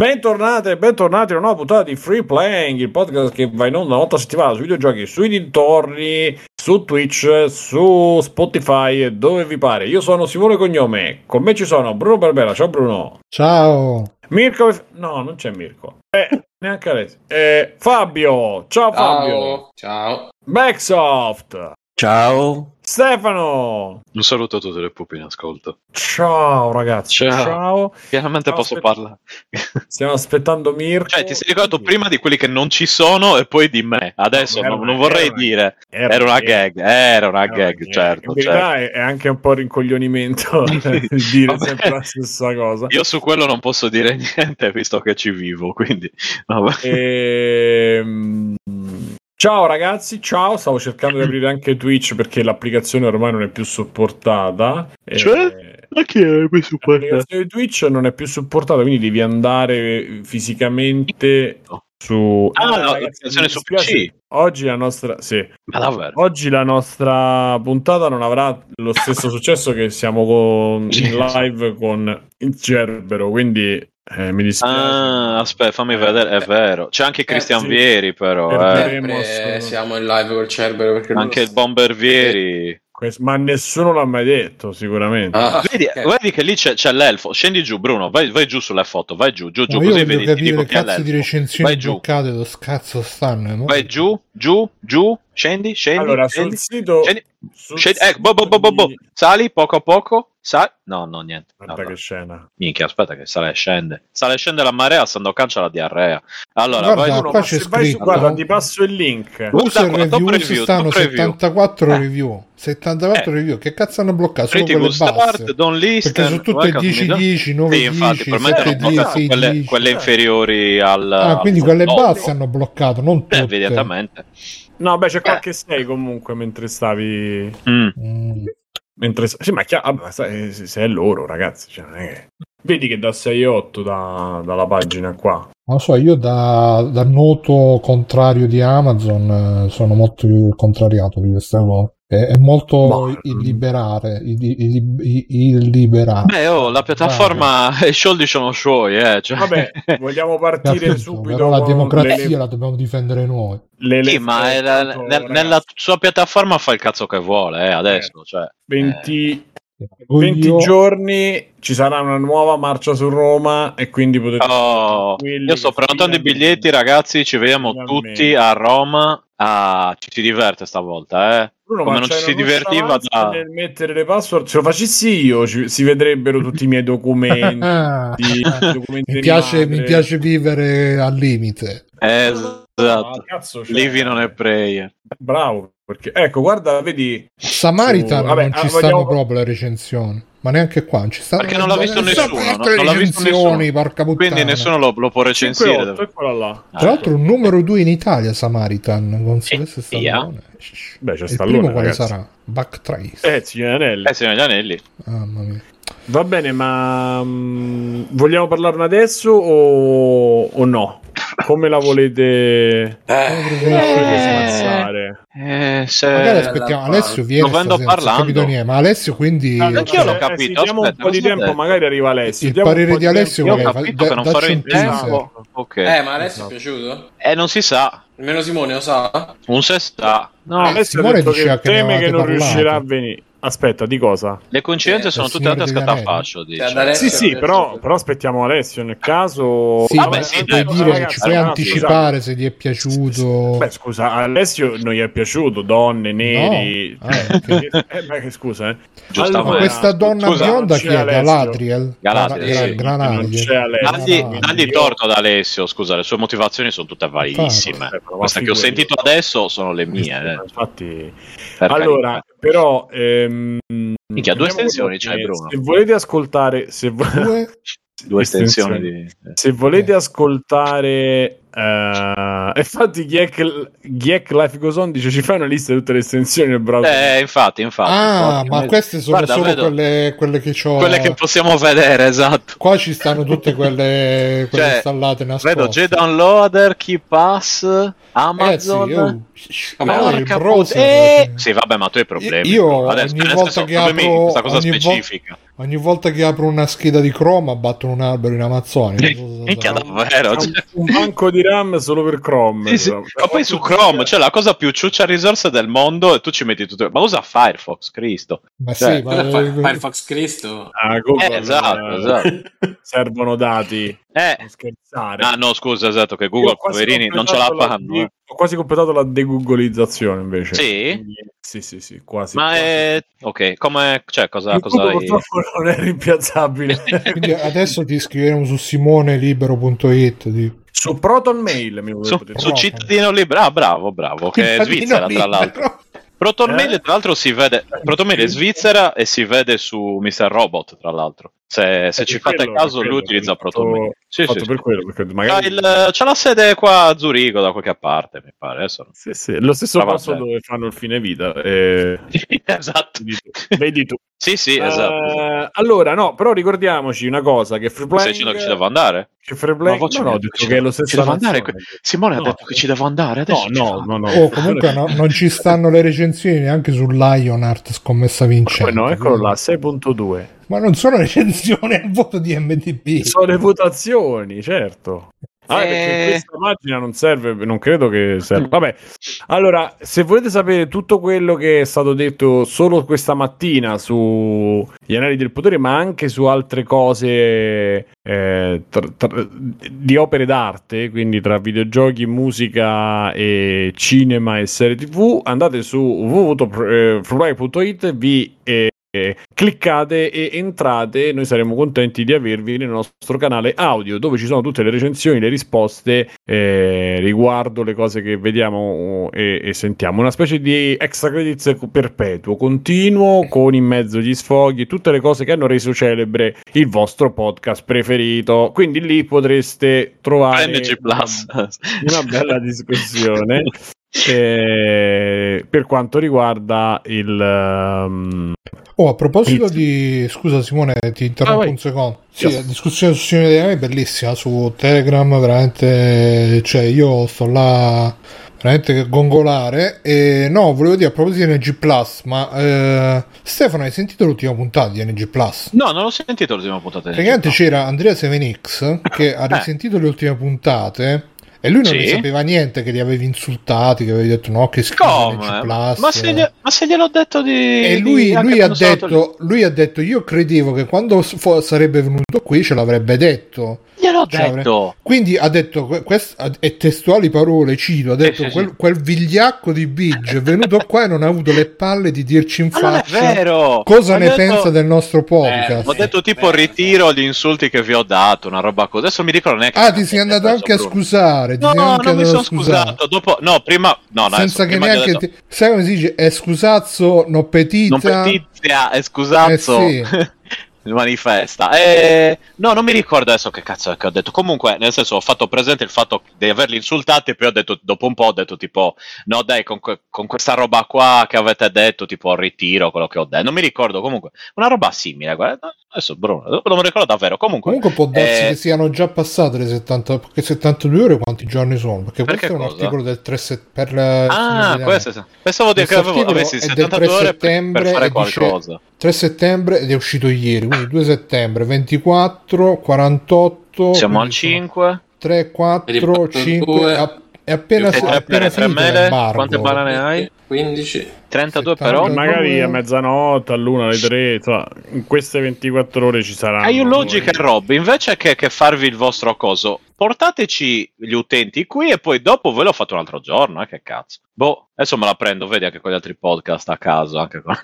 Bentornate e bentornati a una nuova puntata di Free Playing, il podcast che va in onda una volta a settimana sui videogiochi, sui dintorni, su Twitch, su Spotify e dove vi pare. Io sono Simone Cognome, con me ci sono Bruno Barbera, ciao Bruno. Ciao. Mirko, no, non c'è Mirko. Eh, neanche Alessio. Eh, Fabio, ciao Fabio. Ciao. Backsoft. Ciao. Stefano. Un saluto a tutte le pupe in ascolto. Ciao ragazzi. Ciao. Ciao. Finalmente Ciao, posso aspetta. parlare. Stiamo aspettando Mirko. Cioè, ti sei ricordato prima di quelli che non ci sono e poi di me. Adesso No, era non, una- non vorrei era dire. Era, una gag. Era una gag, certo. In certo. è, è anche un po' rincoglionimento dire Vabbè. sempre la stessa cosa. Io su quello non posso dire niente visto che ci vivo, quindi vabbè. Ehm, Ciao ragazzi, ciao, stavo cercando di aprire anche Twitch perché l'applicazione ormai non è più supportata. Cioè? Eh, Ma chi è questo L'applicazione di Twitch non è più supportata, quindi devi andare fisicamente su... Ah, no, l'applicazione su PC. Oggi la nostra... Sì, Ma davvero? Oggi la nostra puntata non avrà lo stesso successo che siamo con, in live con il Cerbero, quindi eh, mi dispiace. Ah, aspetta, fammi vedere. È vero. C'è anche Cristian sì. Vieri, però. Per- eh. Siamo in live col Cerbero Anche il Bomber Vieri. Questo- ma nessuno l'ha mai detto, sicuramente. Ah, Vedi, ok. vedi che lì c'è, c'è l'elfo. Scendi giù, Bruno. Vai, vai giù sulle foto. Vai giù, giù, giù. Ma io così vedi. Ti capire dico è cazzo di recensioni Vai giù. bloccate dove cazzo stanno. Vai giù, giù, giù. Scendi, scendi. allora, scendi, sul sito... scendi. Scendi. Ecco, bo, bo, bo, bo, bo. di- Sali poco a poco. Sali. No, no, niente. No, Guarda no. che scena. Minchia, aspetta che sale e scende. Sale e scende la marea, Sandokan c'ha la diarrea. Allora, Guarda, vai qua c'è se vai su- scritto- guarda, ti passo il link. User qua, top review review, stanno top review. 74 Eh. review. 74 Eh. review. Che cazzo hanno bloccato? Solo Critical quelle basse. Start, Don't Listen. Perché sono tutte welcome 10 to- 10, 9 Sì, infatti, 10, probabilmente 7 hanno 10, bloccato 6 quelle, 10. quelle inferiori al. Ah, quindi quelle basse hanno bloccato, non tutte. Eh, immediatamente. No, beh, c'è qualche 6 comunque mentre stavi... Mm. Mm. Mentre... Sì, ma chiaro, vabbè, sai, se se è loro, ragazzi. Cioè, non è che- Vedi che da 6,8 da, dalla pagina qua. Non lo so, io da, da noto contrario di Amazon eh, sono molto più contrariato di questa cosa. È, molto Ma- illiberare, illi- illi- illiberare. Beh, oh, la piattaforma i soldi sono suoi, eh. Cioè... Vabbè, vogliamo partire Capito, subito però la democrazia le- la dobbiamo difendere noi. le- Sì, ma la- nel- nella sua piattaforma fa il cazzo che vuole, eh, adesso. Cioè. 20, Io- 20 giorni ci sarà una nuova marcia su Roma e quindi potete Oh, io sto prenotando i biglietti, ragazzi. Ci vediamo Finalmente. tutti a Roma. Ah, ci si diverte stavolta, eh. Bruno, Come ma non ci si divertiva da. nel mettere le password se lo facessi io ci- si vedrebbero tutti i miei documenti, i documenti mi, piace, mi piace vivere al limite. Esatto. Ah, cazzo, cioè, Living on a prayer. bravo perché ecco guarda vedi Samaritan Su- vabbè, non ci ah, stanno vogliamo- proprio le recensioni, ma neanche qua non ci stanno. Perché non l'ha visto nessuno, le non l'ha visto recensioni, nessuno. porca puttana. Quindi nessuno lo, lo può recensire. 5-8 eccola là Tra l'altro un numero 2 in Italia Samaritan con Silvestre Eh, via. Stallone. beh c'è Il Stallone primo quale sarà? Backtrace. eh signor Anelli Eh, signor gli anelli. Mamma mia. Va bene ma mm, vogliamo parlarne adesso o, o no come la volete Eh, smazzare Eh, se... Magari Eh, aspettiamo, Alessio viene Lo vendo stasera, è parlando. capito niente, ma Alessio quindi Ah, anch'io l'ho eh, capito, sì, diamo un po' di tempo detto? magari arriva Alessio il Diamo un parere po' di Alessio Io ho capito da- che non farò in tempo. Ok. eh, ma Alessio è piaciuto? Eh, non si sa. Almeno Simone lo sa? Un se sta. No, Alessio Simone ha detto diceva che teme che non parlato. riuscirà a venire. Aspetta, di cosa? Le coincidenze Eh, sono tutte andate a dice. Cioè, Sì, sì, però, però aspettiamo Alessio nel caso. Sì, Vabbè, sì, puoi dai, dire, ragazzi, ci puoi ragazzi, anticipare se gli è piaciuto. Beh, scusa, Alessio non gli è piaciuto donne, neri. No. Ah, ok. eh, beh, scusa, eh. Giustamente. Ma questa donna scusa, bionda chi è? Alessio. Galadriel? Galadriel, sì. Granaglia. Dagli, torto ad Alessio, scusa, le sue motivazioni sono tutte validissime. Eh, Queste che ho sentito adesso sono le mie. eh. Infatti, Per allora. Però. Ehm, Minchia, due estensioni c'hai, Bruno. Se volete ascoltare, se, vo- Due? due estensioni di... se volete ascoltare Uh, infatti, Giek Life Goes On dice: Ci fai una lista di tutte le estensioni nel browser. Eh, infatti, infatti. Ah, ma queste sono Guarda, solo quelle, quelle, che ho. Quelle che possiamo vedere, esatto. Qua ci stanno tutte quelle, quelle cioè, installate nascoste. Vedo J-Downloader, Keepass, Amazon. Ragazzi, io... Ma il browser. Eh... Sì, vabbè, ma tu hai problemi. Io Adesso, ogni volta che apro. Questa cosa specifica. Vo- Ogni volta che apro una scheda di Chrome battono un albero in Amazzonia. Minchia, davvero. Cioè... Un banco di RAM solo per Chrome. Sì, sì. Ma poi su Chrome, cioè la cosa più ciuccia risorsa del mondo e tu ci metti tutto. Ma usa Firefox, Cristo. Ma cioè, sì, ma... Firefox Cristo. Ah, Google, eh, esatto, eh, esatto. Servono dati. Eh. Scherzare. Ah, no, scusa, esatto, che Google, poverini, non ce la fanno. La... Ho quasi completato la degoogolizzazione invece. Sì? Quindi, sì, sì, sì, quasi. Ma quasi. è... Ok, come... Cioè, cosa... cosa hai... purtroppo non è rimpiazzabile. Quindi adesso ti scriveremo su simonelibero.it di... Su Proton Mail mi su, su cittadino libero. Ah, bravo, bravo. Che è Svizzera, libero. tra l'altro. Proton Mail, eh? tra l'altro, si vede. Proton Mail è Svizzera e si vede su Mr. Robot, tra l'altro. Se, se ci fate quello, caso, lui utilizza Proton Mail. Sì, sì, per quello, perché magari... c'ha, il, c'ha, la sede qua a Zurigo, da qualche parte, mi pare. Adesso... Sì, sì, lo stesso posto dove fanno il fine vita. E... esatto. Vedi tu. Vedi tu. sì, sì, esatto. Uh, allora, no, però ricordiamoci una cosa, che Free Playing... Stai dicendo che ci devo andare? Che Free Playing... No, no, ho detto che è lo stesso... Ci devo andare? Simone no, ha detto che ci devo andare adesso. No, no, no. Oh, comunque no, non ci stanno le recensioni neanche su Lionheart scommessa vincente. no, eccolo là, 6.2. Ma non sono recensioni al voto di MDP. Sono le votazioni, certo. Ah, perché eh. questa pagina non serve, non credo che serva. Vabbè, allora, se volete sapere tutto quello che è stato detto solo questa mattina sugli anelli del potere, ma anche su altre cose eh, tra, tra, di opere d'arte, quindi tra videogiochi, musica e cinema e serie tv, andate su www.freeway.it vi eh, cliccate e entrate noi saremo contenti di avervi nel nostro canale audio dove ci sono tutte le recensioni le risposte eh, riguardo le cose che vediamo e, e, sentiamo. Una specie di extra credits perpetuo continuo con in mezzo gli sfoghi tutte le cose che hanno reso celebre il vostro podcast preferito. Quindi lì potreste trovare una, una bella discussione eh, per quanto riguarda il um... oh a proposito il... di scusa Simone ti interrompo ah, un secondo sì, yes. la discussione su Simone è bellissima su Telegram veramente cioè io sto là veramente gongolare e no volevo dire a proposito di NG Plus ma eh, Stefano hai sentito l'ultima puntata di NG Plus? no non ho sentito l'ultima puntata praticamente c'era Andrea 7X che ha eh. risentito le ultime puntate e lui non sì. ne sapeva niente che li avevi insultati, che avevi detto no, che schifo ma se, gli, ma se gliel'ho detto di... E lui, di, lui, ha detto, lui, ha detto, io credevo che quando sarebbe venuto qui ce l'avrebbe detto. Gliel'ho cioè, detto. Quindi ha detto, quest, e testuali parole, cito, ha detto, eh, quel, sì. quel, vigliacco di Bidge è venuto qua e non ha avuto le palle di dirci in faccia cosa ne detto, pensa del nostro podcast. Eh, ho detto tipo ritiro gli insulti che vi ho dato, una roba così. Adesso mi ricordo neanche... Ah, ti sei andato anche Bruno. a scusare. Ti no, no, non mi sono scusato. Dopo, no, prima... No, no, Senza che neanche... Ti... Sai come si dice? È scusazzo, no petita. Non petizia, è scusazzo. Eh sì. manifesta. E... No, non mi ricordo adesso che cazzo che ho detto. Comunque, nel senso, ho fatto presente il fatto di averli insultati e poi ho detto, dopo un po' ho detto tipo, no dai, con, que- con questa roba qua che avete detto, tipo, ritiro quello che ho detto. Non mi ricordo comunque. Una roba simile, guarda. Adesso Bruno, non mi ricordo davvero. Comunque, comunque può darsi eh... che siano già passate le 70, perché 72 ore quanti giorni sono? Perché, perché questo cosa? è un articolo del 3 set... per la... Ah, questo pensavo di che avevo avessi 72 ore per, per fare qualcosa. Dice 3 settembre ed è uscito ieri, quindi 2 settembre, 24, 48. Siamo al 5. 3, 4, 5. È appena, appena tre mele, quante banane hai? 15. 32 però. Magari a mezzanotte, all'una, alle 3, insomma, in queste 24 ore ci saranno. Hai un logica, Rob, invece che, che farvi il vostro coso, portateci gli utenti qui e poi dopo ve l'ho fatto un altro giorno, eh, che cazzo. Boh, adesso me la prendo, vedi anche con gli altri podcast a caso. Anche con...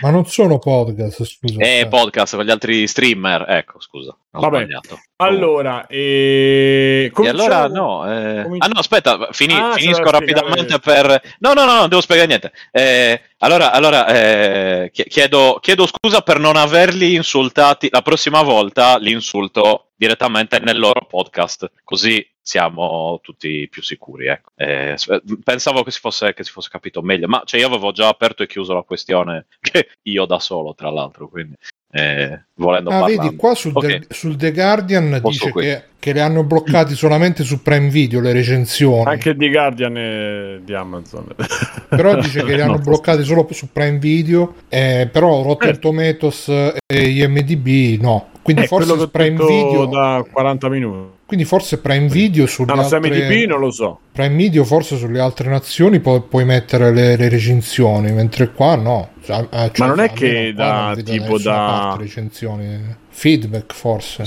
Ma non sono podcast, scusa. Eh, podcast con gli altri streamer, ecco, scusa. Vabbè, sbagliato. allora, e... e allora no. Eh... Ah no, aspetta, fini... ah, finisco rapidamente per... No, no, no, non devo spiegare niente. Eh, allora, allora eh, chiedo, chiedo scusa per non averli insultati. La prossima volta l'insulto direttamente nel loro podcast, così siamo tutti più sicuri. Ecco. Eh, pensavo che si, fosse, che si, fosse, capito meglio, ma cioè, io avevo già aperto e chiuso la questione, io da solo, tra l'altro, quindi eh, volendo ah, vedi, qua sul, okay. The, sul The Guardian Posso dice che, che, le hanno bloccati solamente su Prime Video le recensioni. Anche di Guardian e di Amazon. Però dice che le hanno no, bloccati solo su Prime Video, eh, però Rotten eh. Tomatoes e IMDB no. Quindi eh, forse Prime Video da 40 minuti. Quindi forse Prime Video sulle no, altre... MDB non lo so. Prime Video forse sulle altre nazioni pu- puoi mettere le, le, recensioni, mentre qua no. Cioè, eh, cioè, Ma non è che da tipo da... recensioni feedback forse.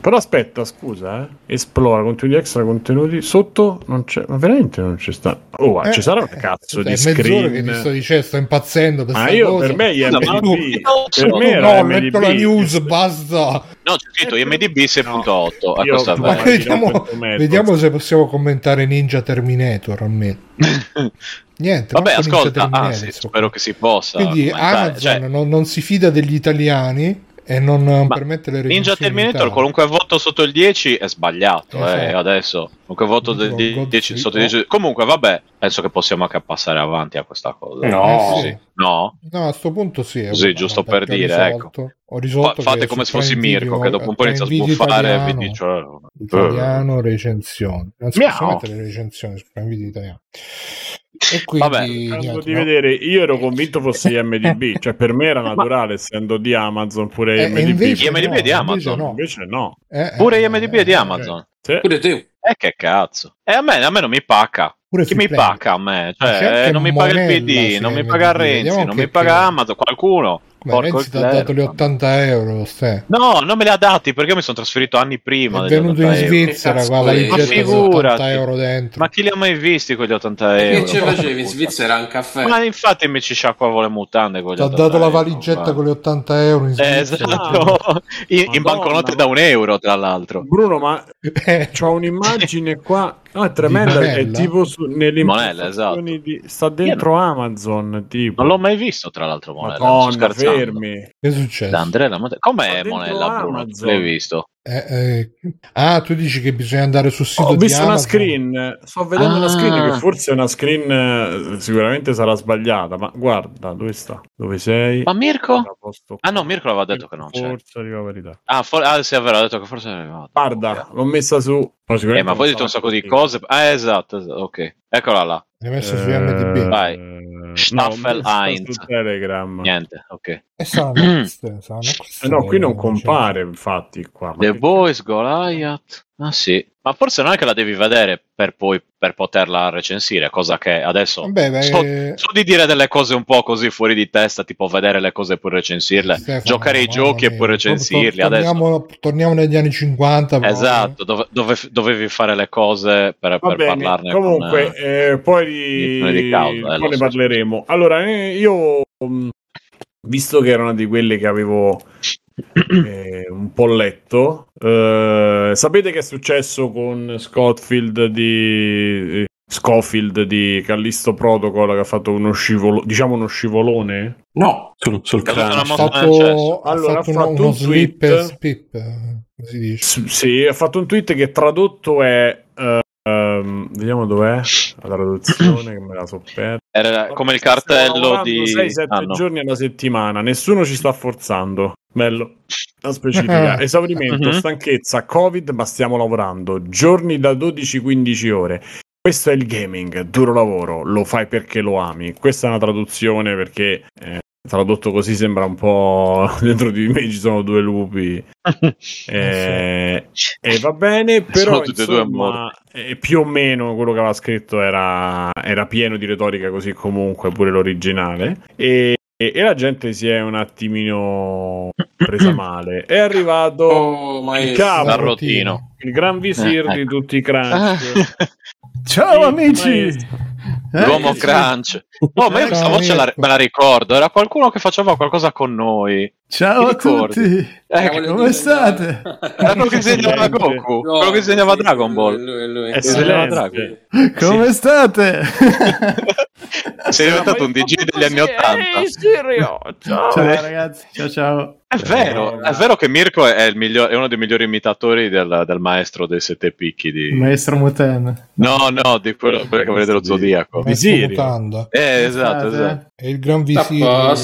Però aspetta, scusa, eh. esplora contenuti extra, contenuti sotto non c'è, ma veramente non c'è sta. Oh, eh, ci sarà un cazzo eh, di screen. che ti sto dicendo, sto impazzendo per Ma io cosa. per me IMDb, no, per me era no, metto la news, basta. No, c'è scritto IMDb 6.8. No, io, ma vediamo, vediamo se possiamo commentare Ninja Terminator almeno. Niente, Vabbè, ascolta, ah, sì, spero che si possa. Quindi Amazon cioè... non, non si fida degli italiani e non Ma permette le Ninja Terminator qualunque voto sotto il 10 è sbagliato esatto. eh, adesso qualunque voto del 10 sotto il 10 comunque vabbè penso che possiamo anche passare avanti a questa cosa no sì. no no a questo punto sì così giusto per dire ecco ho risolto fate come se fossi Mirko che dopo un po' inizia a sbuffare e vi dice italiano recensioni non si possono mettere le recensioni su Prime Video italiano e quindi, Vabbè, niente, di no? vedere, io ero convinto fosse IMDB, cioè per me era naturale, essendo di Amazon pure eh, IMDB. IMDB no, è di Amazon, invece no. Invece no. Eh, pure IMDB è di Amazon. Sì. Pure tu. Eh che cazzo. E a me, a me non mi pacca. Pure Chi mi paga a me? Cioè, non mi paga il PD, non mi paga Renzi, non mi paga Amazon, qualcuno. Ma Renzi ti ha dato gli 80 euro. Ste. No, non me li ha dati perché io mi sono trasferito anni prima. È venuto in Svizzera qua, la ricetta 80 euro dentro. Ma chi li ha mai visti quegli 80 euro? Che ci facevi in Svizzera un caffè? Ma infatti mi ci sciacquavo le mutande con gli Ti ha dato la valigetta euro, con gli 80 euro in Svizzera. Esatto, in, in banconote da un euro tra l'altro. Bruno, ma eh. c'ho un'immagine qua No, è tremenda, è tipo su, nelle Monella, esatto. di, sta dentro. Amazon, tipo. Non l'ho mai visto, tra l'altro, Monella. Madonna, fermi. Che è successo? Andrea, com'è Monella, Bruno? L'hai visto? Eh, eh. Ah, tu dici che bisogna andare sul sito Ho visto una screen, sto vedendo ah. una screen che forse è una screen, sicuramente sarà sbagliata, ma guarda, dove sta? Dove sei? Ma Mirko? Ah no, Mirko aveva detto che non c'è. Forse arriva verità. Ah, for- ah sì, è vero, ha detto che forse è arrivato. Guarda, l'ho messa su. Eh, ma poi hai detto un sacco di cose. Ah, esatto, esatto, ok. Eccola là. L'hai messa su MDB. Vai. Staffel no, Heinz. Telegram. Niente, ok. E eh, sono, sono eh no, qui non compare infatti qua. The Boys, Goliath. Ah sì, ma forse non è che la devi vedere per poi per poterla recensire, cosa che adesso Beh, beh, so, so, di dire delle cose un po' così fuori di testa, tipo vedere le cose e poi recensirle, Stefano, giocare i giochi e poi recensirli. Torniamo, adesso. torniamo negli anni 50. Esatto, dove, dove, dovevi fare le cose per, per bene, parlarne. Comunque, con, eh, poi, di causa, eh, poi ne so. parleremo. Allora, eh, io mm, visto che era una di quelle che avevo eh, un po' letto. Eh, sapete che è successo con Scottfield di Scofield di Callisto Protocol che ha fatto uno scivolo, diciamo uno scivolone? No, sul, sul cranio. Ha fatto, allora, ha fatto, ha fatto uno, uno slip, spip, si dice. S- sì, ha fatto un tweet che tradotto è uh, Um, vediamo dov'è la traduzione che me la so persa. Era come il cartello di 6-7 ah, no. giorni alla settimana, nessuno ci sta forzando. Bello. La specifica. Esaurimento, uh-huh. stanchezza, Covid, ma stiamo lavorando. Giorni da 12-15 ore. Questo è il gaming, duro lavoro, lo fai perché lo ami. Questa è una traduzione perché eh, tradotto così sembra un po' dentro di me ci sono due lupi. Eh, e va bene però insomma, eh, più o meno quello che aveva scritto era, era, pieno di retorica così comunque pure l'originale. E, e, e la gente si è un attimino presa male. È arrivato oh, il capo. Il gran visir di tutti i crunch ciao amici. eh, L'uomo crunch. Oh, ma io questa voce la, me la ricordo. Era qualcuno che faceva qualcosa con noi. Ciao a tutti. Eh, come state? Era quello che disegnava Goku. No, quello che disegnava Dragon Ball. Lui, lui. Dragon. Come sì. state? Sei diventato un DJ degli anni Ottanta. Ciao. ciao ragazzi. Ciao ciao. È vero, è vero che Mirko è, miglior, è uno dei migliori imitatori del, del, maestro dei sette picchi. Di... Maestro Muten. No, no, di quello, quello che vedete dello Zodiaco. Mutanda. Eh, esatto, esatto. È il gran visire.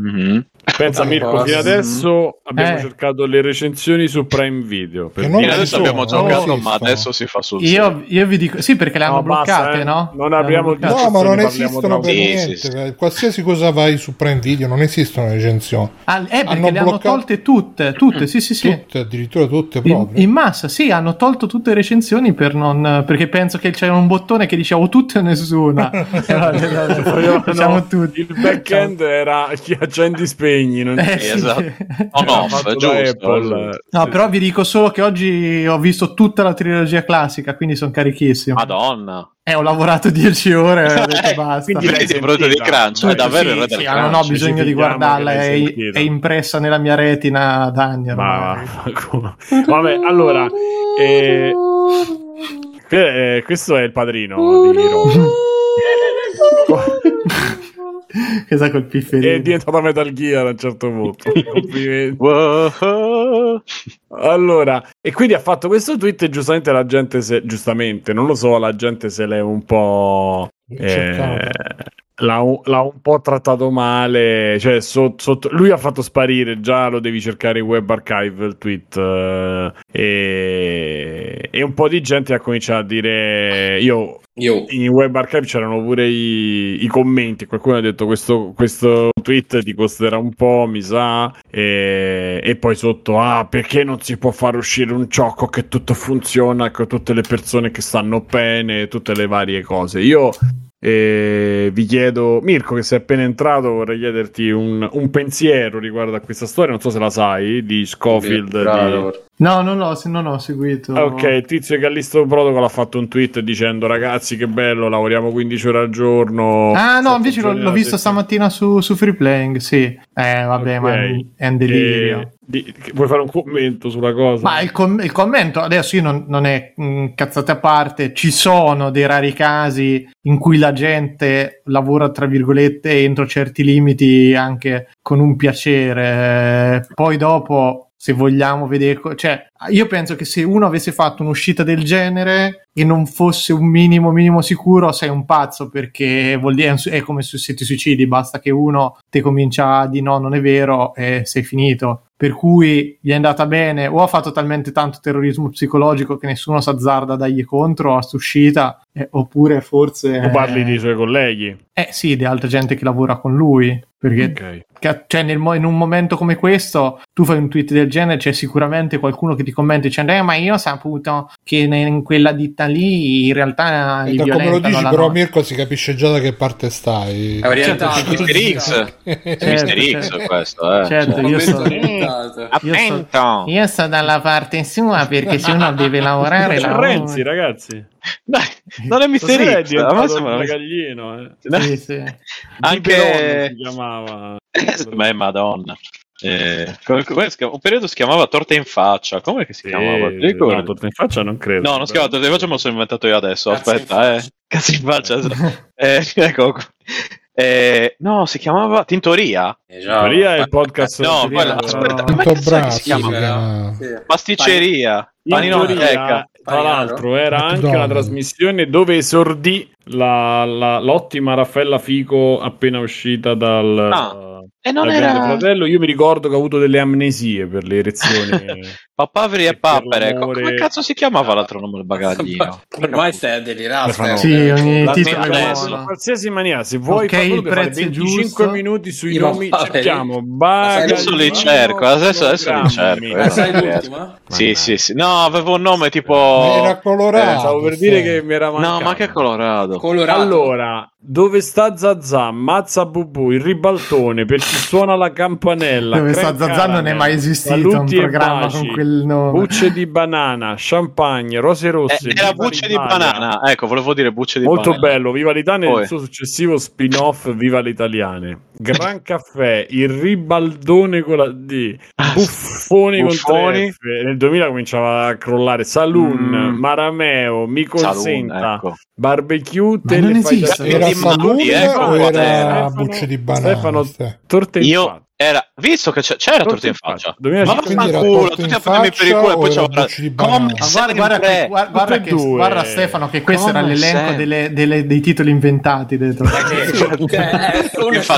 Mm-hmm. Pensa Mirko, fino adesso abbiamo eh. cercato le recensioni su Prime Video. Per fino adesso abbiamo giocato, ma adesso si fa sul io, io vi dico, sì, perché le hanno no, bloccate, basta, eh. no? Non abbiamo No, ma non esistono per niente. Sì, sì. Qualsiasi cosa vai su Prime Video non esistono recensioni. Ah, eh, le hanno tolte tutte, tutte, sì, sì, sì. Tutte, addirittura tutte proprio. In, in, massa, sì, hanno tolto tutte le recensioni per non, perché penso che c'era un bottone che diceva o tutte o nessuna. diciamo tutti. Il back-end era chi accendi spegni, non eh, sì, esatto. On off, giusto. No, però vi dico solo che oggi ho visto tutta la trilogia classica, quindi sono carichissimo. Madonna. Eh, ho lavorato 10 ore e ho detto basta. Quindi lei è prodotto di crunch, è davvero sì, sì, non ho bisogno di guardarla, è, è, impressa nella mia retina da anni. Ma, vabbè, allora, eh, eh, questo è il padrino di Hiro. che sa col pifferino. È diventata Metal Gear a un certo punto. Allora, e quindi ha fatto questo tweet e giustamente la gente, se, giustamente, non lo so, la gente se l'è un po'... Eh, l'ha, l'ha, un po' trattato male. Cioè, sotto, sotto, lui ha fatto sparire. Già lo devi cercare in web archive il tweet. Uh, e, e, un po' di gente ha cominciato a dire: Io. Io. In web archive c'erano pure i, i commenti. Qualcuno ha detto: questo, questo, tweet ti costerà un po', mi sa. E, e poi sotto: Ah, perché non si può far uscire un gioco che tutto funziona con tutte le persone che stanno bene, tutte le varie cose. Io e vi chiedo, Mirko, che sei appena entrato, vorrei chiederti un, un, pensiero riguardo a questa storia. Non so se la sai di Scofield. Di... No, non l'ho, non ho seguito. Ok, il tizio Callisto Protocol ha fatto un tweet dicendo: Ragazzi, che bello, lavoriamo 15 ore al giorno. Ah, no, invece l'ho, l'ho visto stamattina su, su Free Playing. Sì, eh, vabbè, okay. ma è un delirio. E di, vuoi fare un commento sulla cosa? Ma il, com- il commento adesso io non, non è mh, mm, cazzate a parte, ci sono dei rari casi in cui la gente lavora tra virgolette entro certi limiti anche con un piacere, poi dopo se vogliamo vedere, cioè io penso che se uno avesse fatto un'uscita del genere e non fosse un minimo minimo sicuro, sei un pazzo perché vuol dire è come se ti suicidi, basta che uno ti comincia di no, non è vero e sei finito. Per cui gli è andata bene o ha fatto talmente tanto terrorismo psicologico che nessuno si azzarda a dargli contro a uscita, eh, oppure forse... O parli eh, dei suoi colleghi. Eh sì, di altra gente che lavora con lui. Perché okay. cioè, nel, in un momento come questo tu fai un tweet del genere, c'è sicuramente qualcuno che ti commenta dicendo eh, ma io ho saputo che in quella ditta lì in realtà e da come lo dici però notte. Mirko si capisce già da che parte stai è orientato certo, Mr. X certo, Mr. X questo eh. certo, certo. Io, sto, io, sto, io sto dalla parte sua perché se uno deve lavorare c'è Renzi ragazzi dai, non è Mr. X, ma sembra un gallino. Eh. Sì, sì. Anche si chiamava. Beh, madonna. Eh, un periodo si chiamava Torta in faccia. Come si sì, chiamava? No, torta in faccia non credo. No, non si chiamava Torta in faccia, me lo sono inventato io adesso. Cazzo Aspetta, eh. Cazzo in faccia. eh, ecco. Eh, no, si chiamava Tintoria. Eh, Tintoria è il podcast. No, quella, aspetta, come si chiama? Sì. Pasticceria. Panino Teca. Tra l'altro era anche una trasmissione dove esordì la, la, l'ottima Raffaella Fico appena uscita dal... Ah e non era... fratello, io mi ricordo che ho avuto delle amnesie per le erezioni. Papaveri e papere. Come cazzo si chiamava l'altro nome del bagaglino? Ormai stai delirando. Sì, ogni titolo in qualsiasi maniera. Se vuoi okay, il prezzo 25 giusto. minuti sui Io nomi, cerchiamo bagaglino. Adesso li cerco. Adesso, adesso li cerco. Sai l'ultima? Sì, sì, sì. No, avevo un nome tipo. Era colorato. Eh, stavo per dire che mi era mancato. No, ma che colorato? colorato. Allora, dove sta Zazà? Mazza Bubu, il ribaltone per chi suona la campanella. Dove sta Zazà non è mai esistito un programma baci, con quel nome. Bucce di banana, champagne, rose rosse. Eh, era Bucce di banana. Ecco, volevo dire Bucce di Molto banana. bello. Viva l'Italia e il suo successivo spin-off Viva l'Italiane. Gran caffè, il ribaldone con la D, buffoni, buffoni. con Nel 2000 cominciava a crollare. Saloon, mm. Marameo, mi consenta, Saloon, ecco. barbecue, Ma non esiste. Era Saloon ecco, o era Bucce di banana? Stefano, torte io, Era, visto che c'era torta in faccia. 2005. Ma culo, tutti a prendermi per il culo e poi c'era come guarda, guarda, che, guarda, che, guarda Stefano che questo era l'elenco delle, delle, dei titoli inventati dentro. Eh,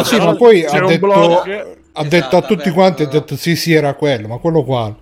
sì, ma poi ha detto, ha detto a tutti quanti ha detto sì sì era quello ma quello qua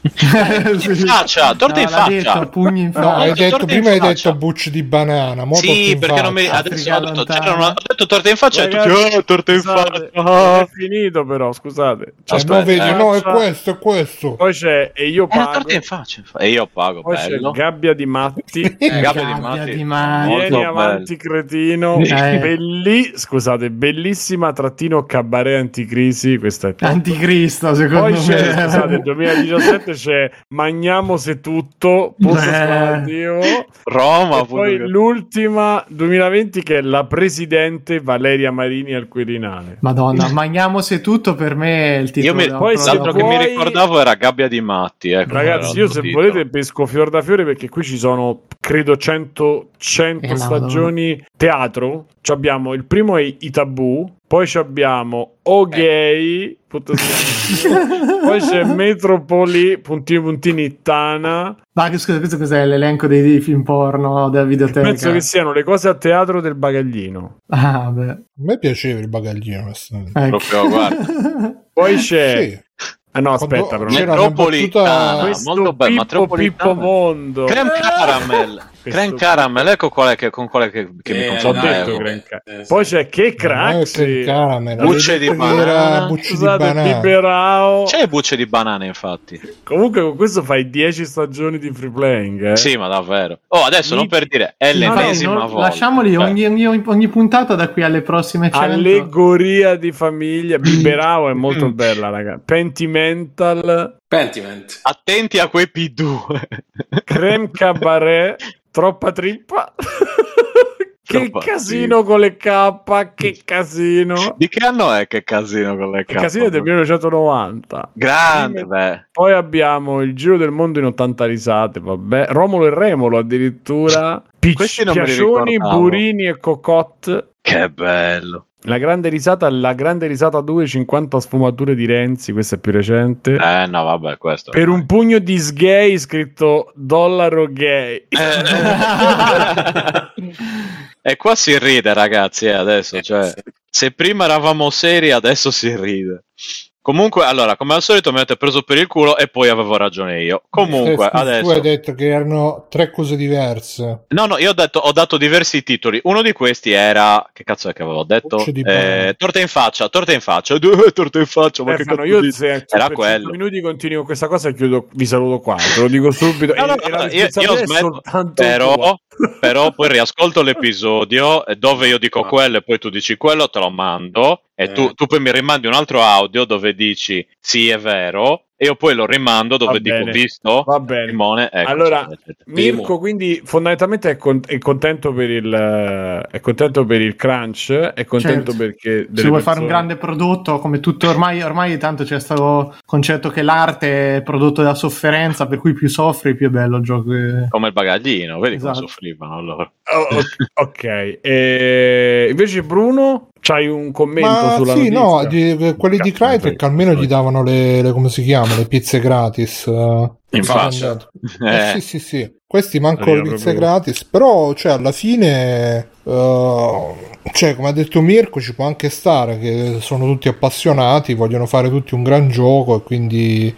in faccia, torta no, in faccia. Detto, pugni in faccia. No, hai detto, prima hai detto bucci di banana. Sì, perché non mi. Adesso ho detto, ho detto torta in faccia. Ragazzi, tutti, oh, torta in faccia. Ah. È finito, però, scusate. Cioè, no, vedi, no, è questo, è questo. Poi c'è e io pago. torta in faccia. E io pago. Poi bello. c'è gabbia di matti. eh, gabbia di matti. Di matti. Vieni avanti, cretino. Eh. Belli, scusate, bellissima trattino cabaret anticrisi. Questa è Anticristo, secondo Poi me. C'è, scusate, 2017 c'è Magniamo se tutto, Dio. Roma. E poi l'ultima 2020 che è la presidente Valeria Marini al Quirinale. Madonna, Magniamo se tutto per me è il titolo. Io mi, poi l'altro che mi ricordavo era Gabbia di Matti. Ecco, Ragazzi, io se titolo. volete pesco fior da fiore perché qui ci sono credo 100, 100 eh, stagioni no. teatro. Ci abbiamo il primo è i tabù, poi abbiamo O Gay, eh. poi c'è Metropoli, puntini puntini Tana. Ma scusa, questo cos'è l'elenco dei, dei film porno della videoteca? Penso che siano le cose a teatro del bagaglino. Ah, beh. A me piaceva il bagaglino. Ecco. Proprio, guarda. Poi c'è... Sì. Ah no, aspetta, però. Metropolitana, battuta... molto bello. Pippo, Pippo Mondo. Creme Caramel. Creme Caramel, ecco quale che, con quale che, che eh, mi confondevo. Eh, Poi c'è che craxi. Bucce di banana. Bucce di banana. C'è bucce di banana, infatti. Comunque con questo fai 10 stagioni di free playing, eh? Sì, ma davvero. Oh, adesso Mi... non per dire, è l'ennesima no, no, volta. Lasciamoli cioè. ogni, ogni, ogni, puntata da qui alle prossime 100. Allegoria di famiglia. Biberao è molto bella, raga. Pentimental. Pentiment. Attenti a quei P2. Creme Cabaret. Troppa trippa. che Troppa casino sì. con le K, che casino. Di che anno è che casino con le K? Che casino è del 1990. Grande, beh. Poi abbiamo il Giro del Mondo in 80 risate, vabbè. Romolo e Remolo addirittura. Pic- Piacioni, Burini e Cocotte. Che bello. La grande risata, la grande risata 2, 50 sfumature di Renzi, questa è più recente. Eh no, vabbè, questo. Per un pugno di sgay scritto dollaro gay. Eh. e qua si ride, ragazzi, eh, adesso, cioè, se prima eravamo seri, adesso si ride. Comunque, allora, come al solito mi avete preso per il culo e poi avevo ragione io. Comunque, eh, adesso... Tu hai detto che erano tre cose diverse. No, no, io ho, detto, ho dato diversi titoli. Uno di questi era... Che cazzo è che avevo detto? Eh, torta in faccia, torta in faccia. Due torta in faccia, ma Stefano, che cazzo io se, Era quello. minuti continuo questa cosa e chiudo, vi saluto qua. Te lo dico subito. no, no, no, io, io smetto, però, però poi riascolto l'episodio dove io dico quello e poi tu dici quello, te lo mando e eh. tu, tu, poi mi rimandi un altro audio dove dici sì è vero e io poi lo rimando dove dico visto Va bene. Simone, ecco, allora Mirko quindi fondamentalmente è, con- è, contento per il è contento per il crunch è contento certo. perché se vuoi persone... fare un grande prodotto come tutto ormai ormai tanto c'è stato concetto che l'arte è prodotto da sofferenza per cui più soffri più è bello il gioco come il bagaglino vedi esatto. come soffrivano allora oh, ok e invece Bruno C'hai un commento Ma sulla sì, notizia? no, di, quelli di Crytek almeno gli davano le, le, come si chiama, le pizze gratis. Uh, In faccia. Eh. Eh, sì, sì, sì. Questi manco le pizze proprio... gratis, però cioè, alla fine, uh, cioè, come ha detto Mirko, ci può anche stare che sono tutti appassionati, vogliono fare tutti un gran gioco e quindi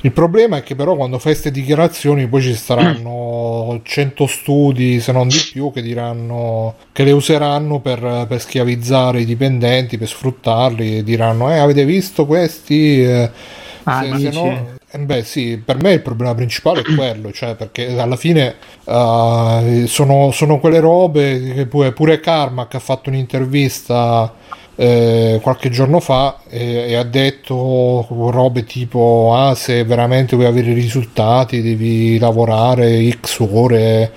il problema è che però quando fai queste dichiarazioni poi ci saranno 100 studi, se non di più, che diranno che le useranno per, per schiavizzare i dipendenti, per sfruttarli e diranno, eh, avete visto questi? Eh, ah, se, se no, eh beh sì, per me il problema principale è quello, cioè perché alla fine uh, sono, sono, quelle robe che pure, pure Carmack ha fatto un'intervista eh, qualche giorno fa e, e, ha detto robe tipo ah se veramente vuoi avere risultati devi lavorare x ore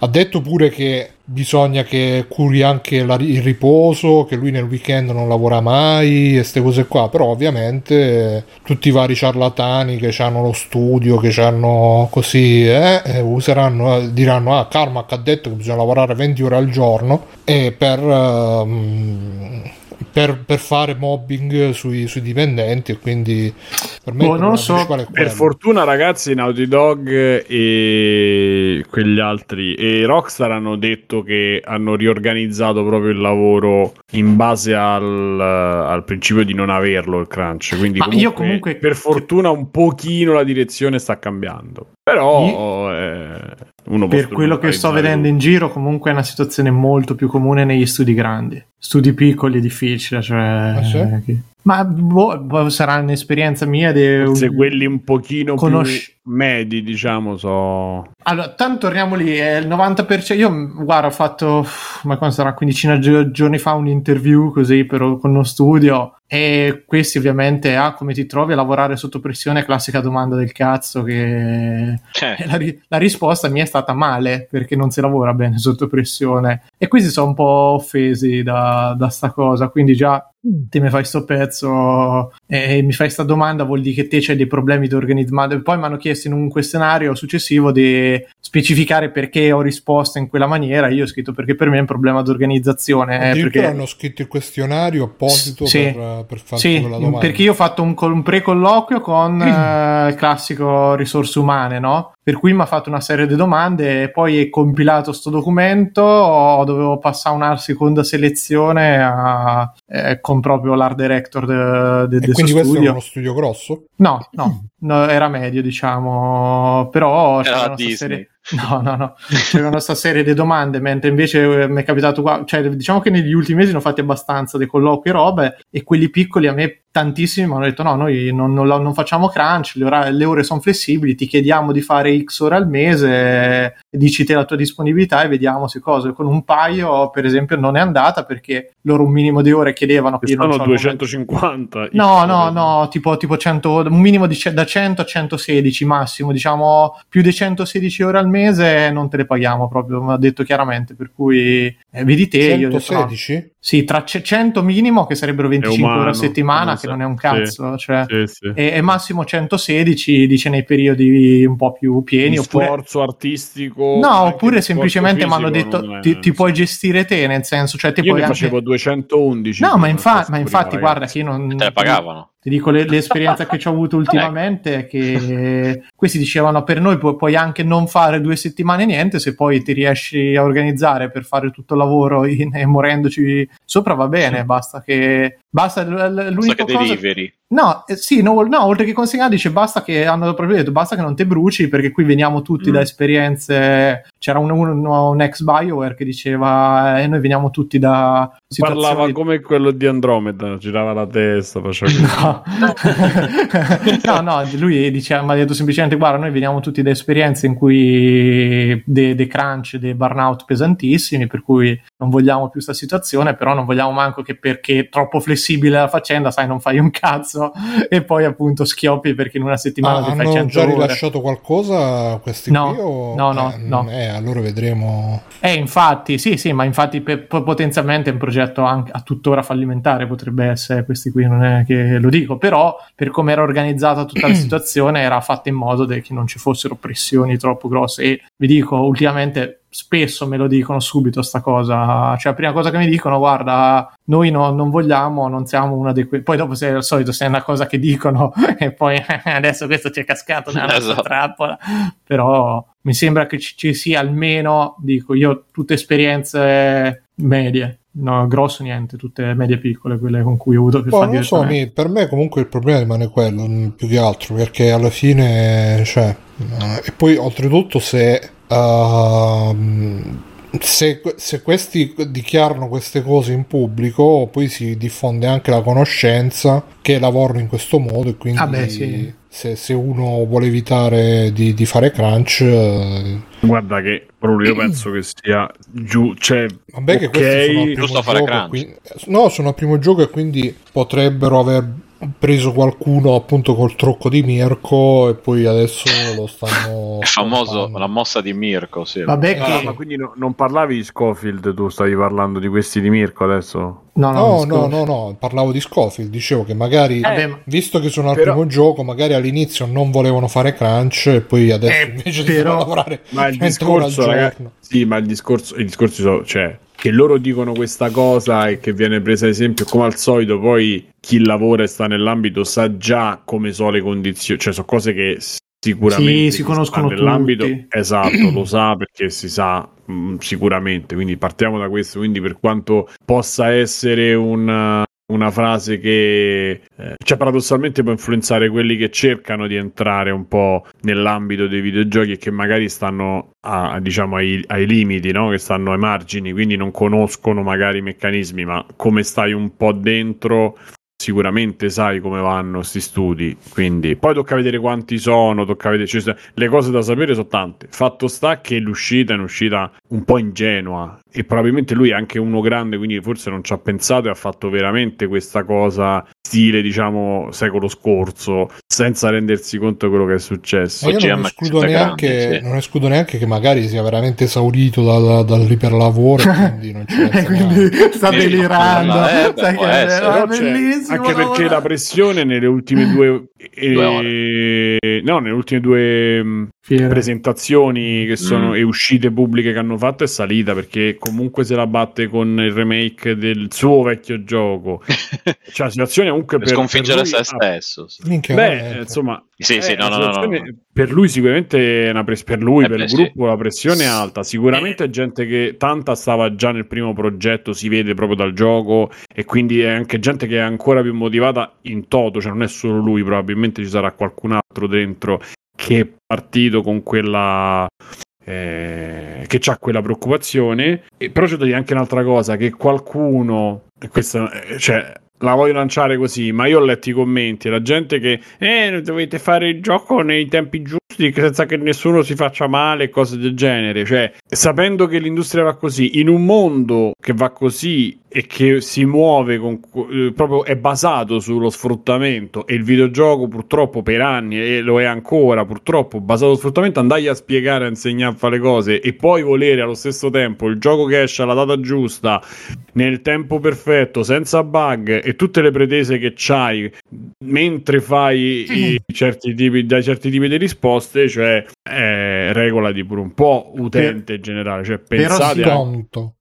ha detto pure che bisogna che curi anche la, il riposo, che lui nel weekend non lavora mai e queste cose qua, però ovviamente tutti i vari ciarlatani che hanno lo studio, che hanno così, eh, eh useranno, diranno ah Carmack ha detto che bisogna lavorare 20 ore al giorno e per... Um, per, per, fare mobbing sui, sui, dipendenti e quindi per me oh, non so. per fortuna ragazzi Naughty Dog e quegli altri e Rockstar hanno detto che hanno riorganizzato proprio il lavoro in base al, al principio di non averlo il crunch. Quindi comunque, io comunque per fortuna un pochino la direzione sta cambiando. Però io... eh, per quello che sto vedendo in giro comunque è una situazione molto più comune negli studi grandi studi piccoli è difficile cioè ah, sì? Ma boh, boh, sarà un'esperienza mia di Forse quelli un pochino conosci- più medi diciamo so allora tanto torniamo lì è il 90% io guarda ho fatto ma quando sarà quindicina di giorni fa un interview così per, con uno studio e questi ovviamente, ah, come ti trovi a lavorare sotto pressione? Classica domanda del cazzo che eh. la, la, risposta mi è stata male perché non si lavora bene sotto pressione e questi sono un po' offesi da, da sta cosa, quindi già te mi fai sto pezzo e mi fai sta domanda vuol dire che te c'hai dei problemi di organizzare poi mi hanno chiesto in un questionario successivo di specificare perché ho risposto in quella maniera. Io ho scritto perché per me è un problema di organizzazione eh, perché hanno scritto il questionario apposito sì, per, per fare sì, quella domanda. perché io ho fatto un, un pre-colloquio con eh, il classico risorse umane no? Per cui mi ha fatto una serie di domande e poi è compilato sto documento dovevo passare una seconda selezione a, eh, con proprio l'art director del de, de quindi questo studio. è uno studio grosso? no, no, no era medio diciamo però era serie... No, no, no, c'era questa serie di domande, mentre invece eh, mi è capitato qua, cioè diciamo che negli ultimi mesi ne ho fatti abbastanza dei colloqui e robe e quelli piccoli a me tantissimi mi hanno detto no, noi non, non, non facciamo crunch, le, ore, le ore sono flessibili, ti chiediamo di fare X ore al mese, dici te la tua disponibilità e vediamo se cose. Con un paio, per esempio, non è andata perché loro un minimo di ore chiedevano. Che sono 250. No, no, no, tipo, tipo 100, un minimo di, da 100 a 116 massimo, diciamo più di 116 ore al mese non te le paghiamo proprio, mi ha detto chiaramente, per cui eh, vedi te. 116? Io detto, no. Sì, tra 100 minimo, che sarebbero 25 umano, ore a settimana, che non è un cazzo, sì, cioè, sì, sì. E, e, massimo 116, dice nei periodi un po' più pieni. Di oppure... Sforzo artistico. No, oppure semplicemente mi hanno detto ti, ti, puoi gestire te, nel senso, cioè ti io puoi ne facevo anche... 211. No, ma, infa- ma infatti, guarda che io non... Te le pagavano. Ti dico le, l'esperienza che ci ho avuto ultimamente è che questi dicevano per noi pu- puoi anche non fare due settimane niente se poi ti riesci a organizzare per fare tutto il lavoro in, morendoci sopra va bene, basta che basta l- l'unica cosa deliveri. No, eh, sì, no, no, oltre che consegnare dice basta che hanno proprio detto basta che non te bruci perché qui veniamo tutti mm. da esperienze c'era un, un, un, ex Bioware che diceva eh, noi veniamo tutti da situazioni... parlava come quello di Andromeda girava la testa faceva no. no no lui diceva mi ha detto semplicemente guarda noi veniamo tutti da esperienze in cui dei de crunch dei burnout pesantissimi per cui non vogliamo più questa situazione però non vogliamo manco che perché è troppo flessibile la faccenda sai non fai un cazzo e poi appunto schioppi perché in una settimana ah, ti fai 100 hanno già rilasciato qualcosa questi no, qui o... no no eh, no. eh, allora vedremo. Eh, infatti, sì, sì, ma infatti pe- potenzialmente è un progetto anche a tuttora fallimentare, potrebbe essere, questi qui non è che lo dico, però per come era organizzata tutta la situazione era fatta in modo che non ci fossero pressioni troppo grosse e vi dico, ultimamente spesso me lo dicono subito sta cosa. Cioè la prima cosa che mi dicono guarda noi no, non vogliamo non siamo una di quei poi dopo se al solito se è una cosa che dicono e poi adesso questo ci è cascato nella esatto. trappola. Però mi sembra che ci, ci sia almeno dico io tutte esperienze medie. No, grosso niente, tutte medie piccole, quelle con cui ho avuto più non so, mi, per me comunque il problema rimane quello, più che altro, perché alla fine, cioè, uh, e poi oltretutto se Uh, se, se, questi dichiarano queste cose in pubblico, poi si diffonde anche la conoscenza che lavorano in questo modo e quindi ah beh, sì. se, se, uno vuole evitare di, di fare crunch... Eh, Guarda che proprio io penso che sia giù, cioè... Vabbè okay. che questi sono al primo gioco, quindi, no, sono al primo gioco e quindi potrebbero aver preso qualcuno appunto col trucco di Mirko e poi adesso lo stanno è famoso la mossa di Mirko sì. vabbè che... ah, ma quindi no, non parlavi di Scofield tu stavi parlando di questi di Mirko adesso? No no no, no, no, parlavo di Scofield dicevo che magari eh, visto che sono al però... primo gioco magari all'inizio non volevano fare crunch e poi adesso eh, invece però... di lavorare ma il discorso ragazzi, sì ma il discorso i discorsi sono cioè che loro dicono questa cosa e che viene presa ad esempio come al solito poi chi lavora e sta nell'ambito sa già come sono le condizioni, cioè sono cose che sicuramente sì, si conoscono nell'ambito tutti. esatto lo sa perché si sa mh, mm, sicuramente quindi partiamo da questo quindi per quanto possa essere un una frase che eh, cioè paradossalmente può influenzare quelli che cercano di entrare un po' nell'ambito dei videogiochi e che magari stanno a, diciamo ai, ai limiti, no? che stanno ai margini, quindi non conoscono magari i meccanismi, ma come stai un po' dentro sicuramente sai come vanno questi studi quindi poi tocca vedere quanti sono tocca vedere cioè, le cose da sapere sono tante fatto sta che l'uscita è un'uscita un po' ingenua e probabilmente lui è anche uno grande quindi forse non ci ha pensato e ha fatto veramente questa cosa stile diciamo secolo scorso senza rendersi conto di quello che è successo. Io non escludo, neanche, grande, sì. non escludo neanche che magari sia veramente esaurito da, da, dal iperlavoro quindi non ci quindi sta delirando eh, bellissimo anche perché la pressione nelle ultime due, eh, no, nelle ultime due mm, Fiera. presentazioni che sono mm. e uscite pubbliche che hanno fatto è salita perché comunque se la batte con il remake del suo vecchio gioco. cioè, la situazione comunque per, per sconfiggere se stesso. Sì. Beh, insomma, sì, eh, sì, no, no, no, no, per lui sicuramente è una pres- per lui, eh per beh, il gruppo sì. la pressione è alta. Sicuramente è gente che tanta stava già nel primo progetto, si vede proprio dal gioco e quindi è anche gente che è ancora più motivata in toto, cioè non è solo lui, probabilmente ci sarà qualcun altro dentro che è partito con quella eh, che ha quella preoccupazione. E, però c'è da dire anche un'altra cosa: che qualcuno, questa, eh, cioè, la voglio lanciare così, ma io ho letto i commenti, la gente che eh, dovete fare il gioco nei tempi giusti senza che nessuno si faccia male e cose del genere, cioè sapendo che l'industria va così, in un mondo che va così e che si muove con, eh, proprio è basato sullo sfruttamento e il videogioco purtroppo per anni e lo è ancora purtroppo basato sullo sfruttamento andai a spiegare a insegnare a fare le cose e poi volere allo stesso tempo il gioco che esce alla data giusta nel tempo perfetto senza bug e tutte le pretese che c'hai mentre fai i certi tipi, dai certi tipi di risposte cioè eh, regolati pure un po' utente per, generale cioè pensate a...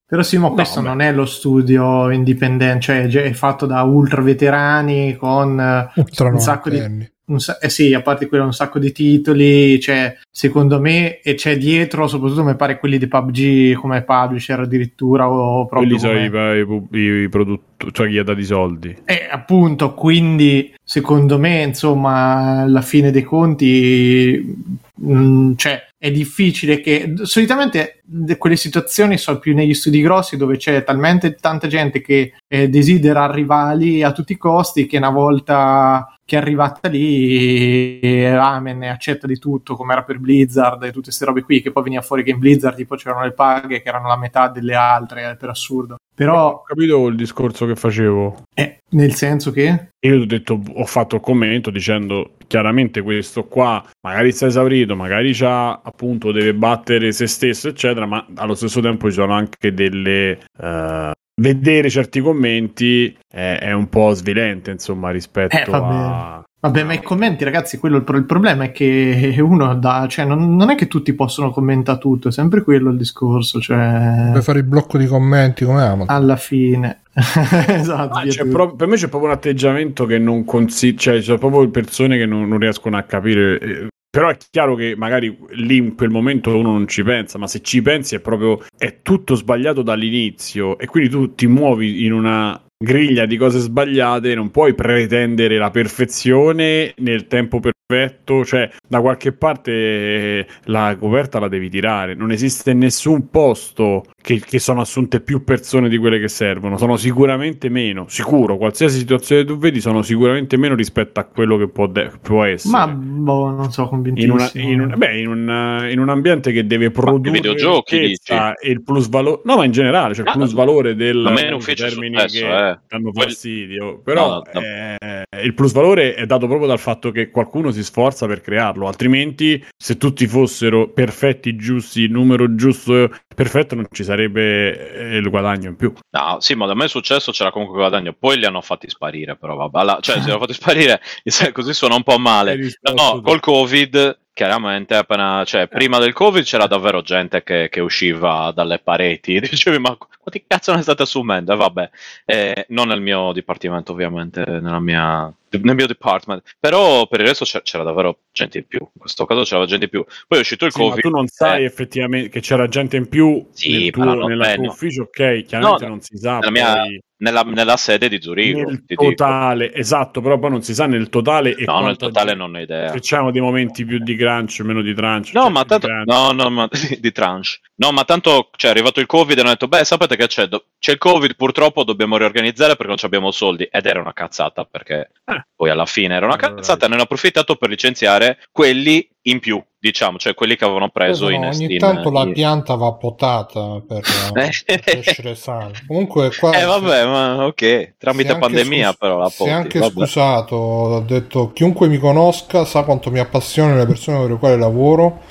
Però Simo, questo no, non è lo studio indipendente, cioè è fatto da ultra veterani con ultra un sacco di un, eh sì, a parte quello un sacco di titoli, cioè, secondo me, e c'è dietro, soprattutto mi pare quelli di PUBG come publisher addirittura o proprio Quelli sono i, i, i produttori, cioè chi ha dato i soldi. E appunto, quindi, secondo me, insomma, alla fine dei conti, mh, mm, cioè, è difficile che solitamente quelle situazioni sono più negli studi grossi dove c'è talmente tanta gente che eh, desidera rivali a tutti i costi che una volta che è arrivata lì amen e accetta di tutto come era per Blizzard e tutte queste robe qui che poi veniva fuori che in Blizzard tipo c'erano le paghe che erano la metà delle altre eh, per assurdo però ho capito il discorso che facevo eh, nel senso che io ho detto ho fatto il commento dicendo chiaramente questo qua magari sta esaurito magari c'ha appunto deve battere se stesso eccetera ma allo stesso tempo ci sono anche delle uh, vedere certi commenti è, è, un po' svilente, insomma, rispetto eh, a. Vabbè, ma i commenti, ragazzi, quello il, pro- il problema è che uno da, cioè, non, non, è che tutti possono commentare tutto, è sempre quello il discorso. Cioè... Puoi fare il blocco di commenti come Amazon. Alla fine, esatto. Ah, pro- per me c'è proprio un atteggiamento che non considera, cioè, ci sono proprio persone che non, non riescono a capire eh, però è chiaro che magari lì in quel momento uno non ci pensa, ma se ci pensi è proprio è tutto sbagliato dall'inizio e quindi tu ti muovi in una griglia di cose sbagliate, non puoi pretendere la perfezione nel tempo perfetto, cioè da qualche parte eh, la coperta la devi tirare, non esiste nessun posto che, che, sono assunte più persone di quelle che servono, sono sicuramente meno, sicuro, qualsiasi situazione tu vedi sono sicuramente meno rispetto a quello che può, de- può essere. Ma boh, non so, convintissimo. In, una, in, un, beh, in, un, in un ambiente che deve produrre videogiochi e il plus valore, no ma in generale, cioè il plus valore del... A me non fece termini successo, che, eh danno fastidio. Però no, no. Eh, il plus valore è dato proprio dal fatto che qualcuno si si sforza per crearlo, altrimenti se tutti fossero perfetti, giusti, il numero giusto, perfetto, non ci sarebbe eh, il guadagno in più. No, sì, ma da me è successo, c'era comunque guadagno, poi li hanno fatti sparire, però vabbè, la, cioè si erano fatti sparire, così suona un po' male. No, col Covid chiaramente appena, cioè, eh. prima del covid c'era davvero gente che, che usciva dalle pareti dicevi ma quanti cazzo ne state assumendo e vabbè eh, non nel mio dipartimento ovviamente nella mia nel mio department. Però per il resto c'era, davvero gente in più. In questo caso c'era gente in più. Poi è uscito il sì, Covid. Ma tu non sai eh. effettivamente che c'era gente in più sì, nel tuo, nella tuo ufficio, ok, chiaramente no, non si sa. Nella, mia, nella, nella, sede di Zurigo. Nel totale, dico. esatto, però poi non si sa nel totale. No, nel totale non ho idea. C'erano dei momenti più di crunch, meno di crunch. No, cioè ma tanto. No, no, ma di tranche. No, ma tanto cioè, è arrivato il Covid e hanno detto: Beh, sapete che c'è? Do- c'è il Covid, purtroppo dobbiamo riorganizzare perché non abbiamo soldi. Ed era una cazzata perché eh. poi alla fine era una cazzata. Ne hanno approfittato per licenziare quelli in più, diciamo, cioè quelli che avevano preso in Ogni in, tanto in, la pianta va potata per eh. crescere sano. Comunque, qua. Eh, vabbè, ma ok, tramite pandemia, scus- però la poti, anche vabbè. scusato, ho detto chiunque mi conosca sa quanto mi appassione le persone per le quali lavoro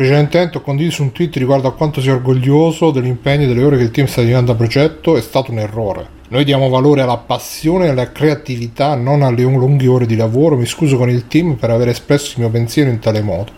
Precedentemente ho condiviso un tweet riguardo a quanto sia orgoglioso dell'impegno e delle ore che il team sta dedicando al progetto, è stato un errore. Noi diamo valore alla passione e alla creatività, non alle lunghe ore di lavoro. Mi scuso con il team per aver espresso il mio pensiero in tale modo.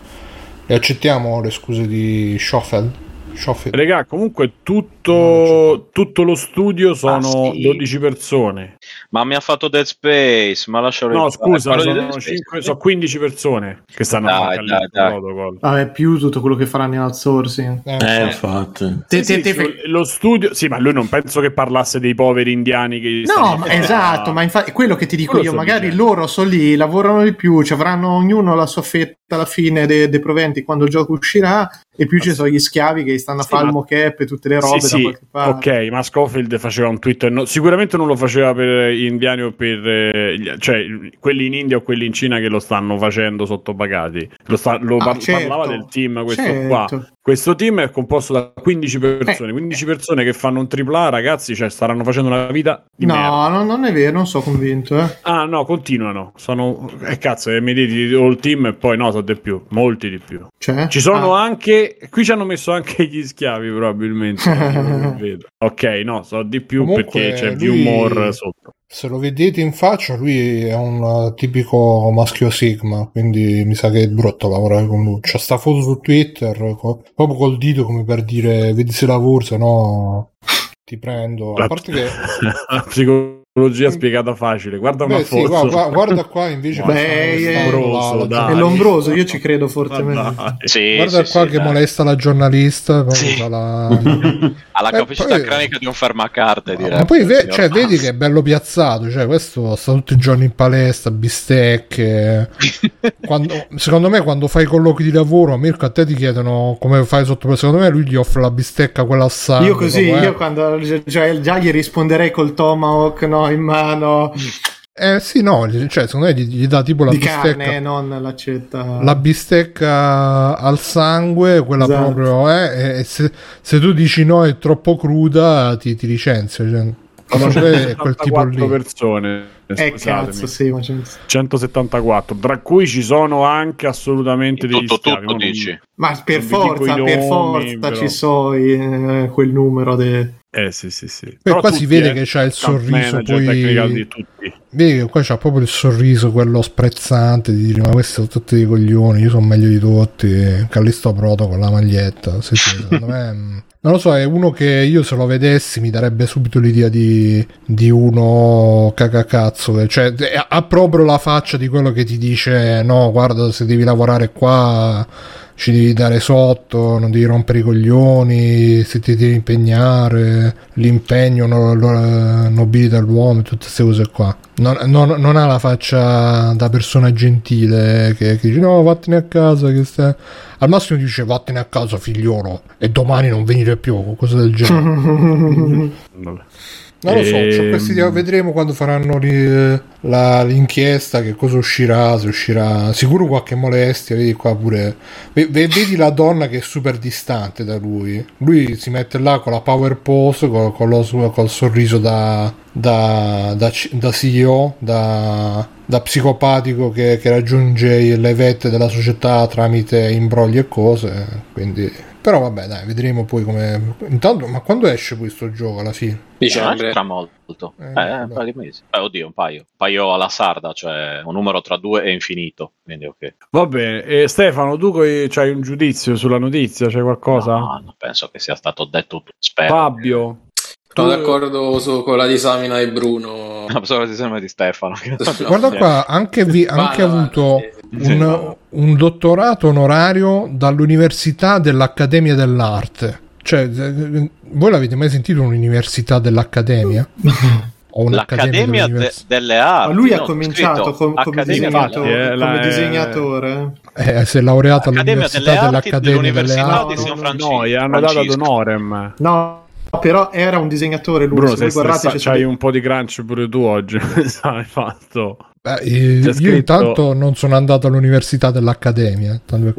E accettiamo le scuse di Schoffeld. Schofield. Regà, comunque tutto, tutto, lo studio sono ah, sì. 12 persone. Ma mi ha fatto Dead Space, ma lascio No, scusa, sono, 5, sono, 15 persone che stanno dai, a dai, dai. protocollo. Vabbè, più tutto quello che faranno in outsourcing. Eh, eh infatti. Sì, te, te, lo studio, sì, ma lui non penso che parlasse dei poveri indiani che No, ma esatto, ma infatti quello che ti dico quello io, magari dicendo. loro sono lì, lavorano di più, ci avranno ognuno la sua fetta alla fine dei, dei proventi quando il gioco uscirà e più ci sono gli schiavi che stanno a fare il mocap e tutte le robe sì, da qualche parte. Ok, ma Scofield faceva un Twitter, no, sicuramente non lo faceva per gli indiani o per eh, cioè quelli in India o quelli in Cina che lo stanno facendo sottopagati. Lo, sta, lo ah, par- certo, parlava del team questo certo. qua. Questo team è composto da 15 persone, eh, 15 persone che fanno un AAA, ragazzi, cioè staranno facendo una vita di No, merda. non è vero, non sono convinto, eh. Ah, no, continuano. Sono eh cazzo, e mi dite all team e poi no, sono di più, molti di più. Cioè? Ci sono ah. anche qui ci hanno messo anche gli schiavi probabilmente. ok, no, so di più Comunque, perché c'è più more sotto. Se lo vedete in faccia, lui è un tipico maschio Sigma, quindi mi sa che è brutto lavorare con lui. C'ha sta foto su Twitter, co- proprio col dito come per dire, vedi se lavori, se no ti prendo. A parte che... Psicologia spiegata facile, guarda una Beh, foto. Sì, guarda, guarda, qua invece Beh, è, lombroso, la, è lombroso, io ci credo fortemente. Sì, guarda sì, qua sì, che dai. molesta la giornalista. Sì. La... Ha la capacità poi... cranica di un fermacarte, direi. Ma poi ve- cioè, vedi che è bello piazzato, cioè questo sta tutti i giorni in palestra, bistecche. quando, secondo me quando fai colloqui di lavoro, Mirko a te ti chiedono come fai sotto, secondo me lui gli offre la bistecca quella assai. Io così, io eh. quando cioè, già gli risponderei col tomahawk, no? In mano. Eh sì, no, cioè secondo me gli, gli dà tipo la di bistecca. Carne, non l'accetta. La bistecca al sangue, quella esatto. proprio, eh, e se, se, tu dici no è troppo cruda, ti, ti licenzia. Cioè, conoscere quel tipo lì. persone. Eh cazzo, sì, ma 174, tra cui ci sono anche assolutamente degli tutto, schiavi. Tutto, dici. Ma per forza, per forza però... ci so eh, quel numero de... Eh sì, sì, sì. Poi qua si vede eh, che c'ha il sorriso poi... Vedi che qua c'ha proprio il sorriso, quello sprezzante di dire ma questi sono tutti dei coglioni, io sono meglio di tutti. Callisto Proto con la maglietta. Sì, sì, secondo me... Mm, non lo so, è uno che io se lo vedessi mi darebbe subito l'idea di, di uno cagacazzo. Cioè, ha proprio la faccia di quello che ti dice no, guarda, se devi lavorare qua ci devi dare sotto, non devi rompere i coglioni, se ti devi impegnare, l'impegno no, no, nobilita l'uomo, tutte queste cose qua. Non, non, non, ha la faccia da persona gentile che, che dice no, vattene a casa, che stai... al massimo dice vattene a casa figliolo e domani non venire più, cosa del genere. Vabbè. Non lo so, e... questi, ehm, vedremo quando faranno li, la, l'inchiesta che cosa uscirà, se uscirà sicuro qualche molestia, vedi qua pure, vedi la donna che è super distante da lui, lui si mette là con la power pose, con, con lo, col sorriso da, da, da, da CEO, da, da psicopatico che, che, raggiunge le vette della società tramite imbrogli e cose. Quindi, però vabbè, dai, vedremo poi come. Intanto, ma quando esce questo gioco alla fine? Dicembre. Tra molto. Eh, eh, un paio di mesi. Eh, oddio, un paio. Un paio alla sarda, cioè un numero tra due è infinito. Quindi ok. Va bene. E Stefano, tu hai un giudizio sulla notizia? C'è qualcosa? No, penso che sia stato detto tutto. Spero. Fabio. Sono d'accordo su, con la disamina di Bruno. No, con la disamina di Stefano. Guarda qua, anche, vi, anche avuto un, un, dottorato onorario dall'Università dell'Accademia dell'Arte. Cioè, voi l'avete mai sentito un'università dell'Accademia? o L'Accademia de- delle Arti. Ma lui ha cominciato com- come, disegnato- eh, come disegnatore. Eh, si è laureato all'Università dell'Accademia delle Arti. Di San Francisco. No, gli hanno dato ad honorem. No, però era un disegnatore lui. Bruno, se guardate, c'hai un po' di crunch pure tu oggi. hai fatto. Beh, io scritto... intanto non sono andato all'università dell'Accademia. Ma non,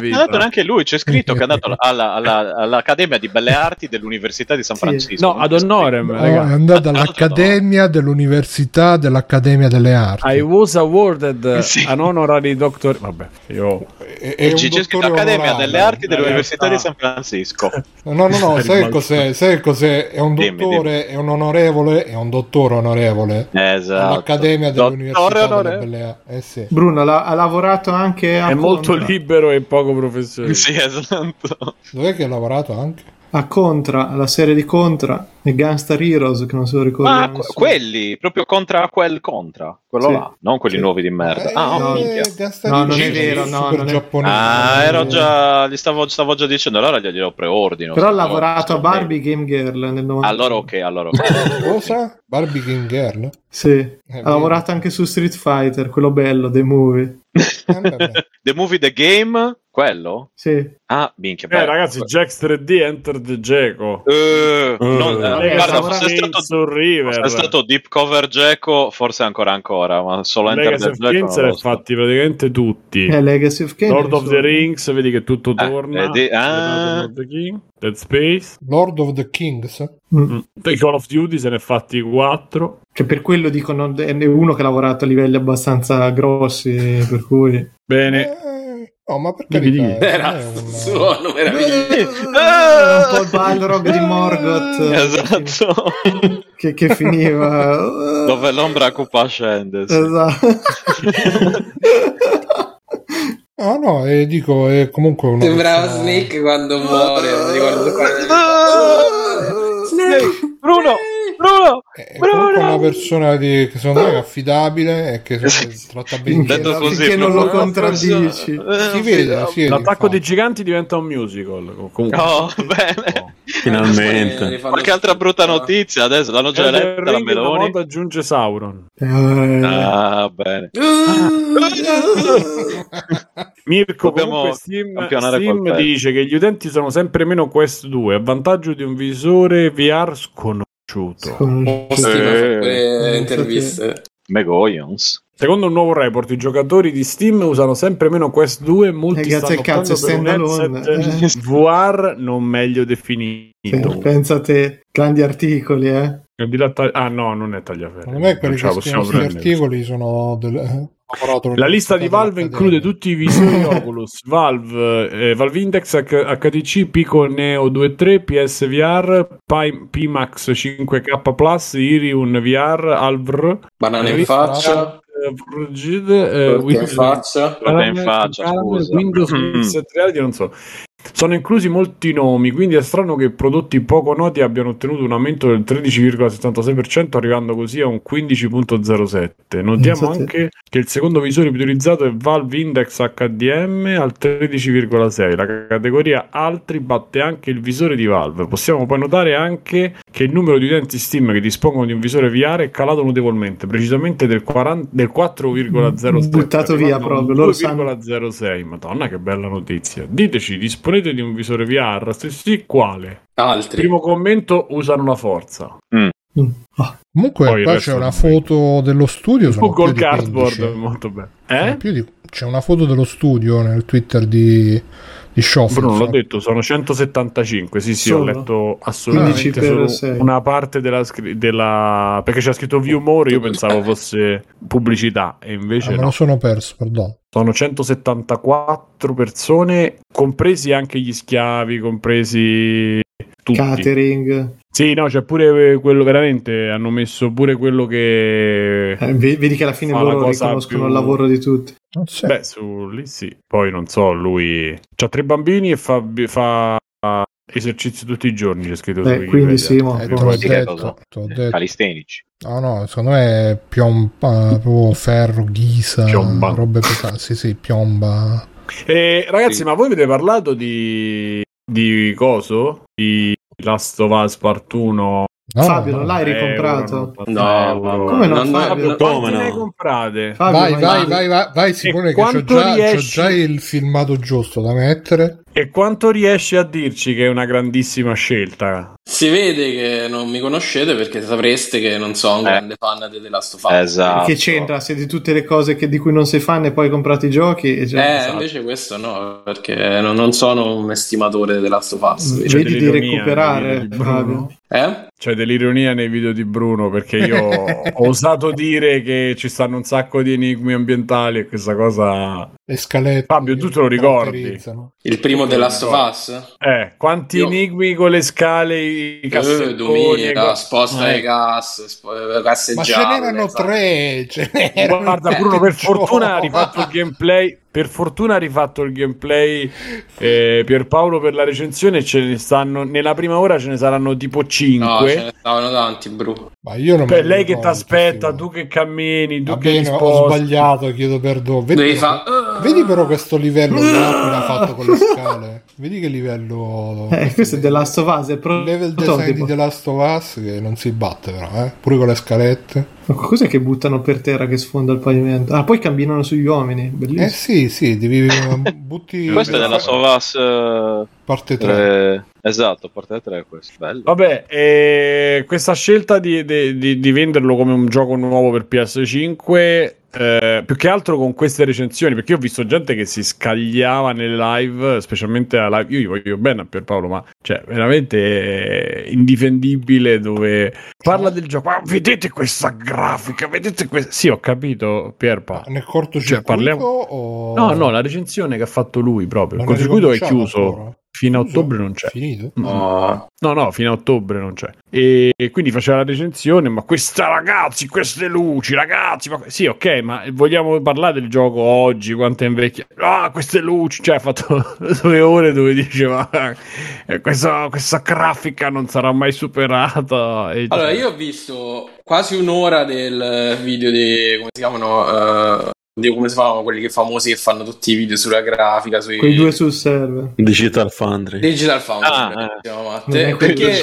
è andato neanche lui, c'è scritto che è andato alla, alla, all'Accademia di Belle Arti dell'Università di San Francisco. No, ad honorem. No, è andato all'Accademia dell'Università dell'Accademia delle Arti. I was awarded sì. an honorary doctor... Vabbè, io... È, è c'è scritto Accademia delle Arti dell'Università di San Francisco. No, no, no, sai cos'è? Sai cos'è? È un dottore, dimmi, dimmi. è un onorevole, è un dottore onorevole. Esatto. All'Accademia dell'Università onore, onore. Eh sì. Bruno ha, ha, lavorato anche a è molto libero e poco professionale sì esatto dov'è che ha lavorato anche? A Contra, alla serie di Contra e Gunstar Heroes che non se lo ricordo. Ah, qu- quelli, proprio Contra quel Contra, quello sì. là, non quelli sì. nuovi di merda. Eh, ah, oh, minchia. No, non è vero, no, non è... Ah, ero già, gli stavo, stavo già dicendo, allora glielo preordino. Però ha lavorato a Barbie Game Girl nel 90. Allora ok, allora ok. Cosa? Barbie Game Girl? Sì, eh, ha lavorato anche su Street Fighter, quello bello, The Movie. the Movie The Game? Quello? Sì. Ah, minchia. Eh, ragazzi, Jax 3D Enter the Geco. Uh, uh, non, uh, guarda, fosse stato, River. fosse stato Deep Cover Geco, forse ancora ancora, ma solo Enter Legacy the Geco. Legacy of fatti praticamente tutti. Eh, Legacy of Kings. Lord of the Rings, vedi che tutto eh, torna. Eh, di- ah. Dead Space. Lord of the Kings. Mm. mm. Call of Duty se ne è fatti 4. Che per quello dicono è uno che ha lavorato a livelli abbastanza grossi, per cui... Bene. Eh No, ma perché era un suono meraviglioso. un po' il Balrog di Morgoth. Esatto. Che, che finiva. Dove l'ombra cupa scende. Sì. Esatto. Ah no, e dico, è comunque una Sembrava persona... Snake quando muore, quale. Snake! Bruno! Bruno! È Bruno! una persona di, che secondo me è affidabile e che tratta bene Detto così, finché non lo contraddici. Si vede, si vede L'attacco dei giganti diventa un musical. Comunque. Oh, bene. Oh. Finalmente. Qualche altra brutta notizia adesso l'hanno già eletta la Meloni. aggiunge Sauron. Eh. Ah, bene. Mirko Dobbiamo Steam, Steam dice che gli utenti sono sempre meno Quest 2 a vantaggio di un visore VR sconosciuto. Eh, interviste. Megoyons. Secondo un nuovo report, i giocatori di Steam usano sempre meno Quest 2 e molti eh, stanno cazzo, per un eh. VR non meglio definito. Eh, pensate, grandi articoli, eh. Ah no, non è tagliaferri. Secondo me quelli che scrivono articoli sono delle la lista di Valve include tutti i visori Oculus, Valve, eh, Valve Index, H- HTC, Pico Neo 2.3, PSVR, Pi- Pimax 5K Plus, Irium VR, Alvr, Banana in faccia. Frigid, eh, Windows, in faccia, in faccia Windows Mixed Reality, non so. Sono inclusi molti nomi, quindi è strano che prodotti poco noti abbiano ottenuto un aumento del 13,76%, arrivando così a un 15,07%. Notiamo anche che il secondo visore più utilizzato è Valve Index HDM al 13,6%. La categoria altri batte anche il visore di Valve. Possiamo poi notare anche che il numero di utenti Steam che dispongono di un visore VR è calato notevolmente, precisamente del, 40, del 4,07%. Buttato via proprio. 2,06%. Madonna, che bella notizia. Diteci, disponibile disponete di un visore VR? Se sì, quale? Altri. Primo commento, usano la forza. Mm. Mm. Ah. Comunque Poi qua c'è una foto dello studio. Google Cardboard, molto bene. Eh? Di, c'è una foto dello studio nel Twitter di, di Schofield. Bruno, l'ho detto, sono 175. Sì, sì, Solo? ho letto assolutamente solo una parte della, della, perché c'è scritto view more. Io pensavo fosse pubblicità, e invece. Ah, me lo sono perso, perdono. Sono 174 persone, compresi anche gli schiavi, compresi tutti. Catering. Sì, no, c'è pure quello veramente. Hanno messo pure quello che. Eh, vedi che alla fine loro riconoscono più... il lavoro di tutti. Beh, su lì sì. Poi non so, lui ha tre bambini e fa, fa esercizi tutti i giorni. C'è scritto Beh, quindi sì, ma eh, detto, detto. Calistenici. No, no, secondo me è piomba, proprio ferro, ghisa, piomba. robe pesanti. Sì, sì, piomba. Eh, ragazzi, sì. ma voi avete parlato di, di coso? Di Last of Us Part 1 No, Fabio, non l'hai ricomprato? No, come no? Non, Fabio? Come no? comprate? Fabio, vai, vai, vai, vai, vai, Simone, che c'ho già, riesci... c'ho già il filmato giusto da mettere. E quanto riesci a dirci che è una grandissima scelta? Si vede che non mi conoscete perché sapreste che non sono un eh. grande fan di The Last of Us. Esatto. Che c'entra? Se di tutte le cose che, di cui non sei fan e poi comprate i giochi. E già... Eh, esatto. invece questo no, perché non, non, sono un estimatore di The Last of Us. Vedi di recuperare, Fabio. Eh? C'è dell'ironia nei video di Bruno perché io ho osato dire che ci stanno un sacco di enigmi ambientali e questa cosa le scalette. Fabio, tu te lo ricordi? Il primo The Last of Us? Eh, quanti Io... enigmi con le scale, i eh, cassettoni. Dominica, sposta eh. i gas, sp- casse Ma ce n'erano tre. Ce n'erano Guarda, Bruno, per fortuna ha rifatto il gameplay per fortuna ha rifatto il gameplay eh, Pierpaolo per la recensione. Ce ne stanno nella prima ora ce ne saranno tipo 5. No, ce ne stavano tanti, bro. Ma io non per lei che ti aspetta, tu che cammini, tu Va che bene, ho sbagliato, chiedo perdono. Vedi, fa... vedi però questo livello che ha fatto con le scale. Vedi che livello. Eh, questo è The Last of Us. È pro... level design di The Last of Us che non si batte, però, eh? pure con le scalette. Ma cos'è che buttano per terra che sfonda il pavimento? Ah, poi camminano sugli uomini. Bellissimo. Eh sì, sì, devi butti. Questo è della Sovas uh, parte 3. Eh, esatto, parte 3 questo. Bello. Vabbè, eh, questa scelta di, di, di, di, venderlo come un gioco nuovo per PS5 eh, più che altro con queste recensioni, perché io ho visto gente che si scagliava nelle live, specialmente alla live. Io gli voglio bene a Pierpaolo, ma cioè, veramente indifendibile. Dove parla del gioco. Ma vedete questa grafica? Vedete questa. Sì, ho capito, Pierpa. Nel cortocircuito? Cioè, parliamo... o... No, no, la recensione che ha fatto lui proprio. Non il cortocircuito è chiuso. Ancora. Fino a ottobre non c'è. Finito? No. no, no, fino a ottobre non c'è. E, e, quindi faceva la recensione, ma questa ragazzi, queste luci, ragazzi, ma... sì, ok, ma vogliamo parlare del gioco oggi, quanto è invecchiato? Ah, queste luci, cioè ha fatto due ore dove diceva eh, questa, questa grafica non sarà mai superata. E allora, io ho visto quasi un'ora del video di, come si chiamano, uh, come si fanno quelli che famosi che fanno tutti i video sulla grafica? Sui... Quei due sul server. Digital Foundry. Digital Foundry. Ah, eh. perché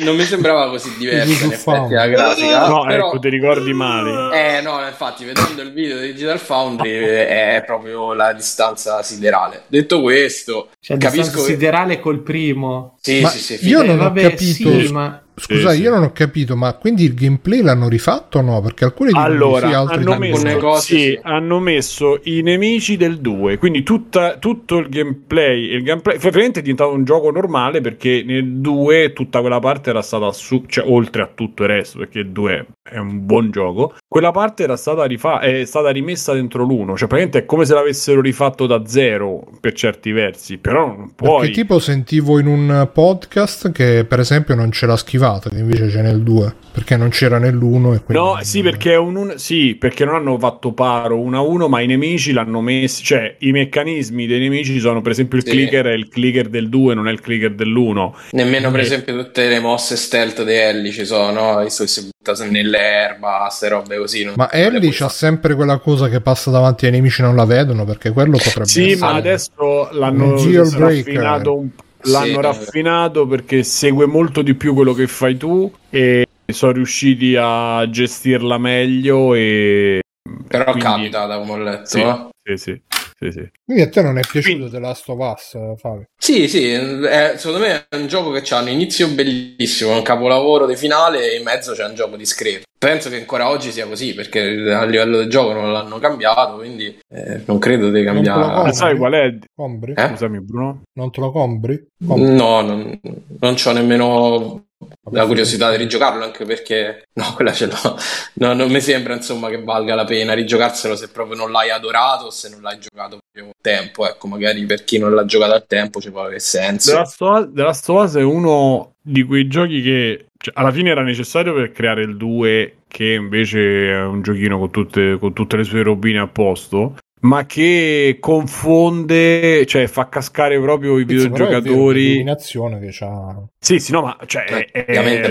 non mi sembrava così diversa in effetti la grafica. No, però... ecco, ti ricordi male. Eh, no, infatti, vedendo il video di Digital Foundry è proprio la distanza siderale. Detto questo, cioè, capisco... siderale col primo. Sì, sì, sì. Io non ho capito... Sì, ma Scusa, sì, io non ho capito, ma quindi il gameplay l'hanno rifatto o no? Perché alcuni dicono allora, sì, altri hanno messo, cose, sì, sì, hanno messo i nemici del 2, quindi tutta, tutto il gameplay, il gameplay è diventato un gioco normale perché nel 2 tutta quella parte era stata su, cioè oltre a tutto il resto, perché il 2 è un buon gioco, quella parte era stata, rifa- è stata rimessa dentro l'1, cioè praticamente è come se l'avessero rifatto da zero per certi versi, però non puoi... Perché tipo sentivo in un podcast che per esempio non ce l'ha schivato privato, che invece c'è nel 2, perché non c'era nell'1. no, sì perché, un, un, sì, perché non hanno fatto paro 1 a 1, ma i nemici l'hanno messo, cioè i meccanismi dei nemici sono per esempio il sì. clicker è il clicker del 2, non è il clicker dell'1. Nemmeno per e... esempio tutte le mosse stealth di Ellie ci sono, no? Visto che si butta nell'erba, queste robe così. ma Ellie c'ha sempre quella cosa che passa davanti ai nemici non la vedono, perché quello potrebbe sì, essere... Sì, ma adesso l'hanno raffinato un po' l'hanno sì, raffinato perché segue molto di più quello che fai tu e sono riusciti a gestirla meglio e però quindi... capita da come ho letto sì, eh? sì, sì. Sì, sì. Quindi a te non è piaciuto Quindi... The Last of Us, Fabio? Sì, sì, è, secondo me è un gioco che ha un inizio bellissimo, un capolavoro di finale e in mezzo c'è un gioco discreto. Penso che ancora oggi sia così perché a livello del gioco non l'hanno cambiato quindi eh, non credo di cambiare non sai qual è? Compri? Eh? scusami Bruno non te lo compri? compri? no non, non ho nemmeno la curiosità di rigiocarlo anche perché no quella ce l'ho no, non mi sembra insomma che valga la pena rigiocarselo se proprio non l'hai adorato o se non l'hai giocato per un tempo ecco magari per chi non l'ha giocato al tempo ci può avere senso The Last of Us è uno di quei giochi che cioè, alla fine era necessario per creare il 2 che invece è un giochino con tutte, con tutte le sue robine a posto ma che confonde, cioè fa cascare proprio i videogiocatori. È che c'ha. Sì, sì, no, ma cioè, è, è,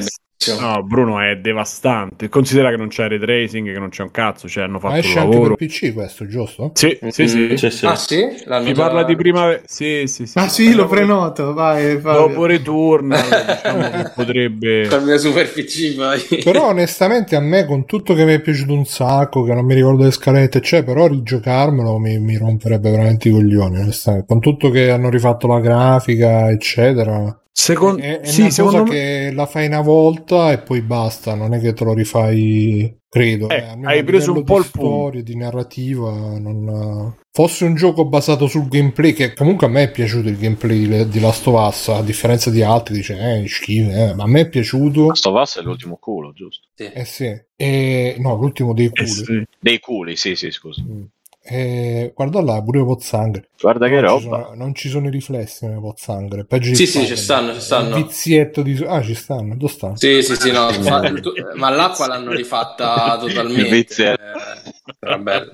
No, Bruno è devastante. Considera che non c'è ray tracing, che non c'è un cazzo, cioè hanno fatto ma esce lavoro. anche per PC questo, giusto? Sì, sì, sì. sì, sì. Ah, sì? L'hanno Si già... parla di prima Sì, sì, sì. Ah, sì, lo prenoto, vai, Fabio. Dopo Returnal, diciamo che potrebbe Con il super PC, vai. Però onestamente a me con tutto che mi è piaciuto un sacco, che non mi ricordo le scalette, c'è, però rigiocarmelo mi, mi romperebbe veramente i coglioni, onestamente. Con tutto che hanno rifatto la grafica, eccetera. Secondo, è, è sì, una cosa me... che la fai una volta e poi basta, non è che te lo rifai, credo. Eh, eh. hai preso un po' il storia, di narrativa. Non... Fosse un gioco basato sul gameplay, che comunque a me è piaciuto il gameplay di, di Last of Us, a differenza di altri, dice, eh, schifo, eh, ma a me è piaciuto. Last of Us è l'ultimo culo, giusto? Sì. Eh sì. E... No, l'ultimo dei culi. Eh sì. Dei culi, sì, sì, scusa. Mm. Eh, guarda là, pure Pozzanghere. Guarda che non roba. Ci sono, non ci sono i riflessi nelle Pozzanghere. Peggio sì, sì, ci stanno, ci stanno. Vizietto di... Ah, ci stanno, dove stanno? Sì, sì, sì, no. ma, tu, ma l'acqua l'hanno rifatta totalmente. Il vizietto. Eh, era bello.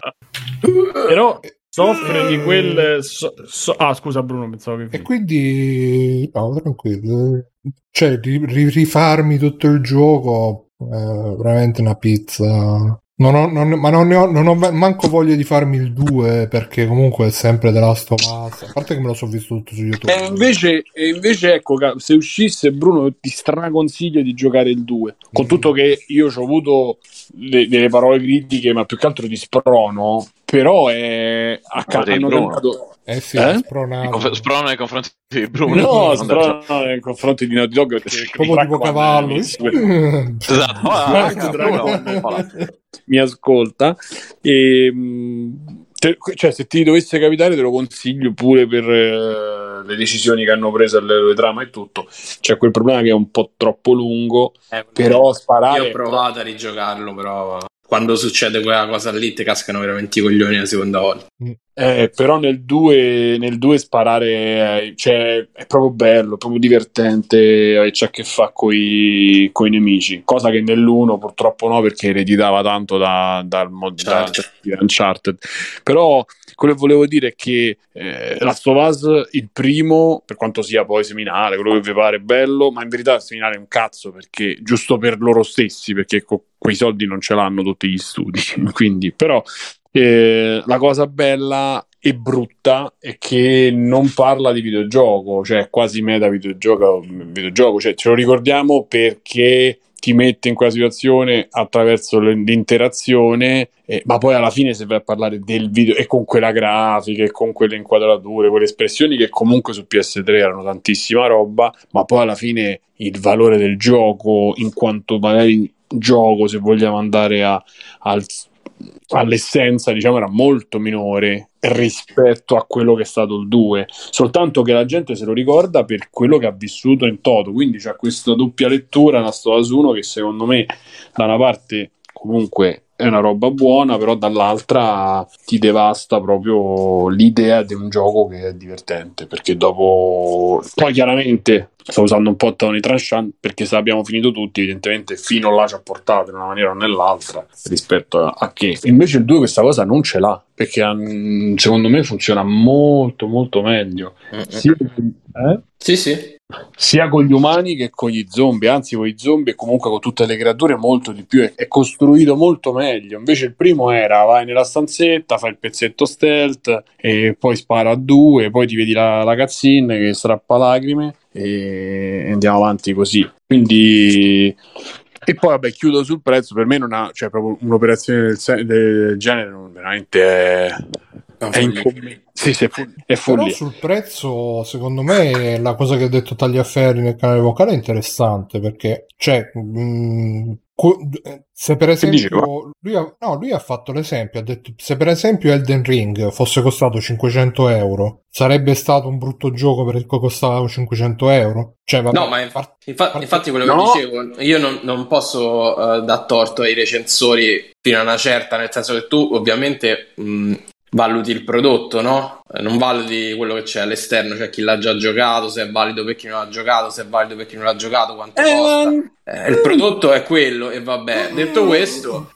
Però soffre di quel... So, so... Ah, scusa Bruno, pensavo che... E quindi... No, tranquillo. Cioè, rifarmi tutto il gioco... È veramente una pizza non ho, non, ma non, ho, non ho manco voglia di farmi il 2 perché comunque è sempre The Last of Us. A parte che me lo so visto tutto su YouTube. E invece, e invece ecco, se uscisse Bruno ti straconsiglio di giocare il 2. Con mm. tutto che io ho avuto le, delle parole critiche, ma più che altro di sprono. Però è a hanno tentato eh sì, eh? Spronato. Sprono nei confronti di Bruno. No, sprono nei confronti di Naughty Dog perché proprio tipo cavallo. esatto. Ah, mi ascolta e ehm, te, cioè, se ti dovesse capitare te lo consiglio pure per uh, le decisioni che hanno preso alle trama e tutto c'è quel problema che è un po' troppo lungo eh, però sparare io ho provato a rigiocarlo però quando succede quella cosa lì ti cascano veramente i coglioni la seconda volta mm. Eh, però nel 2 nel 2 sparare eh, cioè, è proprio bello, proprio divertente e c'ha a che fa con i nemici, cosa che nell'1 purtroppo no perché ereditava tanto da, dal mod certo. da Uncharted. Però quello che volevo dire è che eh, Last of Us, il primo, per quanto sia poi seminale, quello che vi pare bello, ma in verità il seminale è un cazzo perché giusto per loro stessi, perché co- quei soldi non ce l'hanno tutti gli studi. Quindi, però eh, la cosa bella e brutta è che non parla di videogioco, cioè quasi meta videogioco, videogioco, cioè ce lo ricordiamo perché ti mette in quella situazione attraverso l'interazione, eh, ma poi alla fine se vai a parlare del video e con quella grafica e con quelle inquadrature, quelle espressioni che comunque su PS3 erano tantissima roba, ma poi alla fine il valore del gioco in quanto magari gioco se vogliamo andare a, al all'essenza diciamo era molto minore rispetto a quello che è stato il 2 soltanto che la gente se lo ricorda per quello che ha vissuto in toto. Quindi c'è questa doppia lettura una storia su uno che secondo me da una parte comunque è una roba buona, però dall'altra ti devasta proprio l'idea di un gioco che è divertente. Perché dopo, poi chiaramente sto usando un po' Tony Tranchant perché se abbiamo finito tutti, evidentemente fino là ci ha portato in una maniera o nell'altra rispetto a, che. Invece il 2 questa cosa non ce l'ha perché um, secondo me funziona molto molto meglio. Sì, eh? sì, sì sia con gli umani che con gli zombie, anzi con i zombie e comunque con tutte le creature molto di più, è, costruito molto meglio. Invece il primo era vai nella stanzetta, fai il pezzetto stealth e poi spara a due, poi ti vedi la, la cazzina che strappa lacrime e andiamo avanti così. Quindi e poi vabbè chiudo sul prezzo, per me non ha, cioè proprio un'operazione del, del genere non veramente è è incommentabile. Sì, sì, è, fu- è Però sul prezzo, secondo me, la cosa che ha detto Tagliaferri nel canale vocale è interessante perché, cioè, mh, mm, se per esempio lui ha, no, lui ha, fatto l'esempio, ha detto se per esempio Elden Ring fosse costato 500 euro, sarebbe stato un brutto gioco per il che costava 500 euro? Cioè, vabbè, no, ma infa- infa- infatti quello che no. dicevo, io non, non posso uh, dar torto ai recensori fino a una certa, nel senso che tu ovviamente mh, valuti il prodotto, no? Eh, non valuti quello che c'è all'esterno, cioè chi l'ha già giocato, se è valido per chi non l'ha giocato, se è valido per chi non l'ha giocato, quanto eh, costa. Eh, il prodotto è quello e vabbè. Detto questo,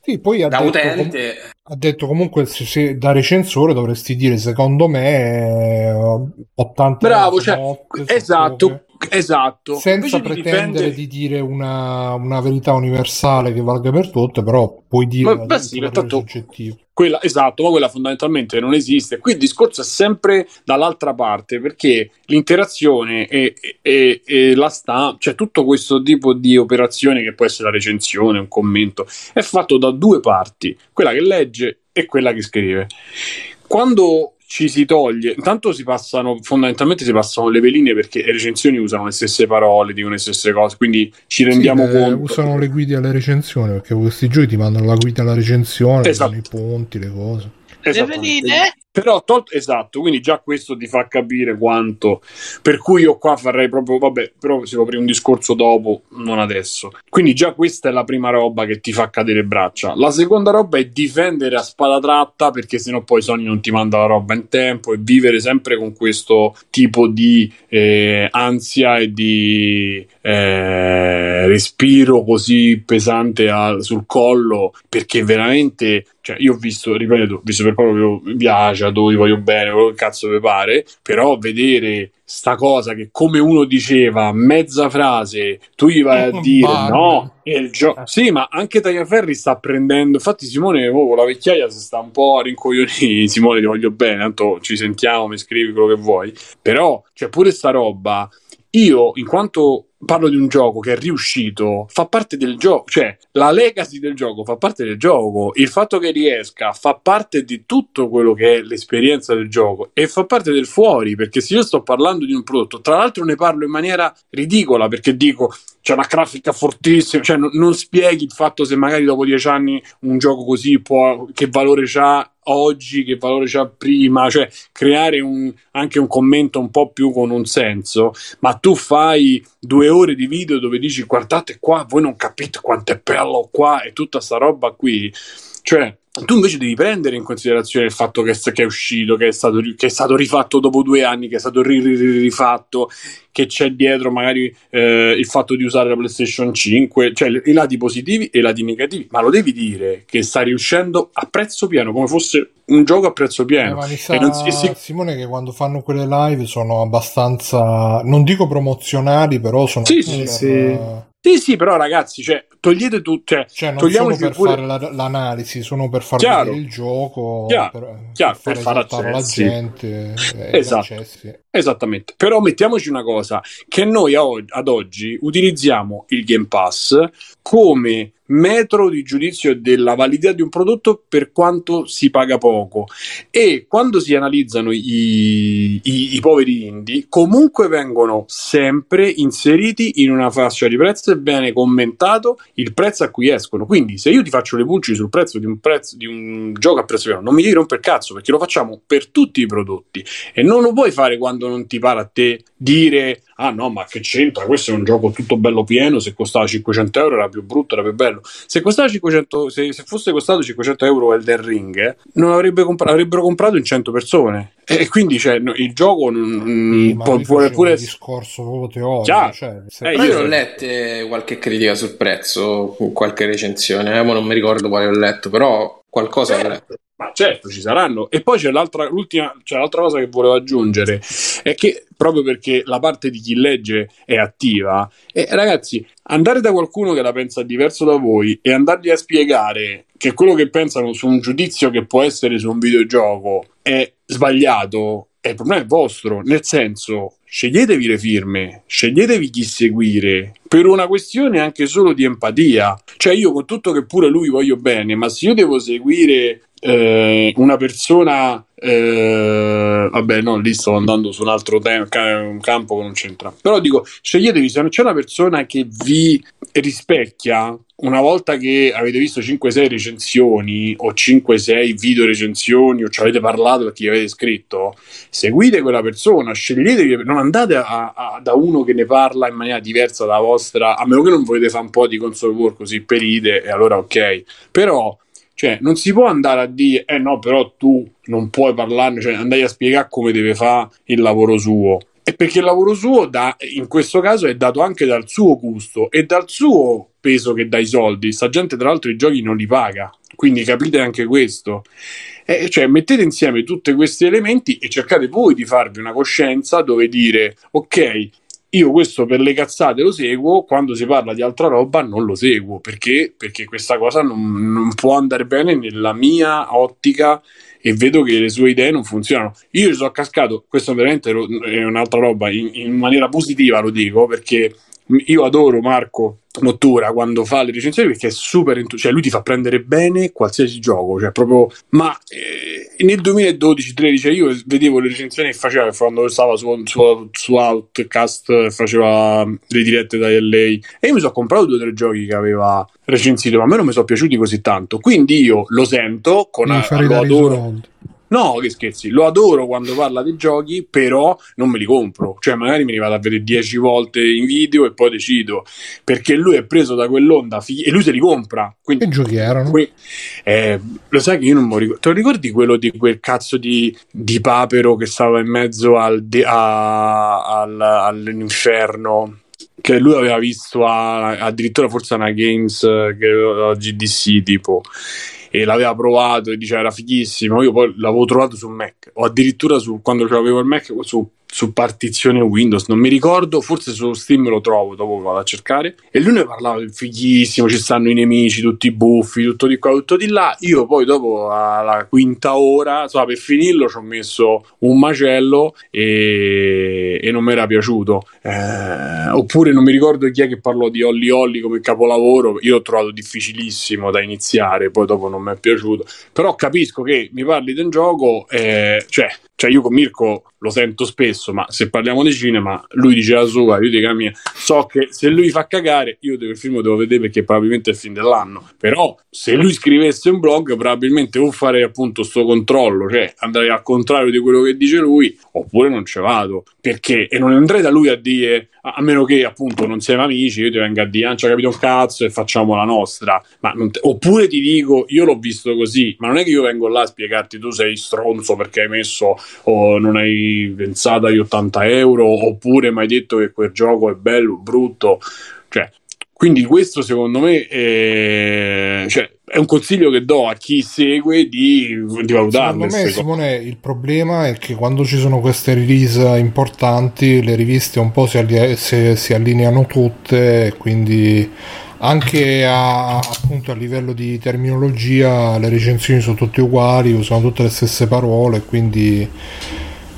sì, poi ha da detto, utente... Com- ha detto comunque se, se, da recensore dovresti dire secondo me 80 Bravo, cioè, esatto, esatto. Senza pretendere difendere... di dire una, una, verità universale che valga per tutte, però puoi dire ma, beh, sì, tanto. Quella, esatto, ma quella fondamentalmente non esiste. Qui il discorso è sempre dall'altra parte perché l'interazione e, e, e la stampa, cioè tutto questo tipo di operazione che può essere la recensione, un commento, è fatto da due parti, quella che legge e quella che scrive. Quando ci si toglie, intanto si passano, fondamentalmente si passano le veline perché le recensioni usano le stesse parole, dicono le stesse cose, quindi ci rendiamo sì, conto. Usano le guide alle recensioni perché questi giochi ti mandano la guida alla recensione, esatto. i ponti, le cose. Le veline però tolto, esatto, quindi già questo ti fa capire quanto. Per cui io qua farei proprio, vabbè, però si può aprire un discorso dopo, non adesso. Quindi già questa è la prima roba che ti fa cadere braccia. La seconda roba è difendere a spada tratta perché sennò poi Sony non ti manda la roba in tempo e vivere sempre con questo tipo di eh, ansia e di eh, respiro così pesante al, sul collo perché veramente cioè, io ho visto, ripeto, visto per proprio mi piace, dove voglio bene, quello che cazzo vi pare, però vedere sta cosa che come uno diceva, mezza frase, tu gli vai a dire no, e il gioco... Sì, ma anche Tagliaferri sta prendendo, infatti Simone, oh, con la vecchiaia si sta un po' a rincoglionire, Simone ti voglio bene, tanto ci sentiamo, mi scrivi quello che vuoi, però, cioè pure sta roba, io in quanto parlo di un gioco che è riuscito, fa parte del gioco, cioè la legacy del gioco fa parte del gioco, il fatto che riesca fa parte di tutto quello che è l'esperienza del gioco e fa parte del fuori, perché se io sto parlando di un prodotto, tra l'altro ne parlo in maniera ridicola perché dico c'è una grafica fortissima, cioè non, non spieghi il fatto se magari dopo dieci anni un gioco così può, che valore ha oggi, che valore c'ha prima, cioè creare un, anche un commento un po' più con un senso, ma tu fai due ore di video dove dici guardate qua, voi non capite quanto è bello qua e tutta sta roba qui, cioè tu invece devi prendere in considerazione il fatto che, che è uscito, che è, stato, che è, stato, rifatto dopo due anni, che è stato ri, ri, rifatto, che c'è dietro magari eh, il fatto di usare la PlayStation 5, cioè i lati positivi e i lati negativi, ma lo devi dire che sta riuscendo a prezzo pieno, come fosse un gioco a prezzo pieno. Eh, sa, si, si... Simone che quando fanno quelle live sono abbastanza, non dico promozionali, però sono... Sì, sì, sì. Sì, sì, però ragazzi, cioè, togliete tutto. Cioè, cioè non sono per pure... fare la, l'analisi, sono per far chiaro, vedere il gioco, chiaro, per, chiaro, per, far fare la gente. Esatto. Esattamente. Però mettiamoci una cosa, che noi ad oggi utilizziamo il Game Pass come metro di giudizio della validità di un prodotto per quanto si paga poco. E quando si analizzano i, i, i, poveri indie comunque vengono sempre inseriti in una fascia di prezzo e viene commentato il prezzo a cui escono. Quindi se io ti faccio le pulci sul prezzo di un, prezzo, di un gioco a prezzo pieno non mi devi rompere cazzo perché lo facciamo per tutti i prodotti. E non lo puoi fare quando non ti pare a te dire ah no ma che c'entra? Questo è un gioco tutto bello pieno. Se costava 500 euro era più brutto era più bello. Se costava 500 se, se fosse costato 500 euro Elden Ring eh, non avrebbe compra- avrebbero comprato in 100 persone e quindi cioè, no, il gioco non, sì, può, pure un discorso proprio teorico cioè, se... eh, io ho letto qualche critica sul prezzo qualche recensione eh, non mi ricordo quale ho letto però qualcosa ho letto. ma certo, ci saranno. E poi c'è l'altra, l'ultima, c'è l'altra cosa che volevo aggiungere, è che proprio perché la parte di chi legge è attiva, e ragazzi, andare da qualcuno che la pensa diverso da voi e andargli a spiegare che quello che pensano su un giudizio che può essere su un videogioco è sbagliato, il problema è vostro, nel senso, sceglietevi le firme, sceglietevi chi seguire, per una questione anche solo di empatia. Cioè io con tutto che pure lui voglio bene, ma se io devo seguire eh, una persona eh, vabbè no lì sto andando su un altro tema, un campo che non c'entra però dico sceglietevi se non c'è una persona che vi rispecchia una volta che avete visto 5-6 recensioni o 5-6 video recensioni o ci avete parlato perché gli avete scritto, seguite quella persona, sceglietevi, non andate a, a, da uno che ne parla in maniera diversa dalla vostra, a meno che non volete fare un po' di console war così per ide, e allora ok. Però cioè, non si può andare a dire, eh no, però tu non puoi parlarne, cioè andai a spiegare come deve fare il lavoro suo. E perché il lavoro suo, da, in questo caso, è dato anche dal suo gusto e dal suo peso che dà i soldi. Sta gente, tra l'altro, i giochi non li paga. Quindi capite anche questo. Eh, cioè, mettete insieme tutti questi elementi e cercate voi di farvi una coscienza dove dire, ok, io questo per le cazzate lo seguo, quando si parla di altra roba non lo seguo, perché? Perché questa cosa non, non può andare bene nella mia ottica e vedo che le sue idee non funzionano. Io ci sono cascato, questo veramente è un'altra roba, in, in maniera positiva lo dico, perché io adoro Marco Nottura quando fa le recensioni perché è super entusiasta, cioè lui ti fa prendere bene qualsiasi gioco, cioè proprio ma eh, nel 2012-13 io vedevo le recensioni che faceva quando stava su, su, su Outcast faceva le dirette da LA e io mi sono comprato due o tre giochi che aveva recensito, ma a me non mi sono piaciuti così tanto, quindi io lo sento con lo adoro. No, che scherzi, lo adoro quando parla di giochi, però non me li compro. Cioè, magari me li vado a vedere dieci volte in video e poi decido. Perché lui è preso da quell'onda fi- e lui se li compra. Quindi, che giochi erano? Que- eh, lo sai che io non mi ricordo. Te lo ricordi quello di quel cazzo di, di papero che stava in mezzo al de- a- al, all'inferno? Che lui aveva visto a- addirittura forse a una Games eh, che a GDC tipo e l'aveva provato e diceva era fighissimo. Io poi l'avevo trovato su Mac o addirittura su, quando avevo il Mac su su partizione Windows, non mi ricordo, forse su Steam lo trovo, dopo vado a cercare. E lui ne parlava fighissimo, ci stanno i nemici, tutti buffi, tutto di qua, tutto di là. Io poi dopo alla quinta ora, insomma, per finirlo ci ho messo un macello e, e non mi era piaciuto. Eh, oppure non mi ricordo chi è che parlò di Holly Holly come capolavoro, io l'ho trovato difficilissimo da iniziare, poi dopo non mi è piaciuto. Però capisco che mi parli di un gioco, eh, cioè cioè io con Mirko lo sento spesso, ma se parliamo di cinema, lui dice la sua, io dico la mia. So che se lui fa cagare, io il film devo vedere perché probabilmente è il film dell'anno. Però se lui scrivesse un blog, probabilmente o farei appunto sto controllo, cioè andrei al contrario di quello che dice lui, oppure non ce vado. Perché? E non andrei da lui a dire, a meno che appunto non siamo amici, io ti venga a dire, non ci ha capito un cazzo e facciamo la nostra. Te... Oppure ti dico, io l'ho visto così, ma non è che io vengo là a spiegarti tu sei stronzo perché hai messo o non hai pensato agli 80 euro, oppure mi hai detto che quel gioco è bello, brutto. Cioè, quindi questo secondo me è, cioè, è, un consiglio che do a chi segue di, di valutarle. Secondo me Simone il problema è che quando ci sono queste release importanti le riviste un po' si, si, si allineano tutte quindi anche a, appunto, a livello di terminologia le recensioni sono tutte uguali usano tutte le stesse parole quindi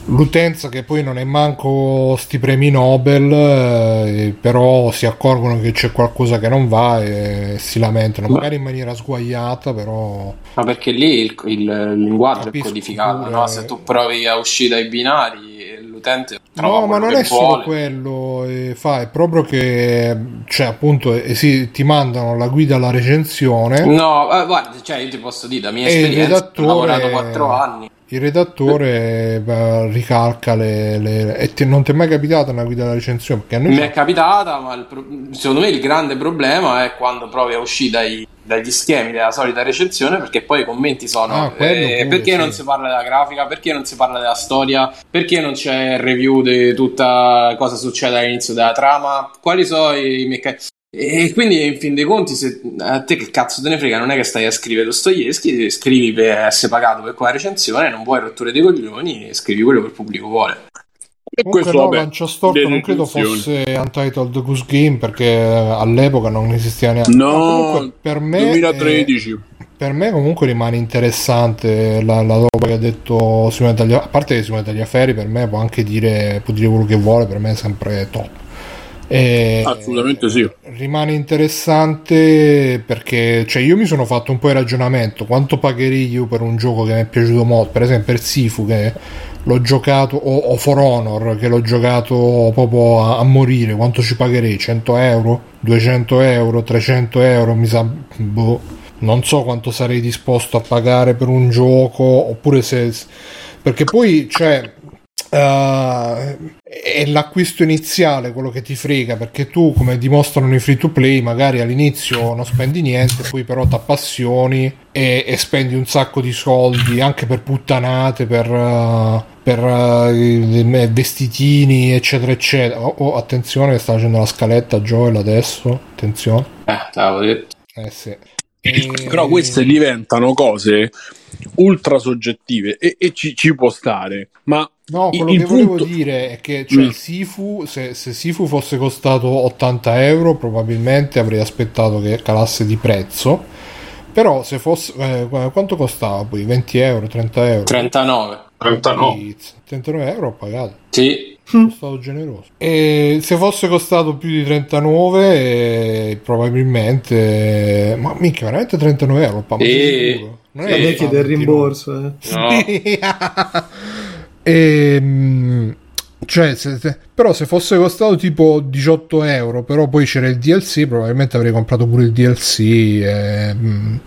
l'utenza che poi non è manco sti premi Nobel, eh, però si accorgono che c'è qualcosa che non va e si lamentano, magari in maniera sguaiata, però... Ma perché lì il, il, il linguaggio è codificato, pure... no? se tu provi a uscire dai binari l'utente no ma non è vuole. solo quello eh, fa è proprio che cioè appunto eh, sì, ti mandano la guida alla recensione no eh, guarda cioè io ti posso dire da mia esperienza ho lavorato 4 anni il redattore beh, ricalca le, le e ti, non ti è mai capitata una guida alla recensione? Mi è capitata, ma pro... secondo me il grande problema è quando provi a uscire dai, dagli schemi della solita recensione perché poi i commenti sono ah, eh, perché sì. non si parla della grafica, perché non si parla della storia, perché non c'è il review di tutta cosa succede all'inizio della trama, quali sono i meccanismi. E quindi in fin dei conti, se a te che cazzo te ne frega, non è che stai a scrivere Dostoevsky, scrivi per essere pagato per quella recensione, non vuoi rotture dei coglioni, scrivi quello che il pubblico vuole. E Comunque questo, no, vabbè, Lancia Storto non credo fosse Untitled Goose Game perché all'epoca non esisteva neanche. No, per me 2013. È, per me comunque rimane interessante la, la roba che ha detto Simone Tagliaferri, a parte che Simone Tagliaferri per me può anche dire, può dire quello che vuole, per me è sempre top E Assolutamente sì. Rimane interessante perché cioè, io mi sono fatto un po' il ragionamento quanto pagherei io per un gioco che mi è piaciuto molto, per esempio il Sifu che l'ho giocato o, o For Honor che l'ho giocato proprio a, a, morire, quanto ci pagherei? 100 euro? 200 euro? 300 euro? Mi sa... Boh non so quanto sarei disposto a pagare per un gioco oppure se perché poi cioè Uh, è l'acquisto iniziale quello che ti frega perché tu come dimostrano i free to play magari all'inizio non spendi niente poi però ti appassioni e, e, spendi un sacco di soldi anche per puttanate per, uh, per uh, vestitini eccetera eccetera. Oh, oh, attenzione che sta facendo la scaletta Joel adesso attenzione. Eh, t'avevo detto. Eh sì. E... Però queste diventano cose ultra soggettive e, e ci, ci, può stare. Ma no, quello che punto... volevo dire è che cioè, mm. Sifu, se, se, Sifu fosse costato 80 euro, probabilmente avrei aspettato che calasse di prezzo. Però se fosse eh, quanto costava poi? 20 euro, 30 euro? 39. 39. 39 euro ho pagato. Sì. Sono stato generoso. E se fosse costato più di 39, eh, probabilmente. Ma mica, veramente 39 euro. Pa, e... Non è che chiede il rimborso. Eh. No. e, ehm, cioè, se, però se fosse costato tipo 18 euro, però poi c'era il DLC, probabilmente avrei comprato pure il DLC. E, mh,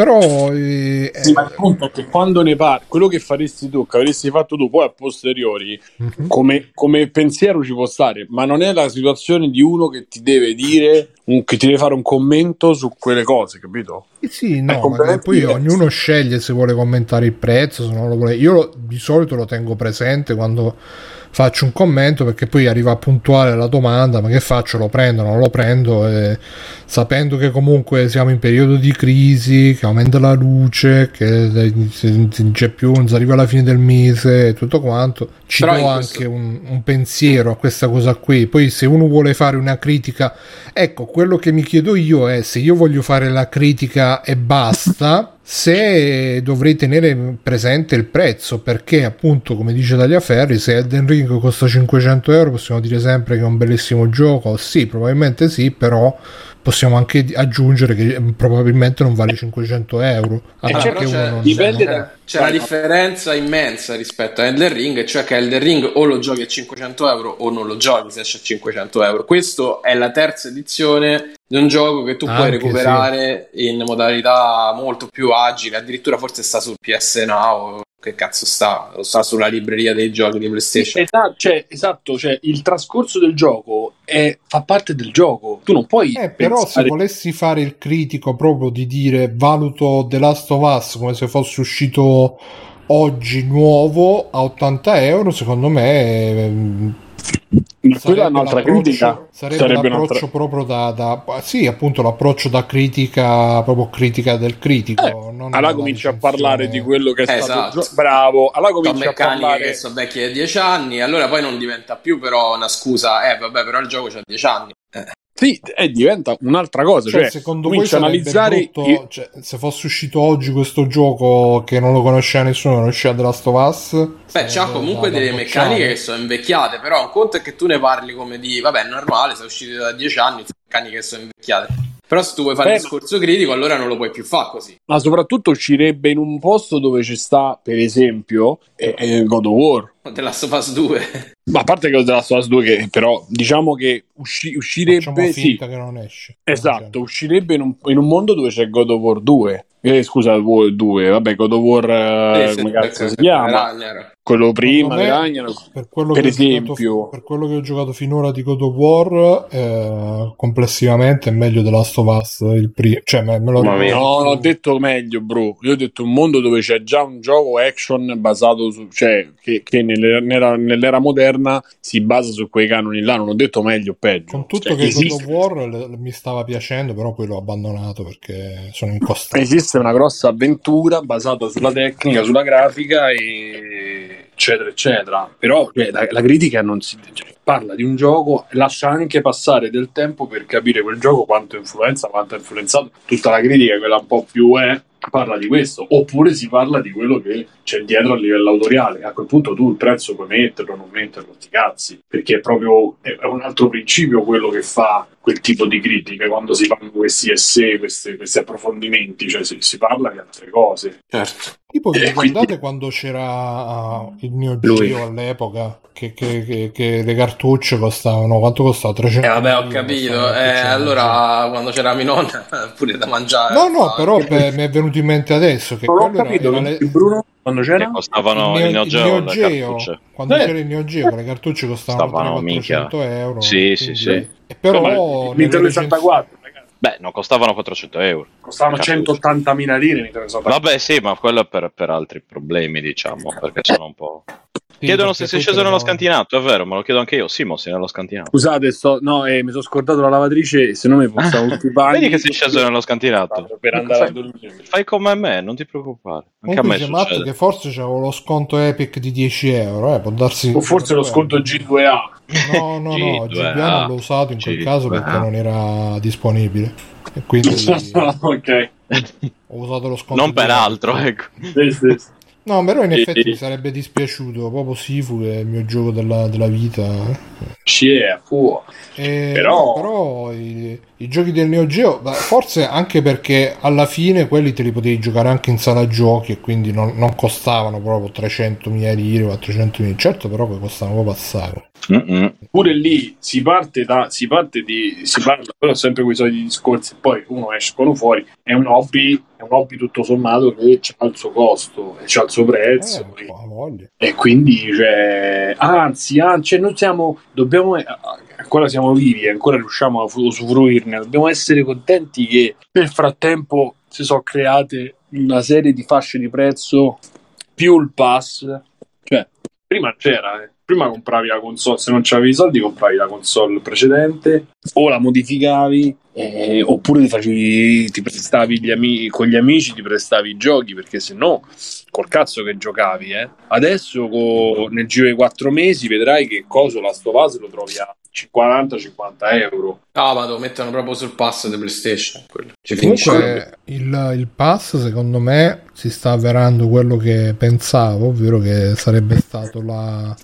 però eh, sì, ma il punto è che quando ne parli quello che faresti tu che avresti fatto tu poi a posteriori uh-huh. come, come, pensiero ci può stare ma non è la situazione di uno che ti deve dire un, che ti deve fare un commento su quelle cose capito? Eh sì no ma poi ognuno sceglie se vuole commentare il prezzo se non lo vuole io lo, di solito lo tengo presente quando faccio un commento perché poi arriva puntuale la domanda ma che faccio? Lo prendo non lo prendo? E sapendo che comunque siamo in periodo di crisi che aumenta la luce che non c'è più non si arriva alla fine del mese e tutto quanto ci Però do anche un, un pensiero a questa cosa qui. Poi se uno vuole fare una critica ecco quello che mi chiedo io è se io voglio fare la critica e basta se dovrei tenere presente il prezzo perché appunto come dice Tagliaferri se Elden Ring costa 500 euro possiamo dire sempre che è un bellissimo gioco. Sì probabilmente sì però possiamo anche aggiungere che probabilmente non vale 500 euro. Eh, c'è, non... dipende da, c'è una differenza immensa rispetto a Elden Ring, cioè che Elden Ring o lo giochi a 500 euro o non lo giochi se esce a 500 euro. Questo è la terza edizione di un gioco che tu anche puoi recuperare sì. in modalità molto più agile, addirittura forse sta sul PS Now che cazzo sta? Lo sta sulla libreria dei giochi di PlayStation. Esatto, cioè, esatto, cioè il trascorso del gioco è, fa parte del gioco. Tu non puoi. Eh, però pensare... se volessi fare il critico proprio di dire valuto The Last of Us come se fosse uscito oggi nuovo a 80 euro, secondo me ma quella è un'altra critica. Sarebbe, sarebbe l'approccio proprio da, da, Sì, appunto, l'approccio da critica, proprio critica del critico. Eh, allora cominci a parlare di quello che è esatto. stato bravo. Allora cominci a parlare... che sono vecchi di 10 anni, allora poi non diventa più però una scusa. Eh, vabbè, però il gioco c'ha 10 anni. Eh. Sì, e diventa un'altra cosa. Cioè, cioè secondo voi analizzare brutto, i... cioè, se fosse uscito oggi questo gioco che non lo conosceva nessuno, conosceva The Last of Us. Beh, c'ha comunque delle meccaniche che sono invecchiate, però un conto è che tu ne parli come di, vabbè, è normale, sei uscito da dieci anni, meccaniche che sono invecchiate. Però se tu vuoi fare Beh, il discorso critico, allora non lo puoi più fare così. Ma soprattutto uscirebbe in un posto dove ci sta, per esempio, eh, eh, God of War. The Last of Us 2. Ma a parte che The Last of Us 2, che però diciamo che usci- uscirebbe... Sì, che non esce. Esatto, uscirebbe in un, in un mondo dove c'è God of War 2 eh, scusa, 2, vabbè, God of War, eh, come cazzo si chiama? Quello prima, me, Ragnarok, per, quello per esempio. Giocato, per quello che ho giocato finora di God of War, eh, complessivamente è meglio The Last of Us, il primo. Cioè, me, me lo no, non ho detto meglio, bro. Io ho detto un mondo dove c'è già un gioco action basato su... cioè, che, che nell'era, nell'era, moderna si basa su quei canoni là, non ho detto meglio o peggio. Con tutto cioè, che esiste... God of War le, mi stava piacendo, però poi l'ho abbandonato perché sono incostante. Esiste una grossa avventura basata sulla tecnica, sulla grafica e eccetera eccetera. Però cioè, la, la, critica non si cioè, parla di un gioco e lascia anche passare del tempo per capire quel gioco quanto influenza, quanto ha influenzato tutta la critica, quella un po' più è parla di questo, oppure si parla di quello che c'è dietro a livello autoriale. A quel punto tu il prezzo puoi metterlo non metterlo, sti cazzi, perché è proprio è un altro principio quello che fa quel tipo di critiche quando si fanno questi essay, questi, questi approfondimenti, cioè si, si, parla di altre cose. Certo. Tipo, vi ricordate quindi... quando c'era uh, il mio Geo all'epoca? Che, che, che, che, le cartucce costavano quanto costava? 300 eh vabbè ho capito eh, allora quando c'era mia nonna pure da mangiare no no però beh, mi è venuto in mente adesso che non ho capito era, era le... Bruno quando c'era che costavano il Neo, il Geo, Neo Geo quando eh. c'era il Neo Geo le cartucce costavano 400 euro sì sì sì e però Nintendo 64 Beh, non costavano 400 euro. Costavano 180.000 lire. Vabbè, sì, ma quello è per, per altri problemi, diciamo, perché sono un po'. Chiedono se sei sceso nello scantinato, è vero, me lo chiedo anche io. Simo, sei nello scantinato. Scusate, sto... no, eh, mi sono scordato la lavatrice, se no mi i bagni. Vedi che sei sceso nello scantinato. Per andare fai, a dormire. Fai come me, non ti preoccupare. Anche Comunque a me Matt che forse c'avevo lo sconto Epic di 10 euro, eh, può darsi... O forse lo sconto G2A. No, no, no, G2A non l'ho usato in quel G2A. caso perché non era disponibile. E quindi... ok. Ho usato lo sconto. Non per altro, ecco. Sì, sì. No, però in effetti mi sarebbe dispiaciuto. Proprio Sifu è il mio gioco della, della vita. Yeah, eh, però, però i, i, giochi del Neo Geo, forse anche perché alla fine quelli te li potevi giocare anche in sala giochi e quindi non, non costavano proprio 300.000 lire o 400.000. Certo, però che costavano proprio assai. Mm-mm. Pure lì si parte da si parte di si parla però sempre quei soliti discorsi poi uno escono fuori è un hobby è un hobby tutto sommato che ha il suo costo e ha il suo prezzo eh, e, e, quindi cioè, anzi, anzi noi siamo dobbiamo ancora siamo vivi ancora riusciamo a usufruirne dobbiamo essere contenti che nel frattempo si sono create una serie di fasce di prezzo più il pass cioè prima c'era eh prima compravi la console, se non c'avevi i soldi compravi la console precedente o la modificavi eh, oppure ti, facevi, ti prestavi gli ami- con gli amici, ti prestavi i giochi perché se no col cazzo che giocavi. Eh. Adesso co- nel giro di quattro mesi vedrai che coso la Stovaz lo trovi a 40-50 euro. Ah, ma lo mettono proprio sul pass di PlayStation. Ci Comunque, il, il, pass, secondo me, si sta avverando quello che pensavo, ovvero che sarebbe stato la,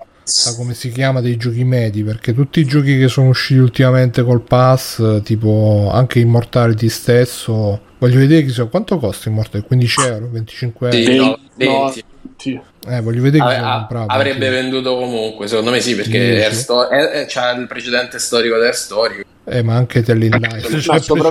la come si chiama dei giochi medi perché tutti i giochi che sono usciti ultimamente col pass tipo anche Immortality stesso voglio vedere chi so, quanto costa Immortality 15 euro 25 euro sì, no, 20 no. Eh, voglio vedere Ave, comprato, avrebbe anche. venduto comunque secondo me sì perché. Sto- è, è, c'ha il precedente storico del storico eh, ma anche Telling Life. Cioè sopra...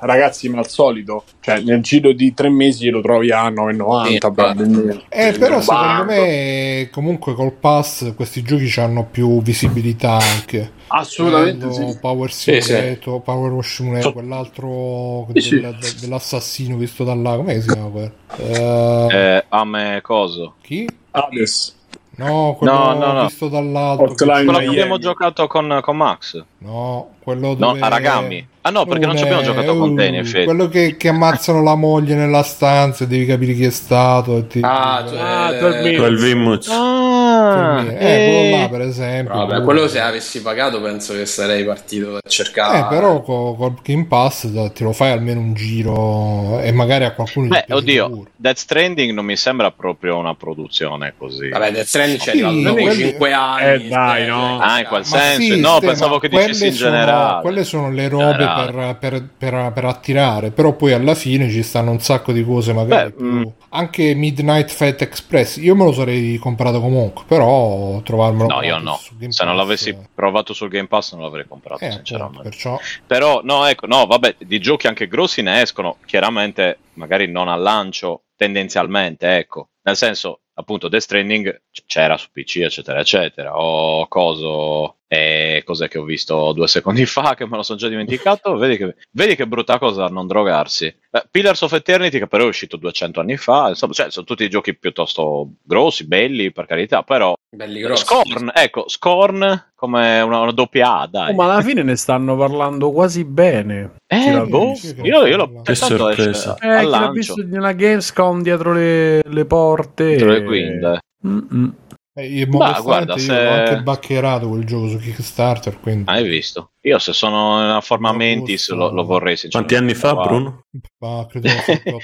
Ragazzi, ma al solito, cioè, nel giro di tre mesi lo trovi a 9,90. Sì, eh, però secondo me, comunque col pass, questi giochi hanno più visibilità anche. Assolutamente sì. Power Simulator, sì, Power Wash Simulator, quell'altro sì, del, dell'assassino visto da là, come si chiama quello? Uh... Eh, Ame Coso. Chi? Hades. No, quello no, no, no. visto dall'alto. Quello che abbiamo giocato con, con Max. No, quello dove... No, Aragami. Ah no, perché non, ci abbiamo giocato con te, in effetti. Quello che, che, ammazzano la moglie nella stanza e devi capire chi è stato. E ti... Ah, cioè, ah, eh, 12 Ah, eh, eh, quello là per esempio. Vabbè, quello se avessi pagato penso che sarei partito a cercare. Eh, però col, col Game Pass ti lo fai almeno un giro e magari a qualcuno Beh, oddio, pure. Death Stranding non mi sembra proprio una produzione così. Vabbè, Death Stranding c'è sì, arrivato quelli... 5 anni. Eh dai, no. Ah, in quel senso. Sì, no, pensavo che dicessi in generale. Quelle sono le robe per, per, per, per, attirare, però poi alla fine ci stanno un sacco di cose magari Beh, più... mh. Mm. Anche Midnight Fat Express, io me lo sarei comprato comunque, però trovarmelo... No, io no. Se non l'avessi provato sul Game Pass non l'avrei comprato, eh, sinceramente. Perciò... Però, no, ecco, no, vabbè, di giochi anche grossi ne escono, chiaramente, magari non al lancio, tendenzialmente, ecco. Nel senso, appunto Death Stranding c'era su PC eccetera eccetera o coso e cos'è che ho visto due secondi fa che me lo sono già dimenticato. Vedi che, vedi che brutta cosa non drogarsi. Eh, Pillars of Eternity che però è uscito 200 anni fa insomma cioè, sono tutti giochi piuttosto grossi belli per carità però belli grossi. Scorn ecco Scorn come una, una doppia A dai. Oh, ma alla fine ne stanno parlando quasi bene. Eh, boh, io, io l'ho che sorpresa. Eh, l'ho visto nella Gamescom dietro le, le porte? Dietro le quinte. Mm-mm. Eh, Ma guarda, se... ho anche baccherato quel gioco su Kickstarter. Quindi... Hai visto? Io se sono in una forma no, mentis lo, lo, vorrei Quanti anni fa, Bruno? Ma credo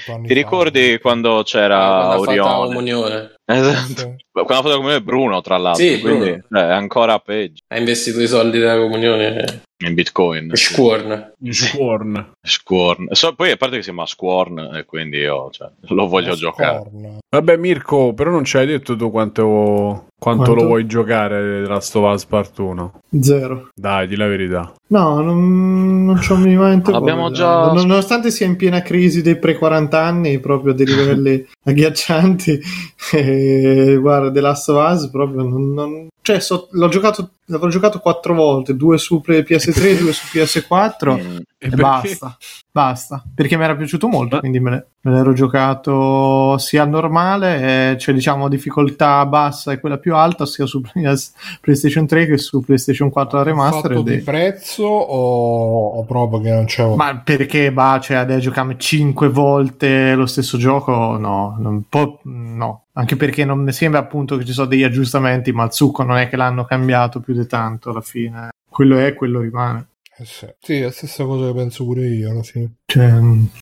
anni Ti ricordi quando c'era ah, Orione? Esatto. Sì. Quando ha fatto la comunione Bruno, tra l'altro, sì, quindi eh, è ancora peggio. Ha investito i soldi della comunione in Bitcoin. Squorn. Squorn. Squorn. So, poi a parte che si chiama Squorn e quindi io cioè, lo voglio giocare. Vabbè Mirko, però non ci hai detto tu quanto, quanto, quanto? lo vuoi giocare Last of Us Part 1? Zero. Dai, di la verità. No, non, non c'ho minimamente Abbiamo già... Nonostante sia in piena crisi dei pre-40 anni, proprio dei livelli agghiaccianti, e, guarda, The Last of Us proprio non... non... Cioè, so, l'ho giocato l'avrò giocato quattro volte, due su PS3, due su PS4 mm. e, e basta. Basta, perché mi era piaciuto molto, quindi me, ne, me l'ero giocato sia normale, eh, cioè diciamo difficoltà bassa e quella più alta, sia su PlayStation 3 che su PlayStation 4 Remaster. Fatto di prezzo o, o proprio che non c'è? Ma perché bah, cioè, adesso giocarmi 5 volte lo stesso gioco? No, non può, no. Anche perché non mi sembra appunto che ci sono degli aggiustamenti, ma il succo non è che l'hanno cambiato più di tanto alla fine. Quello è, quello rimane. Eh sì. sì, è la stessa cosa che penso pure io alla fine. Cioè,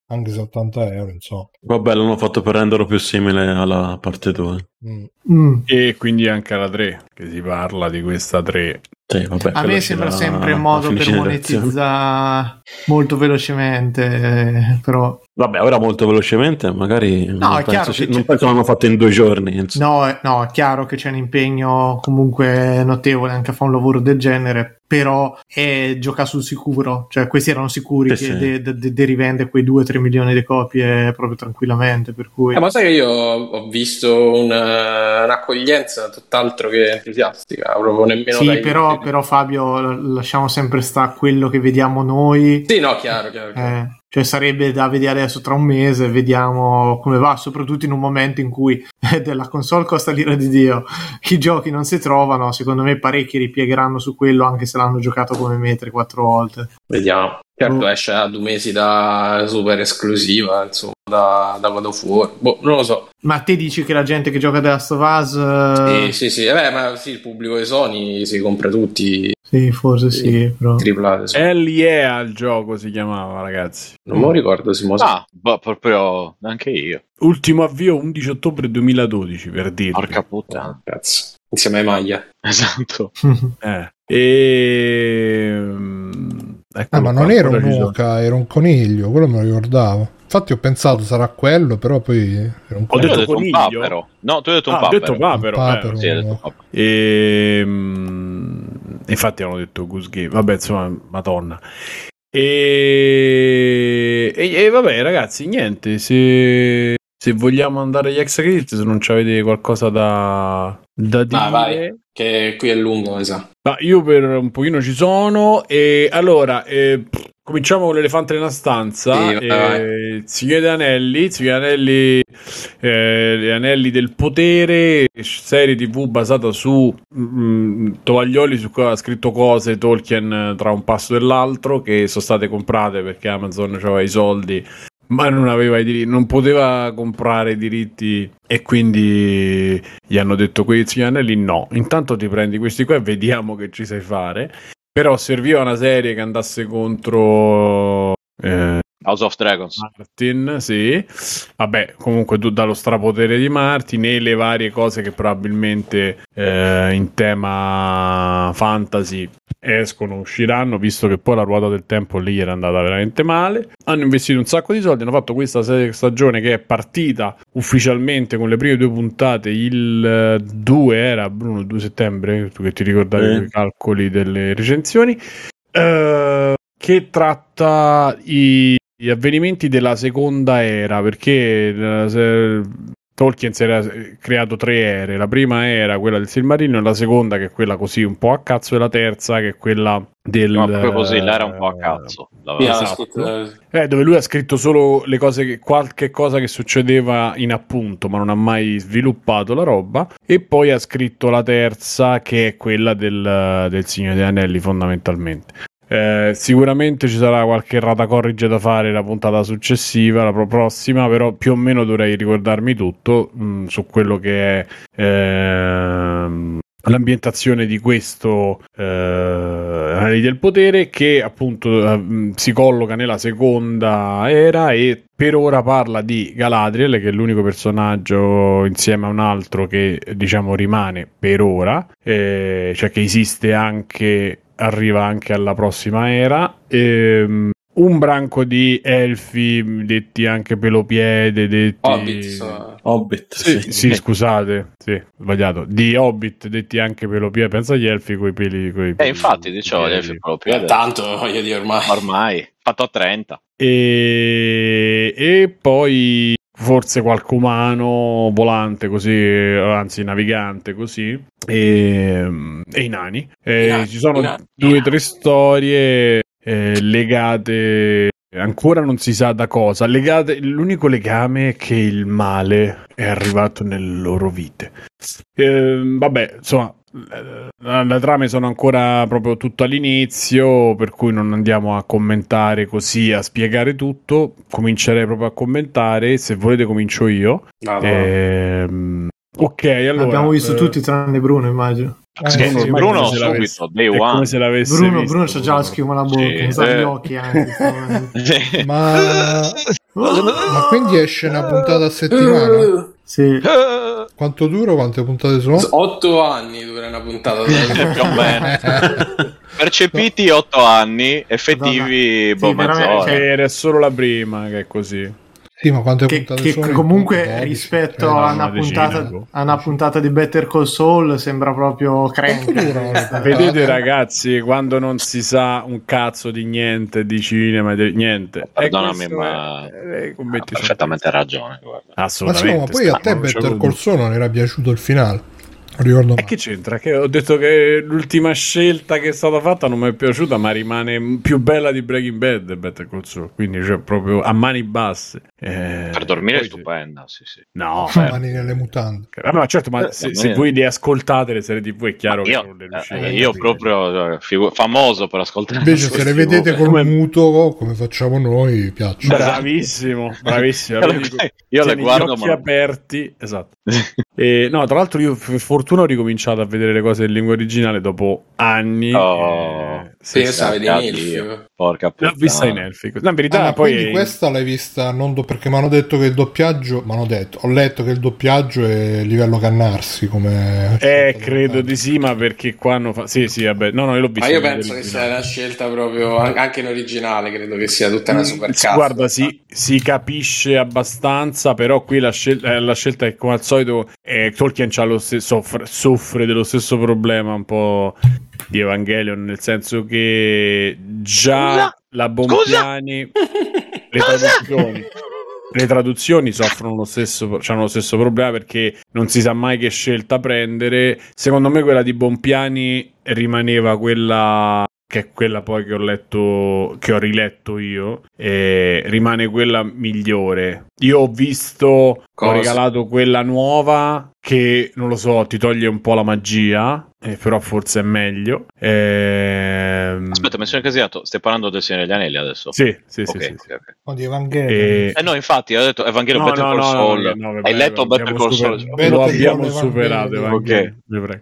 anche se 80 euro, insomma. Vabbè, l'hanno fatto per renderlo più simile alla parte 2. Mm. Mm. E quindi anche alla 3, che si parla di questa 3. Sì, vabbè, a me sembra sempre un modo per monetizzare molto velocemente, eh, però... Vabbè, ora molto velocemente, magari no, non, penso, ci, non penso l'hanno fatto in due giorni. No, no, è chiaro che c'è un impegno comunque notevole anche a fare un lavoro del genere, però è gioca sul sicuro, cioè questi erano sicuri sì, che sì. De, de, de rivende quei 2-3 milioni di copie proprio tranquillamente, per cui... Eh, ma sai che io ho visto una, un'accoglienza tutt'altro che entusiastica, proprio nemmeno... Sì, però, però, Fabio lasciamo sempre sta quello che vediamo noi. Sì, no, chiaro, chiaro. chiaro. Eh, cioè sarebbe da vedere adesso tra un mese, vediamo come va, soprattutto in un momento in cui della console costa l'ira di Dio, i giochi non si trovano, secondo me parecchi ripiegheranno su quello anche se l'hanno giocato come me 3-4 volte. Vediamo. Certo, oh. esce a due mesi da super esclusiva, insomma, da, da God of War. Boh, non lo so. Ma te dici che la gente che gioca The Last of Us... Sì, sì, sì. Eh ma sì, il pubblico di Sony si compra tutti. Sì, forse sì, sì però... Triplate. Hell yeah il gioco si chiamava, ragazzi. Non me lo ricordo, si muove. Ah, boh, proprio anche io. Ultimo avvio 11 ottobre 2012, per dirvi. Porca puttana. Oh, cazzo. Insieme ai maglia. Esatto. eh. E... Ecco ah, ma non era un'oca, era un coniglio, quello me lo ricordavo. Infatti ho pensato sarà quello, però poi era un coniglio. Ho detto coniglio. un papero. No, tu hai detto un ah, papero. Ho detto papero. Un papero, eh. sì, detto papero. E... Infatti hanno detto Goose Game. Vabbè, insomma, madonna. E... e, e vabbè, ragazzi, niente. Se se vogliamo andare agli extra credit, se non avete qualcosa da, da dire. Ah, vai, che qui è lungo, esatto. Ma io per un pochino ci sono. E allora, eh, cominciamo con l'elefante nella stanza. Sì, eh, Signore Anelli, Signore Anelli, eh, gli Anelli del Potere, serie tv basata su mh, mm, tovaglioli su cui ha scritto cose Tolkien tra un passo e l'altro, che sono state comprate perché Amazon aveva i soldi ma non aveva i diritti, non poteva comprare i diritti e quindi gli hanno detto questi anelli no, intanto ti prendi questi qua e vediamo che ci sai fare, però serviva una serie che andasse contro eh, House of Dragons. Martin, sì. Vabbè, comunque tu dallo strapotere di Martin e le varie cose che probabilmente eh, in tema fantasy escono, usciranno, visto che poi la ruota del tempo lì era andata veramente male. Hanno investito un sacco di soldi, hanno fatto questa stagione che è partita ufficialmente con le prime due puntate il 2 era Bruno il 2 settembre, tu che ti ricordavi eh. i calcoli delle recensioni. Uh, che tratta i, gli avvenimenti della seconda era, perché eh, Tolkien si era creato tre ere, la prima era quella del Silmarino, la seconda che è quella così un po' a cazzo e la terza che è quella del... No, proprio così, l'era un po' a cazzo. Esatto. Eh, dove lui ha scritto solo le cose che, qualche cosa che succedeva in appunto, ma non ha mai sviluppato la roba. E poi ha scritto la terza che è quella del, del Signore degli Anelli fondamentalmente. Eh, sicuramente ci sarà qualche rata corrige da fare la puntata successiva, la prossima, però più o meno dovrei ricordarmi tutto mh, mm, su quello che è eh, l'ambientazione di questo eh, Anelli del Potere che appunto eh, si colloca nella seconda era e per ora parla di Galadriel che è l'unico personaggio insieme a un altro che diciamo rimane per ora eh, cioè che esiste anche arriva anche alla prossima era e, un branco di elfi, detti anche pelopiede, detti... Hobbit. Hobbit sì, sì. sì, scusate, sì, sbagliato. Di Hobbit, detti anche pelopiede, pensa agli elfi coi peli... Coi eh, infatti, dicevo, gli elfi pelopiede. Eh, tanto, voglio dire, ormai. Ormai, fatto a 30. E, e poi forse qualche umano volante così, anzi navigante così, e, e i nani. E ci sono nani, due o tre storie eh, legate ancora non si sa da cosa legate l'unico legame è che il male è arrivato nelle loro vite eh, vabbè insomma le trame sono ancora proprio tutto all'inizio, per cui non andiamo a commentare così, a spiegare tutto. Comincerei proprio a commentare. Se volete, comincio io. No. Ehm, ok, allora. Abbiamo visto eh... tutti tranne Bruno, immagino. Eh, sì, sì, Bruno subito, day one. Come se l'avesse Bruno, Bruno c'ha già la schiuma alla bocca, sì, sa eh. gli occhi anche. ma... ma quindi esce una puntata a settimana? Sì. Quanto dura? Quante puntate sono? Otto anni dura una puntata. Più o meno. Percepiti otto anni, effettivi boh, mezz'ora. Cioè... Era solo la prima che è così. Sì, ma quante che, puntate che sono? Comunque, rispetto cioè, a, una puntata, decina, a una puntata di Better Call Saul, sembra proprio crank. Vedete, ragazzi, quando non si sa un cazzo di niente di cinema, di niente. Perdonami, ma è, ha perfettamente ragione. Assolutamente. Ma, sì, ma poi a te Better Call Saul non era piaciuto il finale? Ricordo e che c'entra? Che ho detto che l'ultima scelta che è stata fatta non mi è piaciuta, ma rimane più bella di Breaking Bad Better Call Saul. Quindi cioè, proprio a mani basse. Eh, per dormire è stupenda, sì, sì. No, a mani nelle mutande. Ah, ma certo, ma eh, se, se, voi li ascoltate le serie TV è chiaro io, che non le riuscite. Eh, io proprio eh, figu- famoso per ascoltare. Invece se le vedete col come... muto, come facciamo noi, piacciono. Bravissimo, bravissimo. io, io le guardo gli occhi ma... aperti, esatto. e, no, tra l'altro io per fortuna ho ricominciato a vedere le cose in lingua originale dopo anni. Oh, eh, sì, di Elfio. Porca puttana. L'ho vista in elfico. No, in verità ah, poi... Quindi questa l'hai vista non do... perché mi hanno detto che il doppiaggio... Mi hanno detto, ho letto che il doppiaggio è livello cannarsi come... Eh, credo di sì, ma perché qua hanno fatto... Sì, sì, vabbè. No, no, io l'ho visto. Ma io penso che sia una scelta proprio... Anche in originale credo che sia tutta una mm, super cast. Guarda, si, si, capisce abbastanza, però qui la, scel- eh, la scelta è come al solito... Eh, Tolkien stesso, soffre, soffre dello stesso problema un po' di Evangelion, nel senso che già Scusa? la Bompiani, le traduzioni, le traduzioni soffrono lo stesso, hanno lo stesso problema perché non si sa mai che scelta prendere. Secondo me quella di Bompiani rimaneva quella che è quella poi che ho letto, che ho riletto io, e rimane quella migliore. Io ho visto, Cosa? ho regalato quella nuova che non lo so, ti toglie un po' la magia, eh, però forse è meglio. Ehm... Aspetta, mi sono incasinato. Stai parlando del Signore degli Anelli adesso? Sì, sì, okay, sì. sì, okay. O di Evangelio. E... Eh no, infatti, ho detto Evangelio no, Better no, Call Saul. No, no, Hai letto Better Call Saul? Lo abbiamo superato, Evangelio. Ok, prego.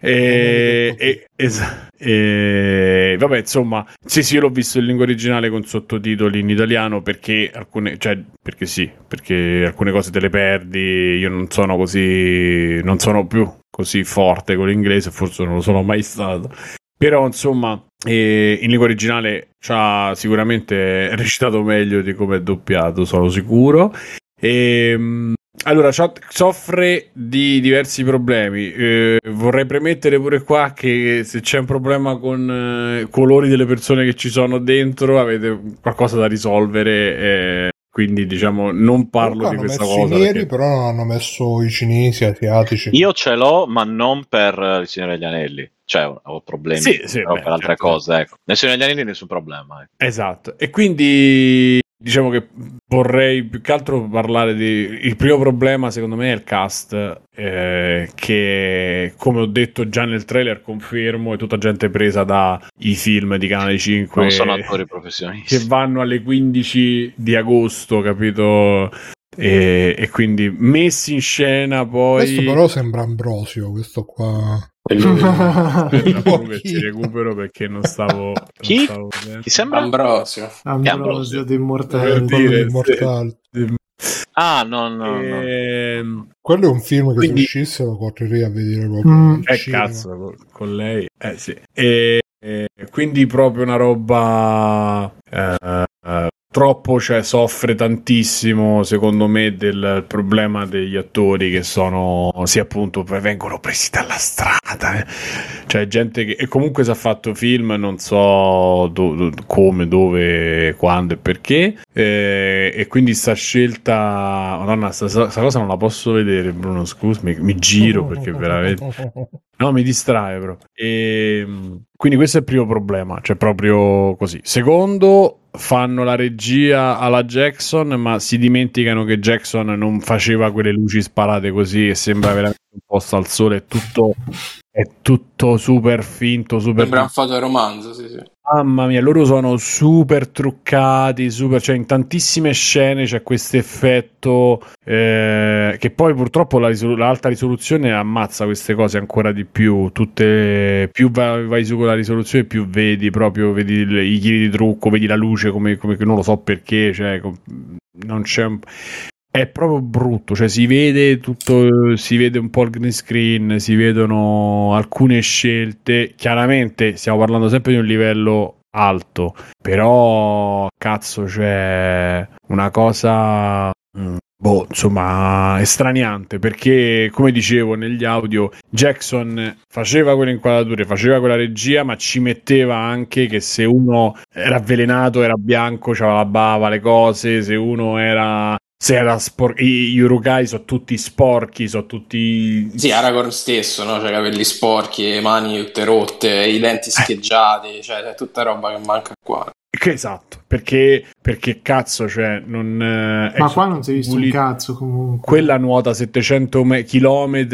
E, e, es- e, vabbè, insomma, sì, sì, io l'ho visto in lingua originale con sottotitoli in italiano perché alcune, cioè, perché sì, perché alcune cose te le perdi. Io non sono così, non sono più così forte con l'inglese, forse non lo sono mai stato. Però, insomma, eh, in lingua originale c'ha sicuramente recitato meglio di come è doppiato, sono sicuro. E, ehm, allora, soffre di diversi problemi. Eh, vorrei premettere pure qua che se c'è un problema con i eh, colori delle persone che ci sono dentro, avete qualcosa da risolvere. Eh, quindi, diciamo, non parlo di questa cosa. I neri, perché... però non hanno messo i cinesi, asiatici. Io ce l'ho, ma non per il Signore degli Anelli cioè ho problemi sì, sì, beh, per altre certo. cose ecco. nel Signore degli Anelli nessun problema ecco. esatto e quindi diciamo che vorrei più che altro parlare di il primo problema secondo me è il cast eh, che come ho detto già nel trailer confermo è tutta gente presa dai film di Canale 5 non sono attori professionisti. che vanno alle 15 di agosto capito? E, e, quindi messi in scena poi questo però sembra Ambrosio questo qua ci recupero perché non stavo chi? Non stavo chi sembra? Ambrosio. Ambrosio, Ambrosio di Immortale ah no no, no. Ehm... quello è un film che quindi... se uscisse lo potrei a vedere proprio mm. eh cazzo con lei. Eh sì. E, e quindi proprio una roba eh, purtroppo cioè, soffre tantissimo, secondo me, del problema degli attori che sono, sì, appunto, vengono presi dalla strada. Eh. Cioè, gente che e comunque si è fatto film, non so do, do, come, dove, quando e perché. Eh, e quindi sta scelta, madonna, sta, cosa non la posso vedere, Bruno. Scusami, mi giro perché veramente. No, mi distrae, però. E, quindi questo è il primo problema, cioè proprio così. Secondo, fanno la regia alla Jackson, ma si dimenticano che Jackson non faceva quelle luci sparate così e sembra veramente un posto al sole, è tutto, è tutto super finto, super... Sembra un fotoromanzo, sì, sì. Mamma mia, loro sono super truccati, super, cioè in tantissime scene c'è questo effetto eh, che poi purtroppo la risol- l'alta risoluzione ammazza queste cose ancora di più, tutte più vai, vai su con la risoluzione più vedi proprio, vedi le, i chili di trucco, vedi la luce come, come non lo so perché, cioè non c'è un è proprio brutto, cioè si vede tutto, si vede un po' il green screen, si vedono alcune scelte, chiaramente stiamo parlando sempre di un livello alto, però cazzo c'è una cosa mm, boh, insomma, estraniante perché, come dicevo negli audio, Jackson faceva quelle inquadrature, faceva quella regia, ma ci metteva anche che se uno era avvelenato, era bianco, aveva la bava, le cose, se uno era se era spor- gli Urukai sono tutti sporchi, sono tutti. Sì, Aragorn stesso, no? Cioè, capelli sporchi, mani tutte rotte, i denti scheggiati, eh. cioè, è tutta roba che manca qua. Esatto, perché, perché cazzo, cioè, non. Eh, Ma qua non si è visto pulito. un cazzo comunque. Quella nuota 700 me- km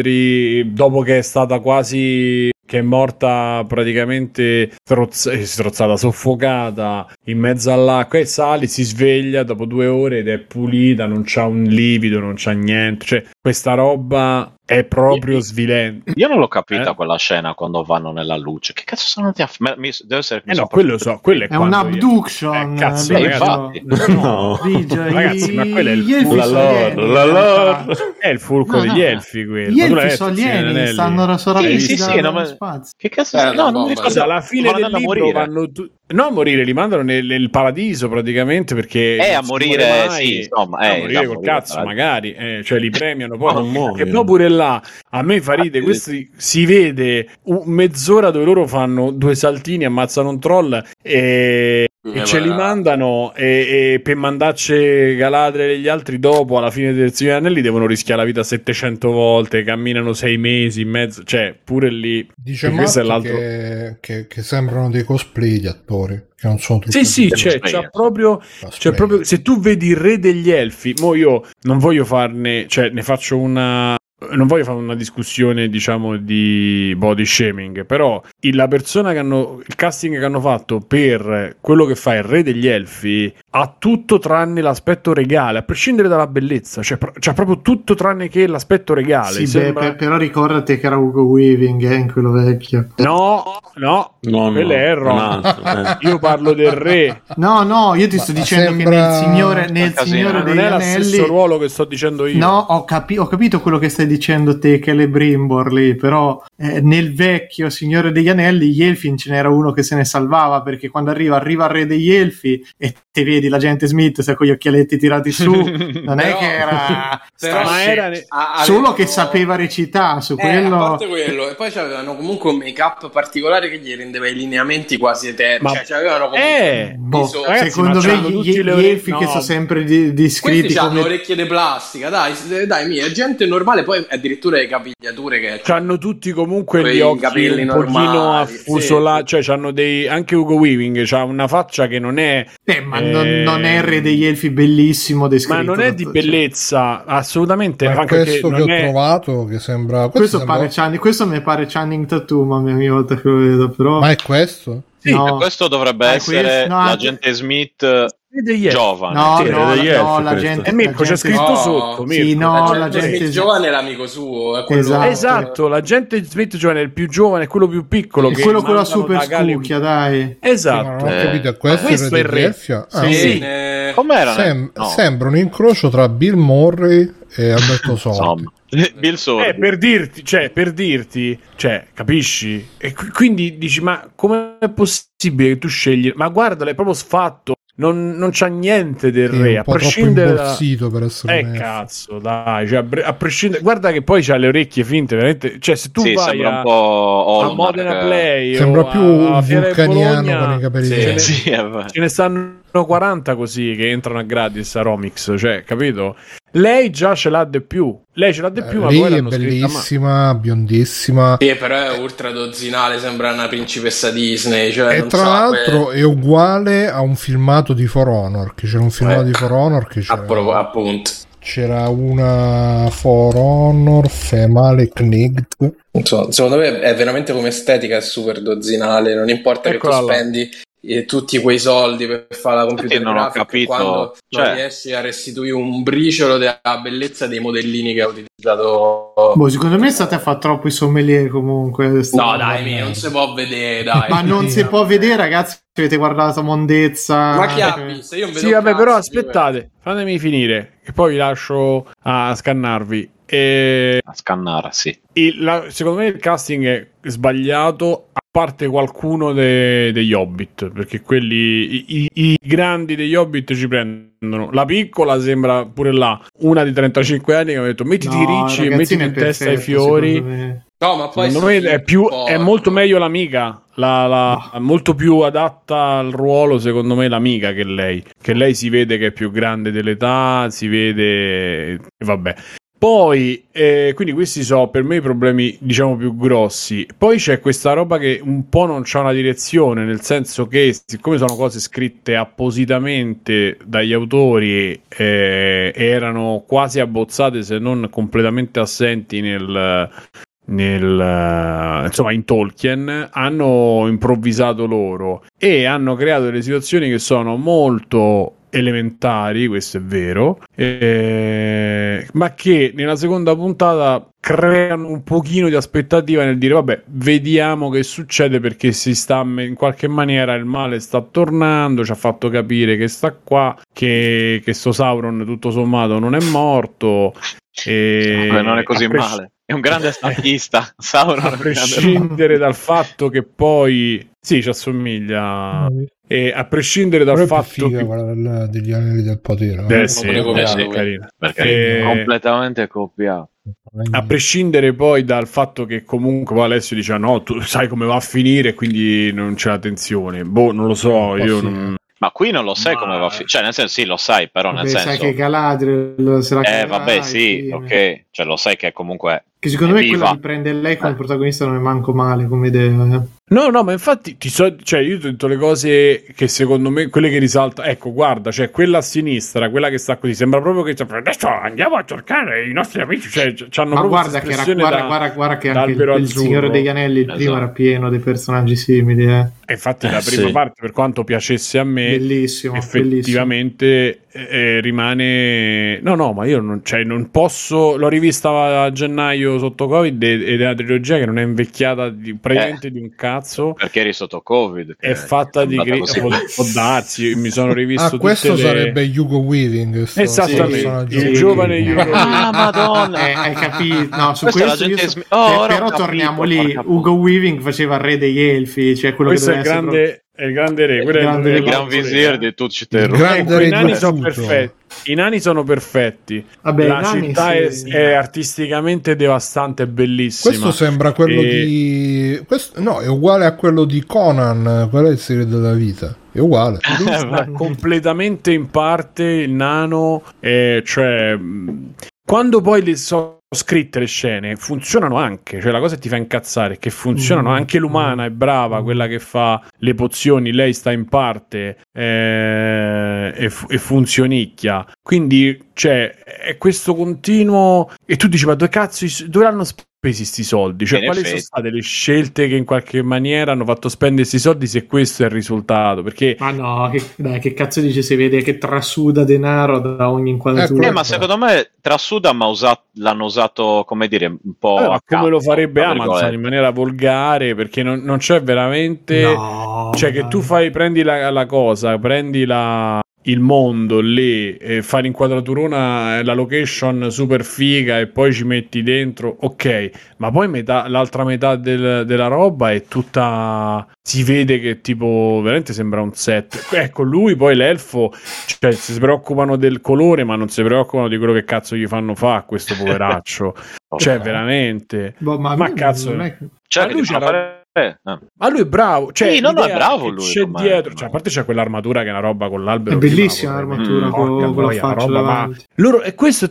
dopo che è stata quasi che è morta praticamente strozz- eh, strozzata, soffocata in mezzo all'acqua e sale, si sveglia dopo due ore ed è pulita, non c'ha un livido, non c'ha niente. Cioè, questa roba è proprio svilente. Io non l'ho capita eh? quella scena quando vanno nella luce. Che cazzo sono andati a fare? Deve essere eh no, quello so, quello è, è un abduction. Io... Eh, cazzo, Beh, ragazzi, no. ragazzi, ma quello è il fulcro. La lore, la lore. È il fulcro no, degli no. elfi quello. Gli elfi sono alieni, stanno sì, sì, sì, no, ma... spazio. Che cazzo? Eh, no, non mi ricordo. Alla fine del libro vanno tu... No, a morire, li mandano nel, nel paradiso praticamente perché... Eh, a morire, sì, insomma. Eh, a morire col cazzo, magari. Eh, cioè, li premiano poi. E poi pure là, a me fa ride, questi si vede mezz'ora dove loro fanno due saltini, ammazzano un troll e, e ce li mandano e, e per mandarci Galadriel e gli altri dopo alla fine del Signore Anelli devono rischiare la vita 700 volte, camminano sei mesi in mezzo, cioè pure lì. Dice questo è l'altro che, che, che sembrano dei cosplay gli attori che non sono tutti sì sì c'è, c'è proprio, c'è proprio se tu vedi il re degli elfi mo io non voglio farne cioè ne faccio una non voglio fare una discussione, diciamo, di body shaming, però la persona che hanno il casting che hanno fatto per quello che fa il re degli elfi ha tutto tranne l'aspetto regale, a prescindere dalla bellezza, cioè, c'ha proprio tutto tranne che l'aspetto regale. Sì, sembra... beh, però ricordati che era Ugo Weaving eh, in quello vecchio. No, no, no, quello no, è Ron. Eh. Io parlo del re. No, no, io ti sto Ma dicendo sembra... che nel Signore, nel signore degli non è Anelli... lo stesso ruolo che sto dicendo io. No, ho, capi- ho capito quello che stai dicendo te, che le Brimbor lì, però eh, nel vecchio Signore degli Anelli gli Elfin ce n'era uno che se ne salvava, perché quando arriva, arriva il re degli Elfi e te vedi l'agente Smith sai, con gli occhialetti tirati su non è che era, però era a, solo che sapeva recitare su eh, quello... a parte quello e poi avevano comunque un make up particolare che gli rendeva i lineamenti quasi eterni ma... cioè, avevano comunque eh, boh, ragazzi, secondo me gli, gli elfi no. che sono sempre di, descritti questi come... hanno orecchie di plastica dai, dai mia, gente normale poi addirittura le capigliature che hanno tutti comunque gli occhi un pochino affusolati sì. cioè hanno dei anche Ugo Weaving ha una faccia che non è eh, ma non, e... non è Re degli Elfi bellissimo descritto. Ma non è di bellezza, assolutamente. Ma anche questo che, che ho è... trovato che sembra... Questo, questo, sembra... Pare Channing, questo mi pare Channing Tattoo, ma ogni volta che lo vedo, però... Ma è questo? Sì, no. questo dovrebbe eh, essere questo, no, l'agente Smith giovane. No, sì, no, no, la gente, e Mirko c'è scritto no, sotto. Mirko. Sì, no, la gente, Smith giovane è l'amico suo. È esatto. esatto, l'agente Smith giovane è il più giovane, è quello più piccolo. È quello con la super scucchia, dai. Esatto. non ho capito, eh. questo, questo è il re. Ah, sì. sì. Eh... Com'era? Sem- no. Sembra un incrocio tra Bill Murray e Alberto Sordi. Bill Sordi. Eh, per dirti, cioè, per dirti, cioè, capisci? E quindi dici, ma com'è possibile che tu scegli? Ma guarda, l'hai proprio sfatto non, non c'ha niente del re, a prescindere da... per essere Eh cazzo, dai, cioè, a, prescindere... guarda che poi c'ha le orecchie finte, veramente, cioè se tu sì, vai a, a Modena Play sembra più un vulcaniano Bologna, con i capelli sì, ce, ne, sì, ce ne stanno 40 così che entrano a gratis a Romix, cioè, capito? Lei già ce l'ha di più. Lei ce l'ha di più, eh, ma lei è bellissima, ma... biondissima. Sì, però è ultra dozzinale, sembra una principessa Disney. Cioè, e tra so, l'altro è uguale a un filmato di For Honor, che c'era un filmato eh, di For Honor che c'era... Approvo, appunto. C'era una For Honor Female Knigd. So, secondo me è veramente come estetica, è super dozzinale. Non importa Eccola che tu spendi eh, tutti quei soldi per fare la computer non ho capito. quando cioè... non riesci a restituire un briciolo della bellezza dei modellini che ha utilizzato. Boh, secondo me state a fare troppo i sommelier comunque no dai mia, non si può vedere dai. Ma non si può vedere ragazzi avete guardato mondezza. Ma chi ha visto? io non sì vabbè però aspettate io... fatemi finire che poi vi lascio a scannarvi. E... a scannare sì. il, la, secondo me il casting è sbagliato a parte qualcuno de, degli Hobbit perché quelli i, i, i, grandi degli Hobbit ci prendono. La piccola sembra pure là una di 35 anni che ha detto mettiti no, ricci e mettiti in testa i fiori. no ma poi secondo me è, più, è molto meglio l'amica la, la, no. molto più adatta al ruolo secondo me l'amica che lei. Che lei si vede che è più grande dell'età si vede vabbè poi, eh, quindi questi sono per me i problemi, diciamo, più grossi. Poi c'è questa roba che un po' non c'ha una direzione, nel senso che, siccome sono cose scritte appositamente dagli autori, eh, erano quasi abbozzate, se non completamente assenti nel, nel, insomma in Tolkien hanno improvvisato loro e hanno creato delle situazioni che sono molto elementari, questo è vero, eh, ma che nella seconda puntata creano un pochino di aspettativa nel dire vabbè vediamo che succede perché si sta in qualche maniera il male sta tornando ci ha fatto capire che sta qua che, che sto Sauron tutto sommato non è morto e non è così pres- male è un grande statista Sauron a prescindere dal fatto che poi sì ci assomiglia e a prescindere dal fatto figa, che quella degli anelli del potere eh, sì, eh, sì, carina. Perché e... completamente copiato a prescindere poi dal fatto che comunque Alessio dice no tu sai come va a finire quindi non c'è la tensione boh non lo so io non... Ma qui non lo sai ma... come va a finire. Cioè, nel senso, sì, lo sai, però vabbè, nel senso. Sai che Galadriel sarà Eh, vabbè, sì, ok. Cioè, lo sai che comunque che secondo me viva. quella di prendere lei come eh. protagonista non è manco male come idea. Eh. No, no, ma infatti ti so, cioè, io ti ho detto le cose che secondo me, quelle che risaltano. Ecco, guarda, cioè quella a sinistra, quella che sta così, sembra proprio che adesso andiamo a cercare i nostri amici. Cioè, c'hanno ma guarda che, era, guarda, da, guarda, guarda che anche il, il Signore degli Anelli esatto. prima era pieno di personaggi simili. Eh. E infatti, la prima sì. parte, per quanto piacesse a me, bellissimo, effettivamente bellissimo. Eh, rimane. No, no, ma io non, cioè, non posso. L'ho rivista a gennaio sotto Covid ed è una trilogia che non è invecchiata di, praticamente eh, di un cazzo. Perché eri sotto Covid. È fatta di gri- può, può darsi, mi sono rivisto. Ah, questo le... sarebbe Hugo Weaving. Esattamente, il giovane Hugo Weaving. Ah, madonna, eh, hai capito? No, su questo, questo io so... oh, però torniamo lì. Ugo Weaving faceva il re degli elfi, cioè quello questo che è il grande. Proprio è il grande re, il, grande, il gran visir di tutti i ecco, i nani sono perfetti. I nani sono perfetti. Vabbè, la città sì. è, è, artisticamente devastante e bellissima. Questo sembra quello e... di. Questo, no, è uguale a quello di Conan. Qual è il serie della vita? È uguale. completamente in parte il nano, eh, cioè. Quando poi le so scritte le scene funzionano anche, cioè la cosa che ti fa incazzare è che funzionano mm. anche l'umana è brava, quella che fa le pozioni, lei sta in parte eh, e, e funzionicchia. Quindi cioè è questo continuo e tu dici ma dove cazzo dove l'hanno spesi questi soldi? Cioè, quali effetti. sono state le scelte che in qualche maniera hanno fatto spendere questi soldi se questo è il risultato? Perché... Ma no, che, dai, che cazzo dice? Si vede che trasuda denaro da ogni inquadratura. Eh, ma secondo me trasuda, ma usato, l'hanno usato, come dire, un po'... Eh, come capo, lo farebbe Amazon in maniera volgare, perché non, non c'è veramente... No, cioè, che tu fai, prendi la, la cosa, prendi la, il mondo lì e fare l'inquadraturona la location super figa e poi ci metti dentro ok ma poi metà, l'altra metà del, della roba è tutta si vede che tipo veramente sembra un set. Ecco lui poi l'elfo cioè si preoccupano del colore ma non si preoccupano di quello che cazzo gli fanno fa a questo poveraccio. Cioè veramente. Boh, ma, ma cazzo non è... cioè, lui c'era eh, ah. Ma lui è bravo, cioè, sì, no, no, è bravo lui. C'è dietro, cioè, a parte c'è quell'armatura che è una roba con l'albero. È bellissima l'armatura mm, con, con la faccia roba, ma loro, e questo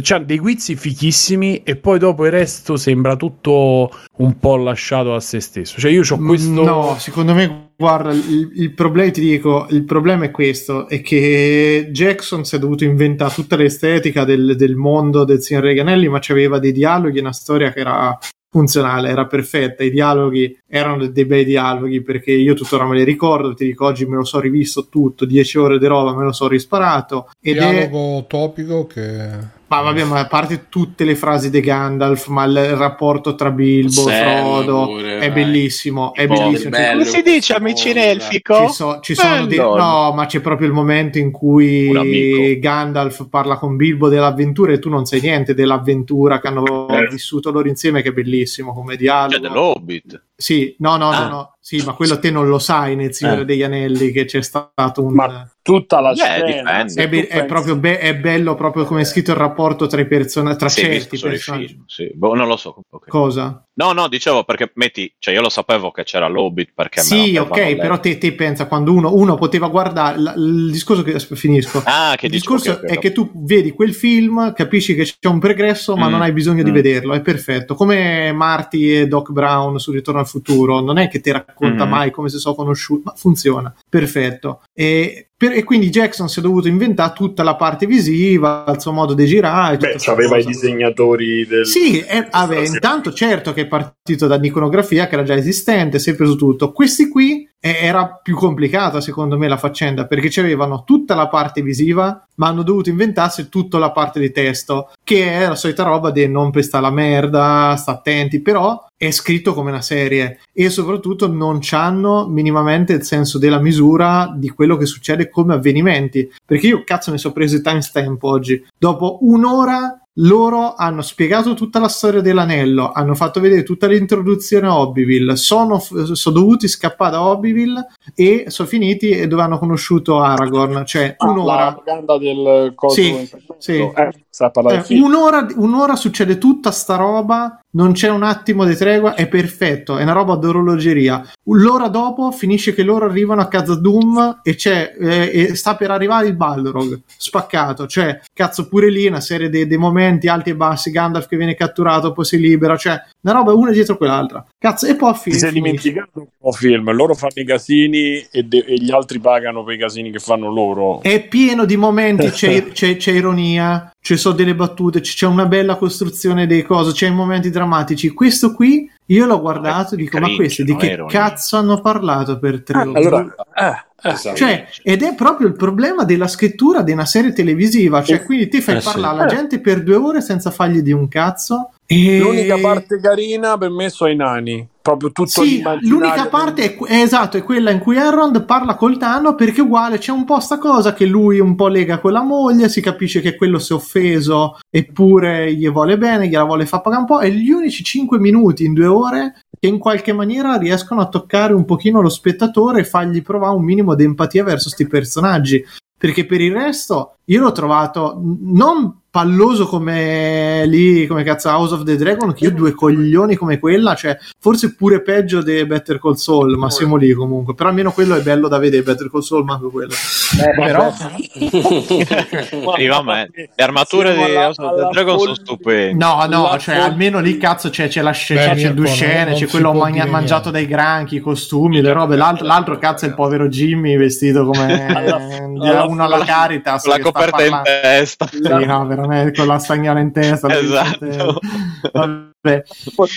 c'hanno dei guizzi fichissimi e poi dopo il resto sembra tutto un po' lasciato a se stesso. Cioè io ho mm, questo... No, secondo me, guarda, il, il, problema, ti dico, il problema è questo, è che Jackson si è dovuto inventare tutta l'estetica del, del mondo del signor Reganelli, ma c'aveva dei dialoghi e una storia che era funzionale, era perfetta, i dialoghi erano dei bei dialoghi perché io tuttora me li ricordo, ti dico oggi me lo so rivisto tutto, 10 ore di roba me lo so risparato. Ed Dialogo è... topico che ma vabbè, ma a parte tutte le frasi di Gandalf, ma il rapporto tra Bilbo e Frodo pure, è bellissimo. È bellissimo. Bello, Come si dice, amici in elfico? Ci, so, ci sono dei, no, ma c'è proprio il momento in cui Gandalf parla con Bilbo dell'avventura e tu non sai niente dell'avventura che hanno eh. vissuto loro insieme, che è bellissimo come dialogo. Cioè, dell'Hobbit. Sì, no, no, ah. no, no, sì, ma quello te non lo sai nel Signore eh. degli Anelli che c'è stato un... Ma tutta la yeah, scena. È, be- è, proprio be- è bello proprio come è scritto il rapporto tra i personaggi, tra sì, certi personaggi. Sì, boh, non lo so. Okay. Cosa? No, no, dicevo perché metti, cioè io lo sapevo che c'era l'Hobbit perché Sì, ok, però te, te, pensa quando uno, uno poteva guardare l- il discorso che finisco. Ah, che il discorso okay, okay, è che tu vedi quel film, capisci che c'è un pregresso, ma mm. non hai bisogno mm. di vederlo, è perfetto. Come Marty e Doc Brown su Ritorno al futuro, non è che ti racconta mm. mai come se sono conosciuti, ma funziona, perfetto. E per, e quindi Jackson si è dovuto inventare tutta la parte visiva, il suo modo di girare. Beh, aveva i disegnatori del. Sì, è, vabbè, intanto certo che è partito da un'iconografia che era già esistente, si è preso tutto. Questi qui era più complicata secondo me la faccenda perché c'avevano tutta la parte visiva ma hanno dovuto inventarsi tutta la parte di testo che è la solita roba di non pesta la merda sta attenti però è scritto come una serie. E soprattutto non hanno minimamente il senso della misura di quello che succede come avvenimenti. Perché io cazzo ne so preso il timestamp oggi. Dopo un'ora loro hanno spiegato tutta la storia dell'anello, hanno fatto vedere tutta l'introduzione a Hobbyville, sono, sono dovuti scappare da Hobbyville e sono finiti e dove hanno conosciuto Aragorn, cioè ah, un'ora. La del coso sì, sì. Eh, eh, un'ora, un'ora succede tutta sta roba non c'è un attimo di tregua, è perfetto, è una roba d'orologeria. L'ora dopo finisce che loro arrivano a casa Doom e c'è eh, e sta per arrivare il Balrog spaccato, cioè cazzo pure lì una serie di momenti alti e bassi, Gandalf che viene catturato, poi si libera, cioè una roba una dietro quell'altra. Cazzo, e poi film. Ti sei dimenticato un film, loro fanno i casini e, de- e, gli altri pagano per i casini che fanno loro. È pieno di momenti, c'è, c'è, c'è ironia, ci sono delle battute, c'è una bella costruzione dei cose, c'è momenti drammatici. Questo qui io l'ho guardato e dico: Ma questi di che cazzo hanno parlato per tre ah, ore? Allora, ah, Esatto. Cioè, ed è proprio il problema della scrittura di una serie televisiva. Cioè, quindi ti fai eh, parlare alla gente per due ore senza fargli di un cazzo. E... L'unica parte carina per me sono i nani. Proprio tutto sì, l'unica parte è, è, esatto, è quella in cui Elrond parla col Tano perché uguale c'è un po' sta cosa che lui un po' lega con la moglie, si capisce che quello si è offeso eppure gli vuole bene, gliela vuole far pagare un po' e gli unici 5 minuti in due ore che in qualche maniera riescono a toccare un pochino lo spettatore e fargli provare un minimo di empatia verso questi personaggi. Perché per il resto io l'ho trovato non palloso come lì, come cazzo House of the Dragon, che io due coglioni come quella, cioè forse pure peggio di Better Call Saul, ma siamo lì comunque, però almeno quello è bello da vedere, Better Call Saul, manco quello. Eh, però... sì, vabbè, le armature di House of the Dragon sono stupende. No, no, cioè almeno lì cazzo c'è, c'è la scena, c'è due scene, c'è quello magna- mangiato dai granchi, i costumi, le robe, l'altro, l'altro cazzo è il povero Jimmy vestito come alla, uno alla Caritas. La coperta in testa. Sì, no, veramente veramente con la stagnola in testa. Esatto. Vabbè.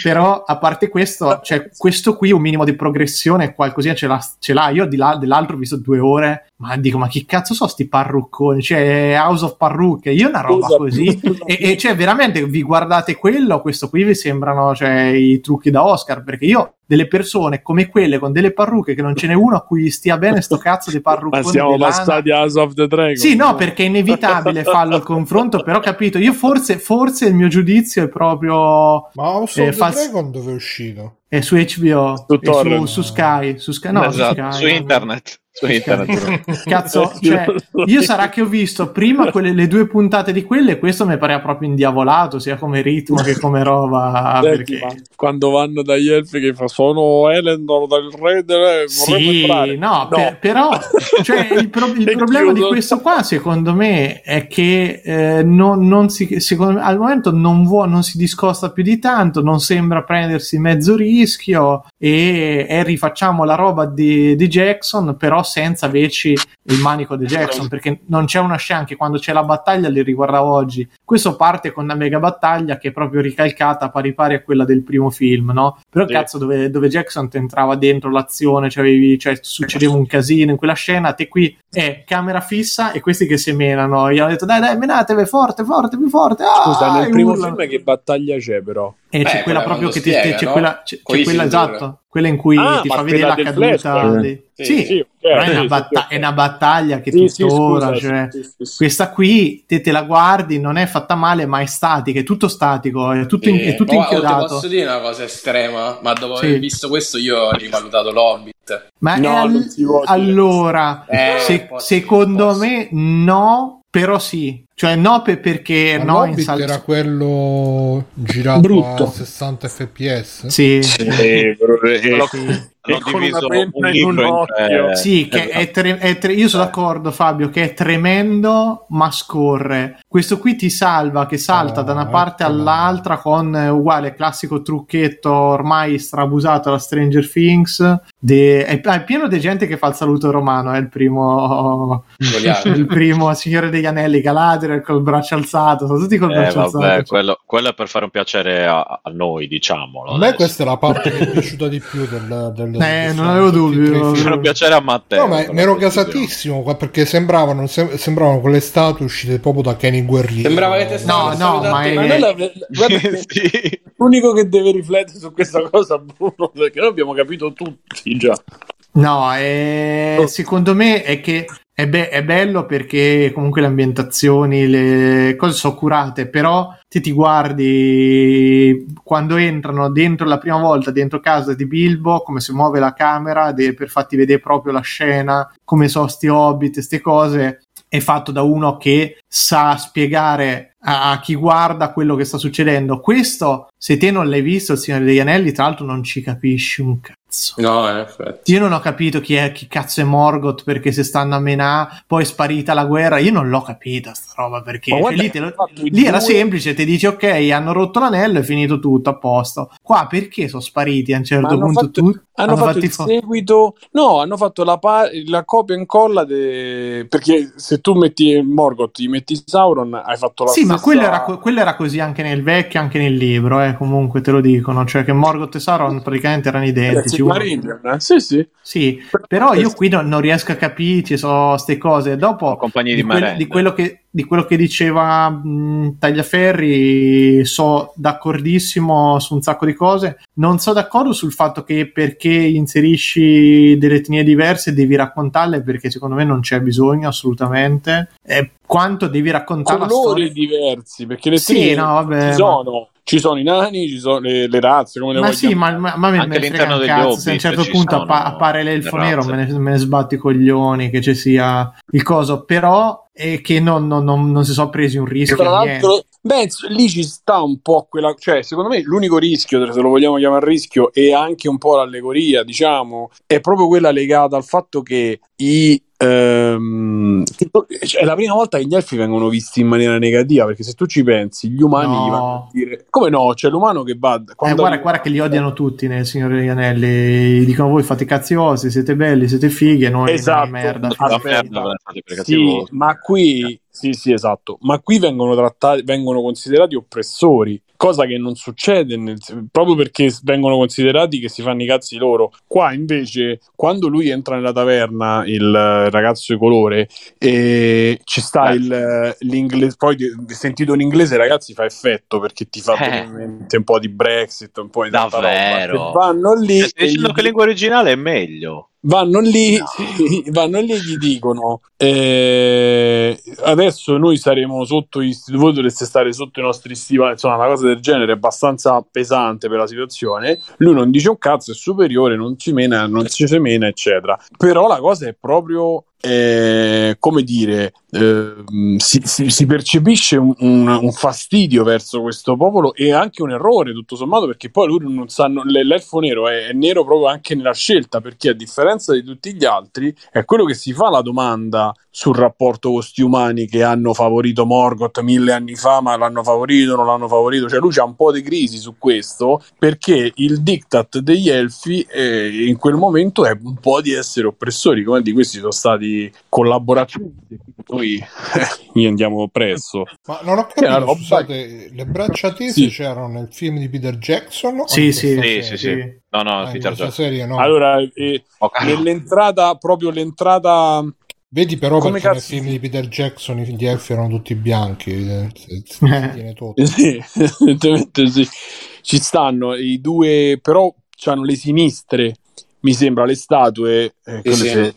Però a parte questo, cioè, questo qui un minimo di progressione, qualcosina ce l'ha. Ce l'ha. Io di là, dell'altro ho visto due ore, ma dico, ma che cazzo so sti parrucconi? Cioè, House of Parrucche, io una roba così. e, e, cioè, veramente vi guardate quello, questo qui vi sembrano cioè, i trucchi da Oscar, perché io delle persone come quelle con delle parrucche che non ce n'è uno a cui stia bene sto cazzo di parruccone ma siamo passati a House of the Dragon sì no perché è inevitabile farlo il confronto però capito io forse, forse il mio giudizio è proprio ma House eh, of fals- Dragon dove è uscito? è su HBO su, su, su, Sky su Sky no esatto, su, Sky, su internet su internet. Cazzo, cioè, io sarà che ho visto prima quelle, le due puntate di quelle e questo mi pareva proprio indiavolato, sia come ritmo che come roba. Senti, perché... Quando vanno dagli elfi che fa sono Elendor dal re delle... Sì, no, no. Per, però cioè, il, pro- il problema di questo qua secondo me è che eh, non, non si, secondo me, al momento non, vuo, non si discosta più di tanto, non sembra prendersi mezzo rischio e, e rifacciamo la roba di, di Jackson, però senza veci il manico di Jackson perché non c'è una scena anche quando c'è la battaglia li riguardavo oggi questo parte con una mega battaglia che è proprio ricalcata pari pari a quella del primo film no? però sì. cazzo dove, dove, Jackson ti entrava dentro l'azione cioè, avevi, cioè, succedeva un casino in quella scena te qui è camera fissa e questi che semenano gli hanno detto dai dai menatevi forte forte più forte ah, scusa nel primo urlano. film che battaglia c'è però e Beh, c'è quella proprio che ti spiega, c'è no? quella, c'è, c'è quella esatto quella in cui ah, ti fa vedere la caduta. Di... Sì, sì, sì okay, è, una batta- è, una battaglia che tuttora, cioè, questa qui te, te, la guardi, non è fatta male, ma è statica, è tutto statico, è tutto, in, è tutto oh, inchiodato. Oh, posso dire una cosa estrema, ma dopo aver visto questo io ho rivalutato l'Hobbit. Ma no, al- allora, eh, se- secondo me no, però sì, cioè no per, perché Ma no in sal- era quello girato Brutto. a 60 fps sì, sì, sì. Hanno diviso un. Sì, che è tre- è tre- io sono d'accordo Fabio che è tremendo ma scorre. Questo qui ti salva che salta oh, da una parte ecco all'altra con uguale classico trucchetto ormai strabusato da Stranger Things. De- è, è, pieno di gente che fa il saluto romano, è il primo il primo Signore degli Anelli Galadriel col braccio alzato, sono tutti col eh, braccio vabbè, alzato. Quello, quello, è per fare un piacere a, a noi, diciamolo. A me questa è la parte che mi è piaciuta di più del, del eh, non avevo dubbio. Per piacere a Matteo. No, ma ne ero gasatissimo perché sembravano, sembravano quelle statue uscite proprio da Kenny Guerriero. Sembrava che te No, no, ma è... Ma la... sì. l'unico che deve riflettere su questa cosa, Bruno, perché noi abbiamo capito tutti già. No, è... secondo me è che è, be- è, bello perché comunque le ambientazioni, le cose sono curate, però ti ti guardi quando entrano dentro la prima volta dentro casa di Bilbo, come si muove la camera de- per farti vedere proprio la scena, come sono sti hobbit, queste cose, è fatto da uno che sa spiegare a, a, chi guarda quello che sta succedendo. Questo, se te non l'hai visto, il Signore degli Anelli, tra l'altro non ci capisci un cazzo. No, in effetti. Io non ho capito chi è, chi cazzo è Morgoth perché se stanno a Menà, poi è sparita la guerra. Io non l'ho capita sta roba perché cioè, lì, lo, lì era semplice, ti dici ok, hanno rotto l'anello, è finito tutto a posto. Qua perché sono spariti a un certo punto fatto, tutti? Hanno, hanno, fatto il fo- seguito, no, hanno fatto la, pa- la copia e incolla de... perché se tu metti Morgoth, ti metti Sauron, hai fatto la Sì, stessa... ma quello era, quello era, così anche nel vecchio, anche nel libro, eh, comunque te lo dicono, cioè che Morgoth e Sauron praticamente erano identici. Marillion, eh? Sì, sì. Sì, però io qui non, non riesco a capire, ci sono queste cose. Dopo, di, di, quel, di, quello che, di, quello che, diceva mh, Tagliaferri, so d'accordissimo su un sacco di cose. Non so d'accordo sul fatto che perché inserisci delle etnie diverse devi raccontarle, perché secondo me non c'è bisogno assolutamente. E quanto devi raccontare Colori la storia. diversi, perché le sì, no, vabbè, ci sono. Ci sono i nani, ci sono le, le razze, come le ma sì, ma, ma, ma me ne frega un cazzo, se a un certo punto appa- appare l'elfo nero me ne, me ne sbatto i coglioni che ci sia il coso, però e che non, non, non, non si sono presi un rischio. Tra l'altro, beh, lì ci sta un po' quella, cioè, secondo me l'unico rischio, se lo vogliamo chiamare rischio, e anche un po' l'allegoria, diciamo, è proprio quella legata al fatto che i cioè, è la prima volta che gli elfi vengono visti in maniera negativa perché se tu ci pensi gli umani no. vanno a dire come no c'è l'umano che va eh, guarda, guarda che li odiano tutti nel Signore degli Anelli dicono voi fate cazziosi siete belli siete fighi e noi esatto. merda, merda sì, ma qui sì, sì, esatto. Ma qui vengono trattati, vengono considerati oppressori, cosa che non succede nel, proprio perché vengono considerati che si fanno i cazzi loro. Qua invece, quando lui entra nella taverna, il ragazzo di colore, e ci sta il, l'inglese, poi sentito in inglese, ragazzi, fa effetto perché ti fa eh. un po' di Brexit, un po' di davvero. Vanno lì. Stai dicendo che lingua originale è meglio vanno lì, no. vanno lì e gli dicono eh, adesso noi saremo sotto gli voi dovreste stare sotto i nostri stivali insomma una cosa del genere è abbastanza pesante per la situazione lui non dice un cazzo è superiore non ci mena non ci semena eccetera però la cosa è proprio eh, come dire, eh, si, si, si, percepisce un, un, un, fastidio verso questo popolo e anche un errore, tutto sommato, perché poi loro non sanno, l'elfo nero è, è, nero proprio anche nella scelta, perché a differenza di tutti gli altri è quello che si fa la domanda sul rapporto con questi umani che hanno favorito Morgoth mille anni fa, ma l'hanno favorito, non l'hanno favorito, cioè lui c'ha un po' di crisi su questo, perché il diktat degli elfi eh, in quel momento è un po' di essere oppressori, come di questi sono stati collaborazioni poi eh, gli andiamo presso. Ma non ho capito, roba... scusate, le braccia tese sì. c'erano nel film di Peter Jackson? Sì, sì, sì, sì, sì, No, no, ah, Peter Jackson. Serie, no. Allora, eh, okay. nell'entrata, proprio l'entrata... Vedi però Come perché cazzo... nel film di Peter Jackson gli elfi erano tutti bianchi, eh, tiene tutto. Sì, evidentemente sì. Ci stanno i due, però hanno le sinistre mi sembra le statue eh, sì, sì. Si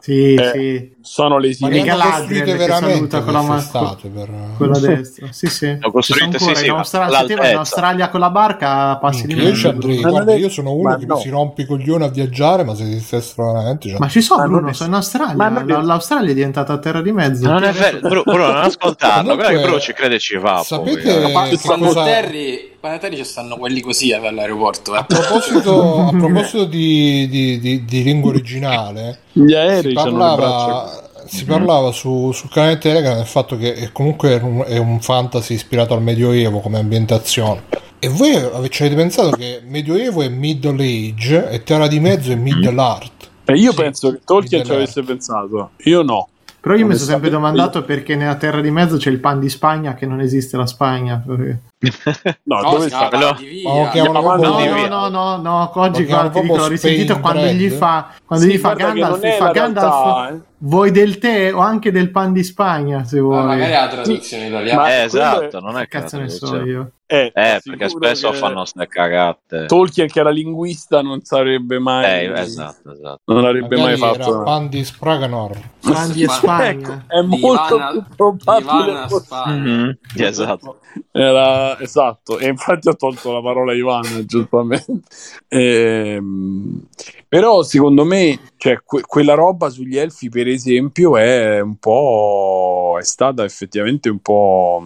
sì, eh, sì. sono le ma costruite veramente con la mano per... con la destra. Sì sì. Sono costruite sì, sì, in, Australia, in Australia con la barca passi di io, andrei, guarda, io sono uno che no. si rompe i coglioni a viaggiare ma se esistessero veramente cioè... ma ci sono Bruno sono in Australia. ma l'Australia è diventata terra di mezzo. Non è vero Bruno, Bruno non ascoltarlo guarda che Bruno ci crede ci va sapete cosa... Terry planetari ci stanno quelli così all'aeroporto. Eh. A proposito, a proposito di, di, di, di, lingua originale, gli aerei si parlava, si parlava su, sul canale Telegram del fatto che comunque è un, è un fantasy ispirato al Medioevo come ambientazione. E voi ci avete pensato che Medioevo è Middle Age e Terra di Mezzo è Middle mm. Art? E io sì, penso che Tolkien ci avesse pensato, io no. Però io mi sono sempre domandato perché nella terra di mezzo c'è il pan di Spagna che non esiste la Spagna. Perché... no, no, dove sta? No, no, no, no, no, no, oggi guarda, ti dico, l'ho risentito quando gli fa, quando gli fa Gandalf, gli fa Gandalf, eh. vuoi del tè o anche del pan di Spagna se vuoi. magari la traduzione italiana. Eh, esatto, non è cazzo ne so io. Eh, eh perché spesso che fanno ste cagate. Tolkien, che era linguista, non sarebbe mai. Eh, esatto, esatto. Non avrebbe Magari mai fatto. Pan di Spraganor. Pan di Spagna. Ecco, è molto Ivana, più probabile. Mm-hmm. Esatto. Era, esatto, e infatti ho tolto la parola Ivana, giustamente. Ehm, però secondo me, cioè, que- quella roba sugli elfi, per esempio, è un po'. è stata effettivamente un po'.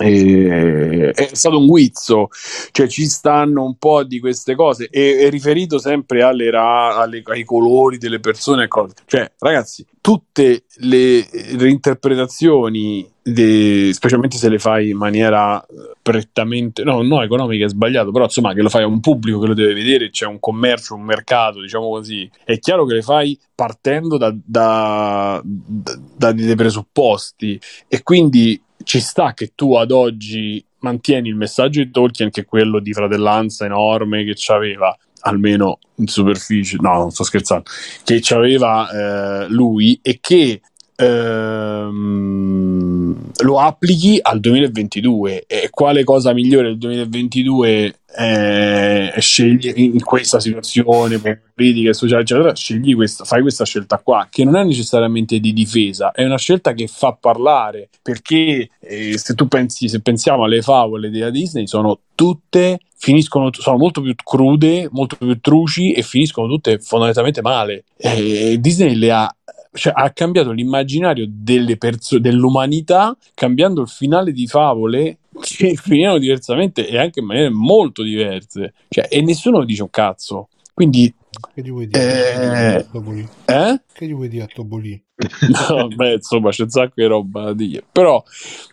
Eh, è stato un guizzo, cioè ci stanno un po' di queste cose. E è riferito sempre alle ra- alle, ai colori delle persone. Cioè, ragazzi, tutte le reinterpretazioni de, specialmente se le fai in maniera eh, prettamente no, no economica è sbagliato però insomma che lo fai a un pubblico che lo deve vedere c'è un commercio, un mercato diciamo così. È chiaro che le fai partendo da, da, da, da dei presupposti. E quindi ci sta che tu ad oggi mantieni il messaggio di Tolkien che è quello di fratellanza enorme che c'aveva almeno in superficie, no, non sto scherzando, che c'aveva eh, lui e che ehm, lo applichi al 2022 e quale cosa migliore del 2022 eh, scegli in questa situazione politica sociale eccetera scegli questa, fai questa scelta qua che non è necessariamente di difesa è una scelta che fa parlare perché eh, se tu pensi se pensiamo alle favole della Disney sono tutte finiscono sono molto più crude molto più truci e finiscono tutte fondamentalmente male. E Disney le ha cioè, ha cambiato l'immaginario delle perso- dell'umanità cambiando il finale di favole che finivano diversamente e anche in maniere molto diverse. Cioè, e nessuno dice un cazzo. Quindi che gli vuoi dire eh, eh? Che gli vuoi dire a Tobolì? no, beh, insomma, c'è un sacco di roba da dire. Però,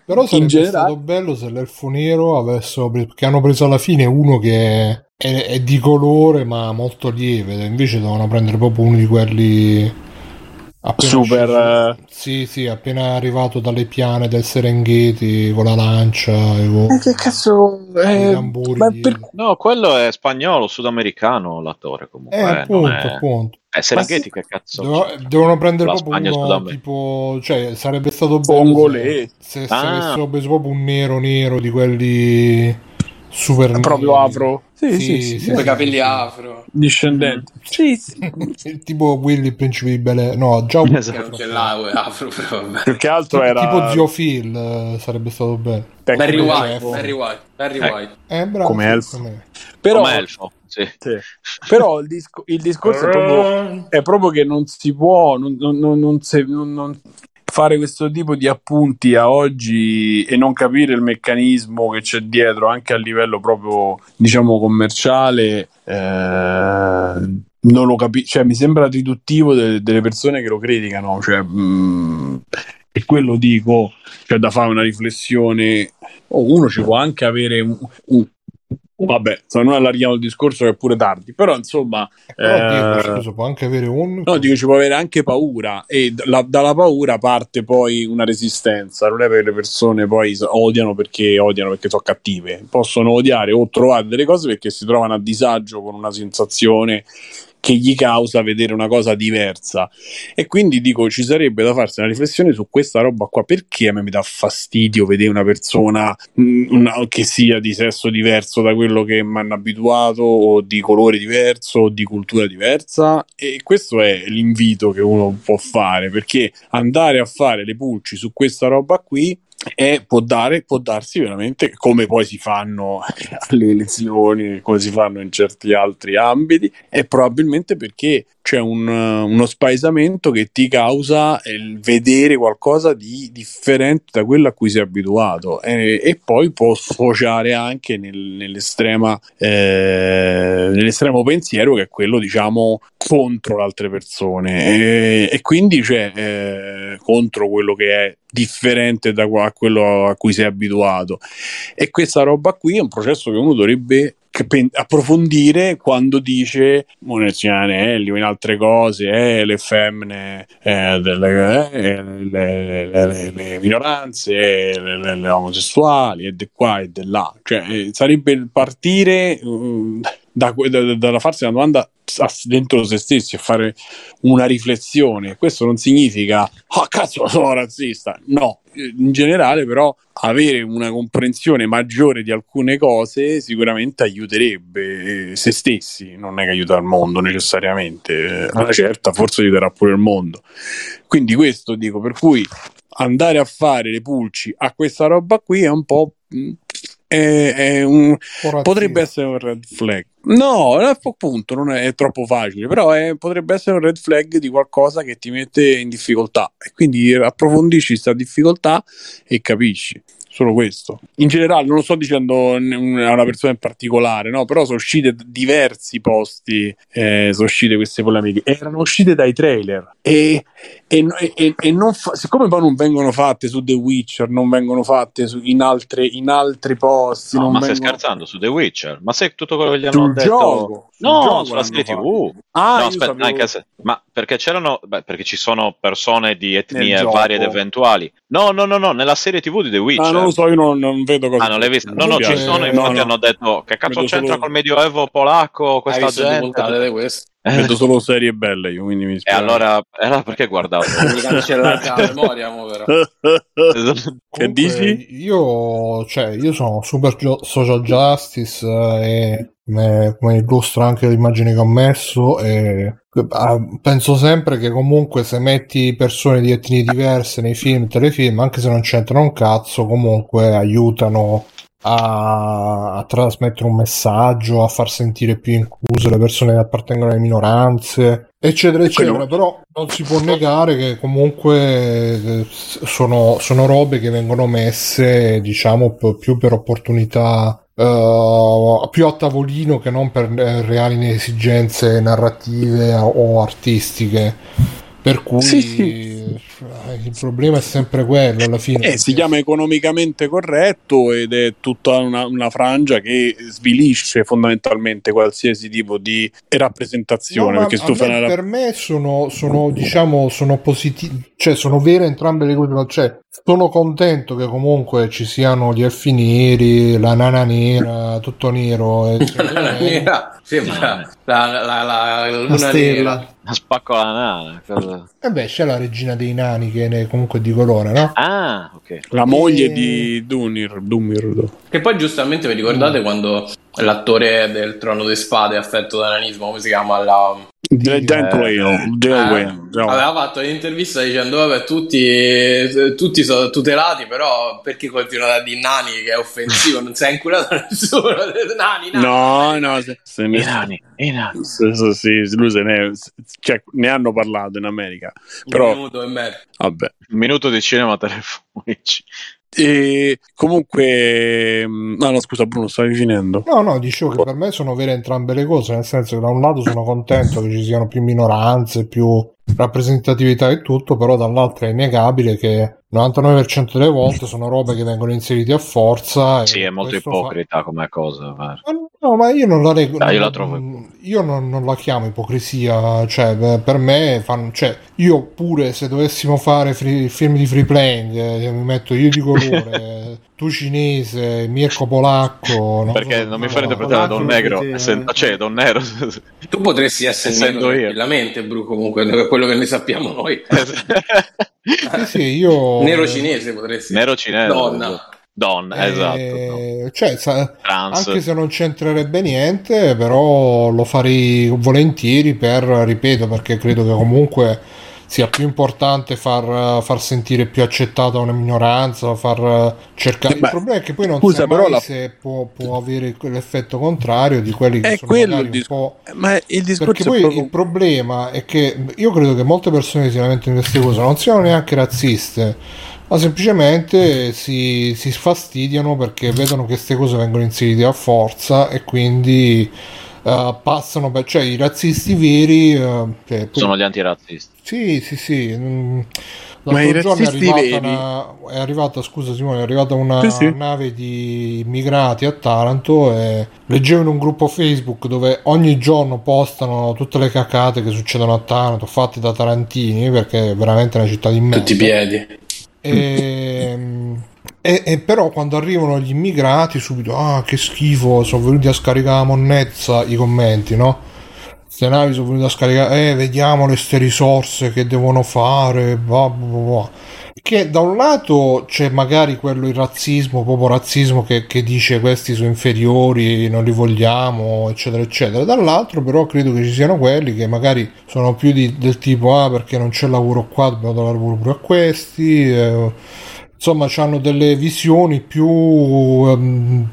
Però sarebbe generale... stato bello se l'elfo nero avessero preso, che hanno preso alla fine uno che è, è, di colore ma molto lieve, invece dovevano prendere proprio uno di quelli Appena super uscito, sì sì appena arrivato dalle piane del Serengeti con la lancia e con, eh, che cazzo eh, per... no quello è spagnolo sudamericano l'attore comunque eh, appunto, è... appunto. è Serengeti che cazzo? Devo, devono prendere la proprio uno tipo cioè sarebbe stato bello se, se, se ah. avessero preso proprio un nero nero di quelli super proprio afro sì, sì, sì, sì, sì capelli afro discendenti sì, sì. tipo Willy principe di Bel no già un esatto. che là afro però vabbè. più che altro era tipo zio Phil eh, sarebbe stato bello Barry White, Barry White Barry eh. White eh, bravo, come elfo però, come elfo sì. Sì. Però il, disco, il discorso è proprio, è proprio, che non si può, non, non, non, se, non, fare questo tipo di appunti a oggi e non capire il meccanismo che c'è dietro anche a livello proprio diciamo commerciale eh, non lo capisco cioè mi sembra riduttivo de- delle persone che lo criticano cioè mh, mm, e quello dico c'è da fare una riflessione oh, uno ci può anche avere un, un, Vabbè, se noi allarghiamo il discorso che è pure tardi, però insomma... Però, eh, scusa, può anche avere un... No, dico ci può avere anche paura e la, dalla paura parte poi una resistenza, non è per le persone poi odiano perché odiano perché sono cattive, possono odiare o trovare delle cose perché si trovano a disagio con una sensazione che gli causa vedere una cosa diversa. E quindi dico, ci sarebbe da farsi una riflessione su questa roba qua, perché a me mi dà fastidio vedere una persona mm, una, che sia di sesso diverso da quello che mi hanno abituato, o di colore diverso, o di cultura diversa. E questo è l'invito che uno può fare, perché andare a fare le pulci su questa roba qui e può, dare, può darsi veramente come poi si fanno alle elezioni, come si fanno in certi altri ambiti, è probabilmente perché c'è un, uno spaesamento che ti causa il vedere qualcosa di differente da quello a cui sei abituato. E, e poi può sfociare anche nel, nell'estrema, eh, nell'estremo pensiero che è quello diciamo contro le altre persone. E, e quindi c'è eh, contro quello che è differente da quello a cui sei abituato. E questa roba qui è un processo che uno dovrebbe approfondire quando dice monezia anelli o in altre cose eh, le femmine eh, delle, eh, le, le, le, minoranze le, omosessuali e di qua e di là cioè eh, sarebbe partire uh, da, da, da, farsi una domanda dentro se stessi e fare una riflessione. Questo non significa, ah oh, cazzo, sono razzista. No, in generale, però, avere una comprensione maggiore di alcune cose sicuramente aiuterebbe se stessi. Non è che aiuta il mondo necessariamente, una certa, forse aiuterà pure il mondo. Quindi, questo dico, per cui andare a fare le pulci a questa roba qui è un po' è, è un, potrebbe essere un red flag. No, appunto, non è, è troppo facile, però è, potrebbe essere un red flag di qualcosa che ti mette in difficoltà. E quindi approfondisci questa difficoltà e capisci solo questo. In generale, non lo sto dicendo a una persona in particolare, no? però sono uscite diversi posti, eh, sono uscite queste polemiche, erano uscite dai trailer e, e, e, e non fa- siccome poi non vengono fatte su The Witcher, non vengono fatte su, in, altre, in, altri posti. No, ma vengono... stai scherzando su The Witcher? Ma se tutto quello che gli hanno sul detto... Gioco, no, gioco sulla serie TV. Ah, no, aspetta, sapevo... se... ma perché c'erano, beh, perché ci sono persone di etnie varie ed eventuali. No, no, no, no, nella serie TV di The Witcher. Ah, non lo so, io non, non vedo cosa. Ah, non l'hai vista? No, no, ci sono, infatti no, hanno detto che cazzo c'entra solo- col medioevo polacco questa Hai visto le gente? questo? Vedo solo serie belle io, quindi mi E dispiace. allora, e allora perché guardavo? Mi cancellate la memoria, mo, però. che Comunque, dici? Io, cioè, io sono super gio- social justice eh, e come, come illustro anche le immagini che ho messo e ah, penso sempre che comunque se metti persone di etnie diverse nei film, telefilm, anche se non c'entrano un cazzo, comunque aiutano a, a, trasmettere un messaggio, a far sentire più incluse le persone che appartengono alle minoranze, eccetera, eccetera. Quello... Però non si può negare che comunque eh, sono, sono robe che vengono messe, diciamo, più per opportunità Uh, più a tavolino che non per eh, reali esigenze narrative o artistiche. Per cui sì, sì. il problema è sempre quello alla fine. Eh, si chiama economicamente corretto ed è tutta una, una, frangia che svilisce fondamentalmente qualsiasi tipo di rappresentazione. No, perché me, una... Per me sono, sono diciamo, sono positivi, cioè sono vere entrambe le cose. Cioè, sono contento che comunque ci siano gli elfi neri, la nana nera, tutto nero. la nana nera sembra la, la, la, la luna la nera. Spacco la nana. Cosa... E eh beh, c'è la regina dei nani che è comunque di colore, no? Ah, ok. La moglie e... di Dunir, Dumir. Che poi giustamente vi ricordate mm. quando l'attore del Trono delle Spade affetto da nanismo, come si chiama? La, Dan Quayle, eh, aveva fatto un'intervista dicendo vabbè tutti, tutti sono tutelati però perché continuano a dire nani che è offensivo? Non si è inculato nessuno nani, nani, no no se, se ne, i nani, i nani. Sì, sì, lui se ne, cioè, ne hanno parlato in America però, un minuto e mezzo. vabbè. Un minuto di cinema telefonici e comunque, mm, no, no, scusa, Bruno, stavi finendo. No, no, dicevo che per me sono vere entrambe le cose, nel senso che da un lato sono contento che ci siano più minoranze, più rappresentatività e tutto, però dall'altro è innegabile che il 99% delle volte sono robe che vengono inserite a forza. Sì, è molto ipocrita fa... come cosa. Ma no, ma io non la rego. Ah, io la trovo. Io non, non, la chiamo ipocrisia, cioè, per me, fanno, cioè, io pure se dovessimo fare free, film di free playing, eh, mi metto io di colore. tu cinese, Mirko polacco. Non Perché so, non mi fai interpretare Don Negro, essendo, cioè Don Nero. Tu potresti essere essendo nero tranquillamente, Bru, comunque, quello che ne sappiamo noi. sì, sì, io... Nero cinese potresti Nero cinese. Donna. Donna, eh, esatto. Cioè, sa, anche se non c'entrerebbe niente, però lo farei volentieri per, ripeto, perché credo che comunque sia più importante far, far, sentire più accettata una minoranza, far cercare. Beh, il problema è che poi non scusa, però la... se può, può, avere l'effetto contrario di quelli che è sono quello il discor- un po'. Ma il discorso Perché poi proprio... il problema è che io credo che molte persone che si lamentano di queste cose non siano neanche razziste ma semplicemente si, si sfastidiano perché vedono che queste cose vengono inserite a forza e quindi uh, passano per, cioè i razzisti veri uh, cioè, poi, sono gli antirazzisti sì sì sì mm, L'altro giorno è arrivata, una, è arrivata, scusa Simone, è arrivata una sì, sì. nave di immigrati a Taranto e leggevo in un gruppo Facebook dove ogni giorno postano tutte le cacate che succedono a Taranto fatte da tarantini perché è veramente una città di merda. Tutti i piedi. E, e, e, però quando arrivano gli immigrati subito, ah che schifo, sono venuti a scaricare la monnezza i commenti, no? Queste navi sono venute a scaricare, eh vediamo queste risorse che devono fare, blah, blah, blah. Che da un lato c'è magari quello il razzismo, proprio razzismo che, che dice questi sono inferiori, non li vogliamo, eccetera, eccetera. Dall'altro però credo che ci siano quelli che magari sono più di, del tipo, ah perché non c'è lavoro qua, dobbiamo dare lavoro pure a questi. Eh, insomma hanno delle visioni più um,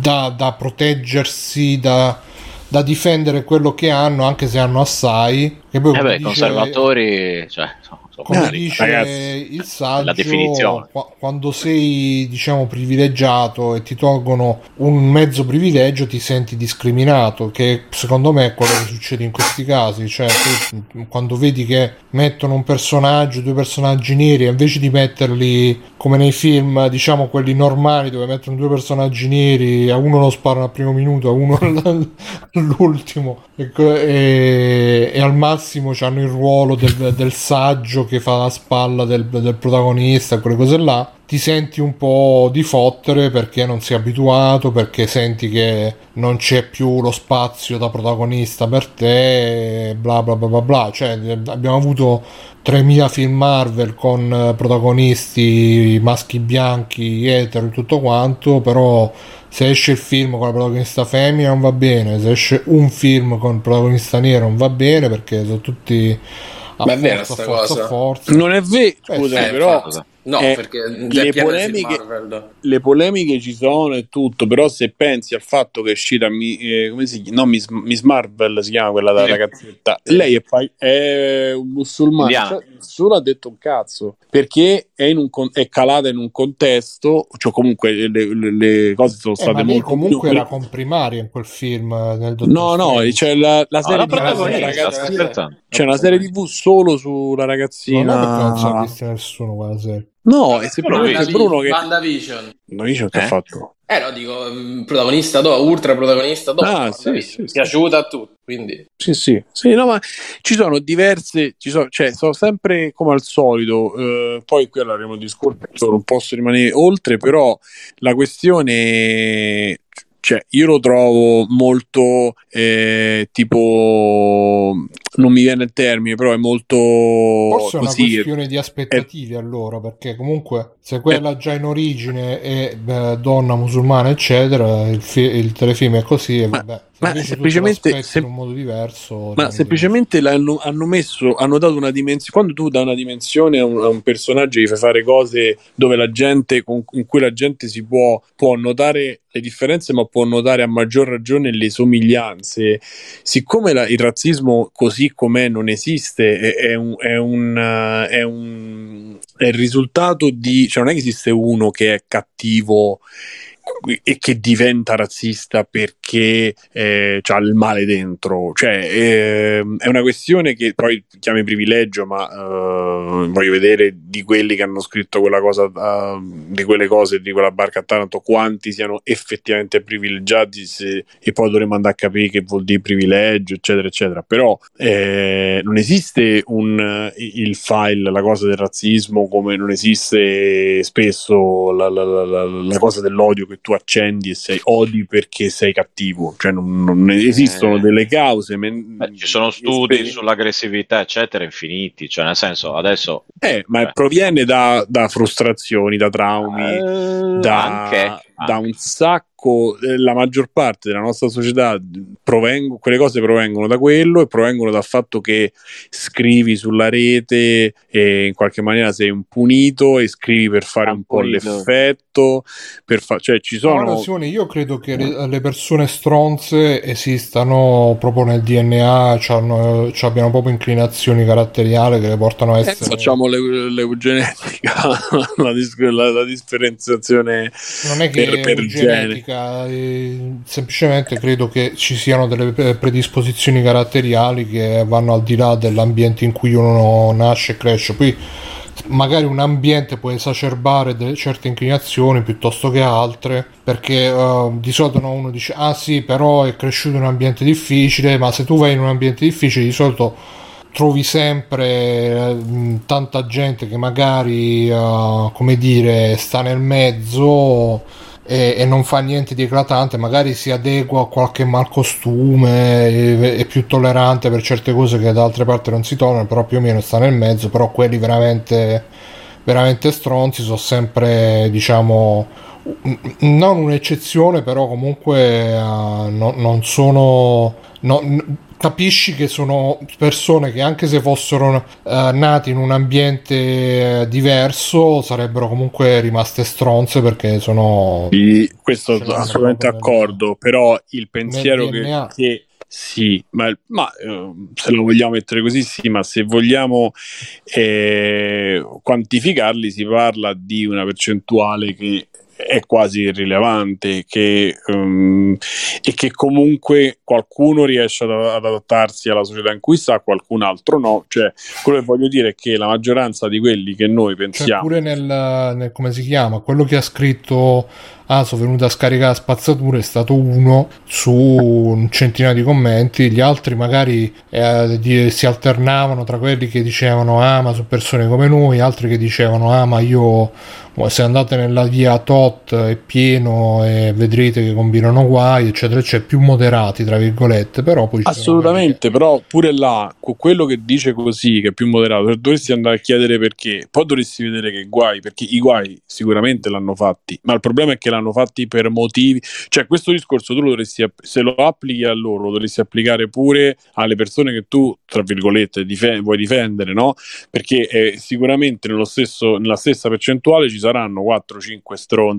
da, da, proteggersi da, da, difendere quello che hanno anche se hanno assai. E poi eh beh, dice, conservatori cioè, come dice ragazzi, il saggio, la definizione. quando sei diciamo privilegiato e ti tolgono un mezzo privilegio ti senti discriminato, che secondo me è quello che succede in questi casi, cioè tu, quando vedi che mettono un personaggio, due personaggi neri, invece di metterli come nei film, diciamo quelli normali dove mettono due personaggi neri, a uno lo sparano al primo minuto, a uno all'ultimo e, e, e al massimo hanno il ruolo del, del saggio che fa la spalla del, del protagonista, quelle cose là, ti senti un po' di fottere perché non sei abituato, perché senti che non c'è più lo spazio da protagonista per te, bla bla bla bla bla. Cioè, abbiamo avuto 3000 film Marvel con protagonisti maschi bianchi, etero e tutto quanto, però se esce il film con la protagonista femmina non va bene, se esce un film con il protagonista nero non va bene perché sono tutti ma è vera sta cosa? Forza. Non è vero, scusa, eh, però, No, eh, perché le polemiche, le polemiche, ci sono e tutto, però se pensi al fatto che è uscita eh, come si chiama? No, Miss, Miss, Marvel si chiama quella da ragazzetta, lei è, è un musulmano, cioè, nessuno ha detto un cazzo, perché è, un, è, calata in un contesto, cioè comunque le, le, le cose sono eh, state molto... comunque era comprimaria in quel film nel No, no, c'è la, la serie oh, di ragazzina, c'è una serie tv solo sulla ragazzina. Non è perché non c'ha visto nessuno quella serie. No, è semplicemente Bruno che... WandaVision. WandaVision che eh? ha fatto? Eh no, dico, mm, protagonista dopo, ultra protagonista dopo. Ah, sì, sì, sì, Piaciuta a tutti, quindi... Sì, sì. Sì, no, ma ci sono diverse... Ci sono, cioè, sono sempre come al solito. Eh, poi qui avremo il discorso, non posso rimanere oltre, però la questione cioè io lo trovo molto eh, tipo non mi viene il termine però è molto forse è una questione di aspettative è... allora perché comunque se quella è... già in origine è beh, donna musulmana eccetera il, fi- il telefilm è così e vabbè. ma semplicemente se... in un modo diverso ma semplicemente l'hanno, hanno messo hanno dato una dimensione quando tu dai una dimensione a un, a un personaggio gli fai fare cose dove la gente con, in cui la gente si può, può notare le differenze ma può notare a maggior ragione le somiglianze. Siccome la, il razzismo così com'è non esiste è, è, un, è, un, è, un, è il risultato di cioè non è che esiste uno che è cattivo e che diventa razzista perché eh, ha il male dentro. Cioè, eh, è una questione che poi chiami privilegio, ma eh, voglio vedere di quelli che hanno scritto quella cosa, uh, di quelle cose, di quella barca a Taranto, quanti siano effettivamente privilegiati se, e poi dovremmo andare a capire che vuol dire privilegio, eccetera, eccetera. Però eh, non esiste un, il file, la cosa del razzismo, come non esiste spesso la, la, la, la cosa dell'odio che tu accendi e sei odi perché sei cattivo, cioè non, non esistono eh, delle cause. Men- beh, ci sono studi esper- sull'aggressività, eccetera, infiniti, cioè nel senso adesso. Eh, ma beh. proviene da, da, frustrazioni, da traumi, uh, da, anche, da un sacco eh, la maggior parte della nostra società, provengo, quelle cose provengono da quello e provengono dal fatto che scrivi sulla rete e in qualche maniera sei un punito e scrivi per fare un, un po' l'effetto, per fa- cioè ci sono... No, Simone, io credo che le, le, persone stronze esistano proprio nel DNA, abbiano proprio inclinazioni caratteriali che le portano a eh, essere... Eh, facciamo l'eugenetica, la, dis- la, la differenziazione non è che per, per genere semplicemente credo che ci siano delle predisposizioni caratteriali che vanno al di là dell'ambiente in cui uno nasce e cresce. Poi magari un ambiente può esacerbare delle certe inclinazioni piuttosto che altre perché uh, di solito no, uno dice ah sì però è cresciuto in un ambiente difficile ma se tu vai in un ambiente difficile di solito trovi sempre uh, tanta gente che magari uh, come dire sta nel mezzo e, e, non fa niente di eclatante, magari si adegua a qualche malcostume, è più tollerante per certe cose che da altre parti non si tollerano, però più o meno sta nel mezzo, però quelli veramente, veramente stronzi sono sempre, diciamo, non un'eccezione, però comunque uh, no, non sono... No, capisci che sono persone che anche se fossero uh, nati in un ambiente diverso sarebbero comunque rimaste stronze perché sono sì, questo assolutamente d'accordo però il pensiero che, che, sì ma, ma eh, se lo vogliamo mettere così sì ma se vogliamo eh, quantificarli si parla di una percentuale che è quasi irrilevante che, um, e che comunque qualcuno riesce ad, ad, adattarsi alla società in cui sta, qualcun altro no. Cioè, quello che voglio dire è che la maggioranza di quelli che noi cioè, pensiamo... Cioè, pure nel, nel, come si chiama, quello che ha scritto ah sono venuto a scaricare spazzatura è stato uno su un centinaio di commenti gli altri magari eh, di, si alternavano tra quelli che dicevano ah ma sono persone come noi altri che dicevano ah ma io se andate nella via tot bot è pieno e vedrete che combinano guai, eccetera, eccetera, più moderati, tra virgolette, però poi... Assolutamente, però pure là, quello che dice così, che è più moderato, dovresti andare a chiedere perché, poi dovresti vedere che guai, perché i guai sicuramente l'hanno fatti, ma il problema è che l'hanno fatti per motivi, cioè questo discorso tu lo dovresti, se lo applichi a loro, lo dovresti applicare pure alle persone che tu, tra virgolette, dif- vuoi difendere, no? Perché eh, sicuramente nello stesso, nella stessa percentuale ci saranno 4-5 stronzi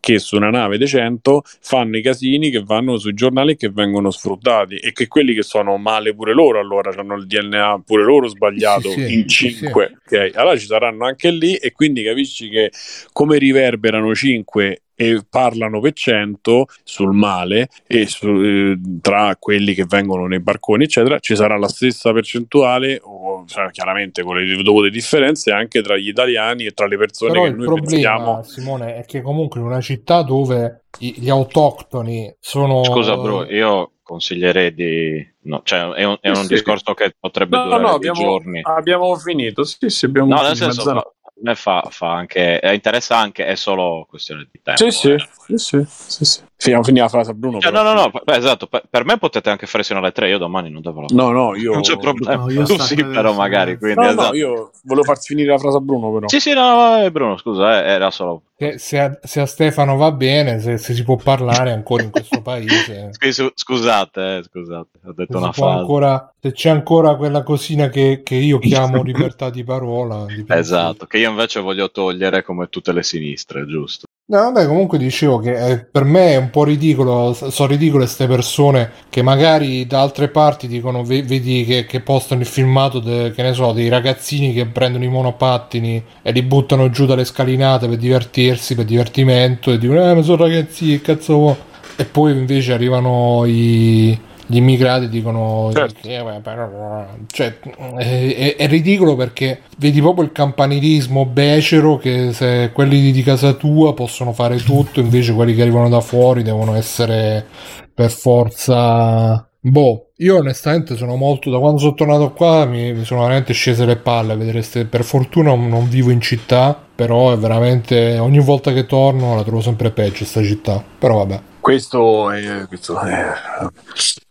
che su una nave decento fanno i casini che vanno sui giornali e che vengono sfruttati e che quelli che sono male pure loro allora hanno il DNA pure loro sbagliato sì, sì, in 5 sì, ok? Allora ci saranno anche lì e quindi capisci che come riverberano 5 e parlano per cento sul male e su, eh, tra quelli che vengono nei barconi eccetera ci sarà la stessa percentuale o cioè, chiaramente con le dovute differenze anche tra gli italiani e tra le persone Però che noi problema, pensiamo. Simone è che comunque in una città dove gli autoctoni sono scusa bro io consiglierei di no, cioè è un, è un sì, discorso che potrebbe no, durare no, abbiamo, giorni. abbiamo finito. Sì sì abbiamo no nel senso me fa, fa anche eh, interessa anche è solo questione di tempo sì sì, eh. sì, sì, sì, sì. Finiamo, finiamo la frase a Bruno. Cioè, no, no, no, beh, esatto. Per, per, me potete anche fare sino alle 3. Io domani non dovrò. No, no, io. Non c'è problema. No, tu sì, però magari. Quindi, no, esatto. no, io volevo farti finire la frase a Bruno, però. Sì, sì, no, Bruno, scusa, eh, era solo. Se, se, a, se, a, Stefano va bene, se, se, si può parlare ancora in questo paese. scusate, eh, scusate, ho detto una frase. Ancora, se c'è ancora quella cosina che, che io chiamo libertà di parola. Di esatto, che io invece voglio togliere come tutte le sinistre, giusto? No, vabbè, comunque dicevo che eh, per me è un po' ridicolo, sono ridicole queste persone che magari da altre parti dicono, vedi che, che postano il filmato, de, che ne so, dei ragazzini che prendono i monopattini e li buttano giù dalle scalinate per divertirsi, per divertimento, e dicono, eh, ma sono ragazzi, che cazzo vuoi? E poi invece arrivano i gli immigrati dicono certo. cioè, è, è, ridicolo perché vedi proprio il campanilismo becero che se quelli di casa tua possono fare tutto invece quelli che arrivano da fuori devono essere per forza boh io onestamente sono molto da quando sono tornato qua mi, mi sono veramente scese le palle a vedere ste, per fortuna non vivo in città però è veramente ogni volta che torno la trovo sempre peggio sta città però vabbè questo è, questo è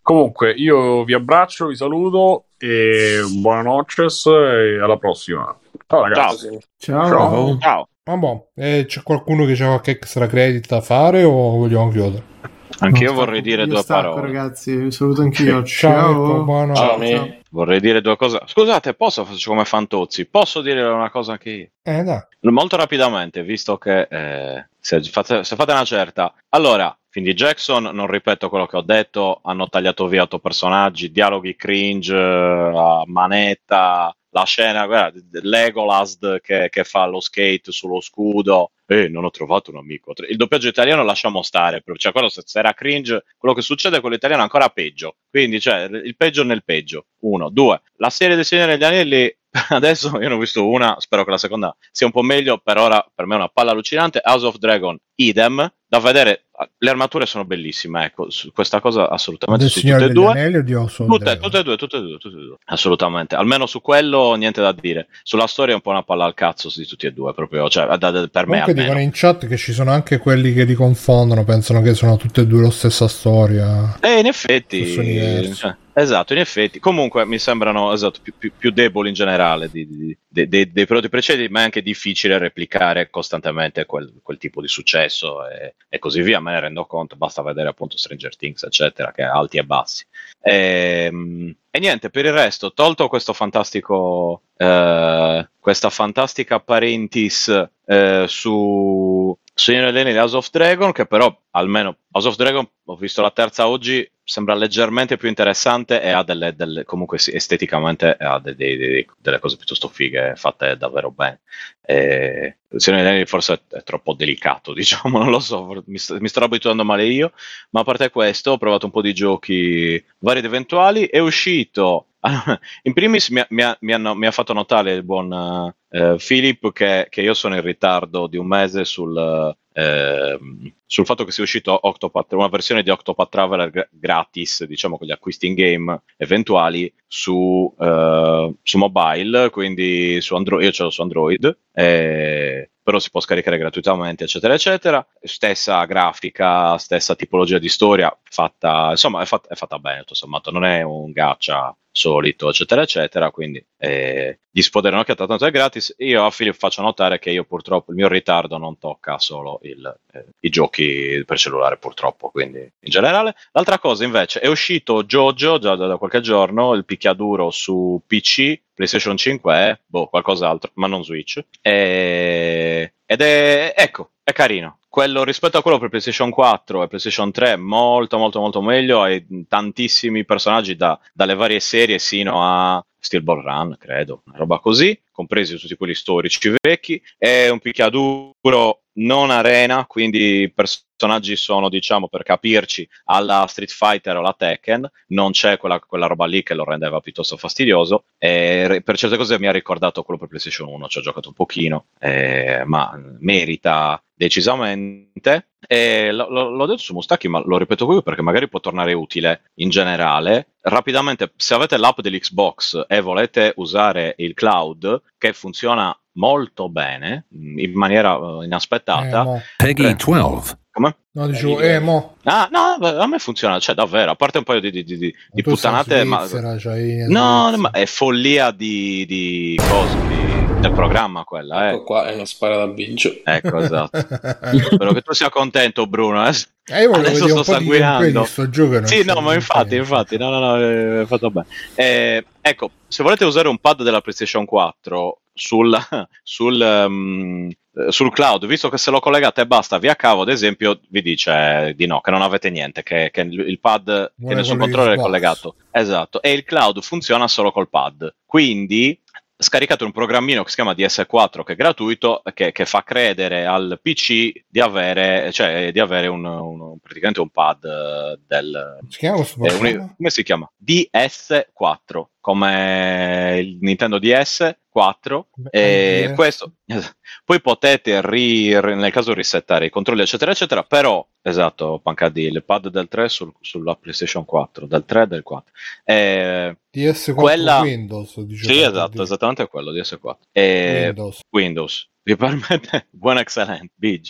Comunque, io vi abbraccio, vi saluto e buonanotte e alla prossima. Ciao ragazzi. Ciao. Ciao. Ciao. Ah, boh. eh, c'è qualcuno che ha qualche extra credit da fare o vogliamo chiudere? Anch'io no, vorrei dire due stacco, parole. ragazzi, vi saluto anch'io. Ciao. Ciao. Ciao. Ciao. Vorrei dire due cose. Scusate, posso fare come Fantozzi? Posso dire una cosa anche io? Eh. Molto rapidamente, visto che eh, se, fate, se fate una certa. Allora, quindi Jackson, non ripeto quello che ho detto, hanno tagliato via otto personaggi, dialoghi cringe, uh, manetta, la scena, guarda, Legolas che, che, fa lo skate sullo scudo, eh, non ho trovato un amico. Il doppiaggio italiano lasciamo stare, cioè quello se, se era cringe, quello che succede con l'italiano è ancora peggio. Quindi, cioè, il peggio nel peggio. Uno, due, la serie del Signore degli Anelli adesso io ne ho visto una, spero che la seconda sia un po' meglio, per ora per me è una palla allucinante. House of Dragon, idem, da vedere, le armature sono bellissime, ecco, questa cosa assolutamente sì, tutte e due. Tutte, tutte, e due, tutte e due, tutte e due, assolutamente. Almeno su quello niente da dire. Sulla storia è un po' una palla al cazzo di tutti e due, proprio, cioè, da, da, per me Comunque dicono in chat che ci sono anche quelli che li confondono, pensano che sono tutte e due la stessa storia. E in effetti... Cioè, Esatto, in effetti, comunque mi sembrano esatto, più, più, più, deboli in generale di, di, di, dei, dei prodotti precedenti, ma è anche difficile replicare costantemente quel, quel tipo di successo e, e, così via. Me ne rendo conto, basta vedere appunto Stranger Things, eccetera, che alti e bassi. E, ehm, e niente, per il resto, tolto questo fantastico, eh, questa fantastica parentis eh, su Signore Leni di House of Dragon, che però almeno House of Dragon, ho visto la terza oggi, sembra leggermente più interessante e ha delle, delle comunque sì, esteticamente ha dei, dei, dei, delle cose piuttosto fighe fatte davvero bene. E, Leni forse è, è, troppo delicato, diciamo, non lo so, mi, st- mi sto abituando male io, ma a parte questo ho provato un po' di giochi vari ed eventuali, è uscito in primis mi ha, mi, ha, mi, hanno, mi ha, fatto notare il buon uh, Philip che, che, io sono in ritardo di un mese sul, uh, sul fatto che sia uscito Octopath, una versione di Octopath Traveler gra- gratis, diciamo con gli acquisti in game eventuali su, uh, su mobile, quindi su Android, io ce l'ho su Android. E però si può scaricare gratuitamente, eccetera, eccetera. Stessa grafica, stessa tipologia di storia, fatta, insomma, è fatta, è fatta bene, tutto sommato, non è un gacha solito, eccetera, eccetera. Quindi eh, gli spoderi hanno chiatato tanto è gratis. Io a Filippo faccio notare che io purtroppo il mio ritardo non tocca solo il, eh, i giochi per cellulare, purtroppo. Quindi in generale. L'altra cosa invece è uscito Jojo già da, da qualche giorno, il picchiaduro su PC, PlayStation 5, boh, qualcos'altro, ma non Switch. E, ed è, ecco, è carino. Quello rispetto a quello per PlayStation 4 e PlayStation 3 molto molto molto meglio. Hai tantissimi personaggi da, dalle varie serie sino a Steel Ball Run credo una roba così compresi tutti quelli storici vecchi. È un picchiaduro non arena quindi i personaggi sono diciamo per capirci alla Street Fighter o alla Tekken. Non c'è quella, quella roba lì che lo rendeva piuttosto fastidioso. E per certe cose mi ha ricordato quello per PlayStation 1 ci ho giocato un pochino eh, ma merita decisamente. E l- l- l'ho detto su Mustaki, ma lo ripeto qui perché magari può tornare utile in generale. Rapidamente, se avete l'app dell'Xbox e volete usare il cloud, che funziona molto bene, in maniera uh, inaspettata. Emo. Peggy 12. Come? No, dicevo Emo. Ah, no, a me funziona, cioè davvero, a parte un paio di, di, di, di puttanate, ma... No, ma è follia di, di cose, di del programma quella. Ecco eh. qua è una spara da vincio. Ecco, esatto. Spero che tu sia contento, Bruno. Eh. Eh, io Adesso sto sanguinando. Sto gioco, sì, no, ma infatti, infatti, no, no, no, è fatto bene. Eh, ecco, se volete usare un pad della PlayStation 4 sul, sul, um, sul cloud, visto che se lo collegate e basta via cavo, ad esempio, vi dice di no, che non avete niente, che, che il pad, Vuole che nessun controller è collegato. Esatto, e il cloud funziona solo col pad. Quindi scaricato un programmino che si chiama DS4 che è gratuito che, che fa credere al PC di avere, cioè, di avere un, un, praticamente un pad eh, del si chiama eh, un, come si chiama? DS4 come il Nintendo DS 4 e questo poi potete ri, nel caso risettare i controlli eccetera eccetera però esatto Pancad il pad del 3 sul, sulla PlayStation 4 del 3 e del 4 eh, DS4 quella... Windows sì esatto esattamente quello DS4 eh, Windows. Windows vi permette buon excellent Big.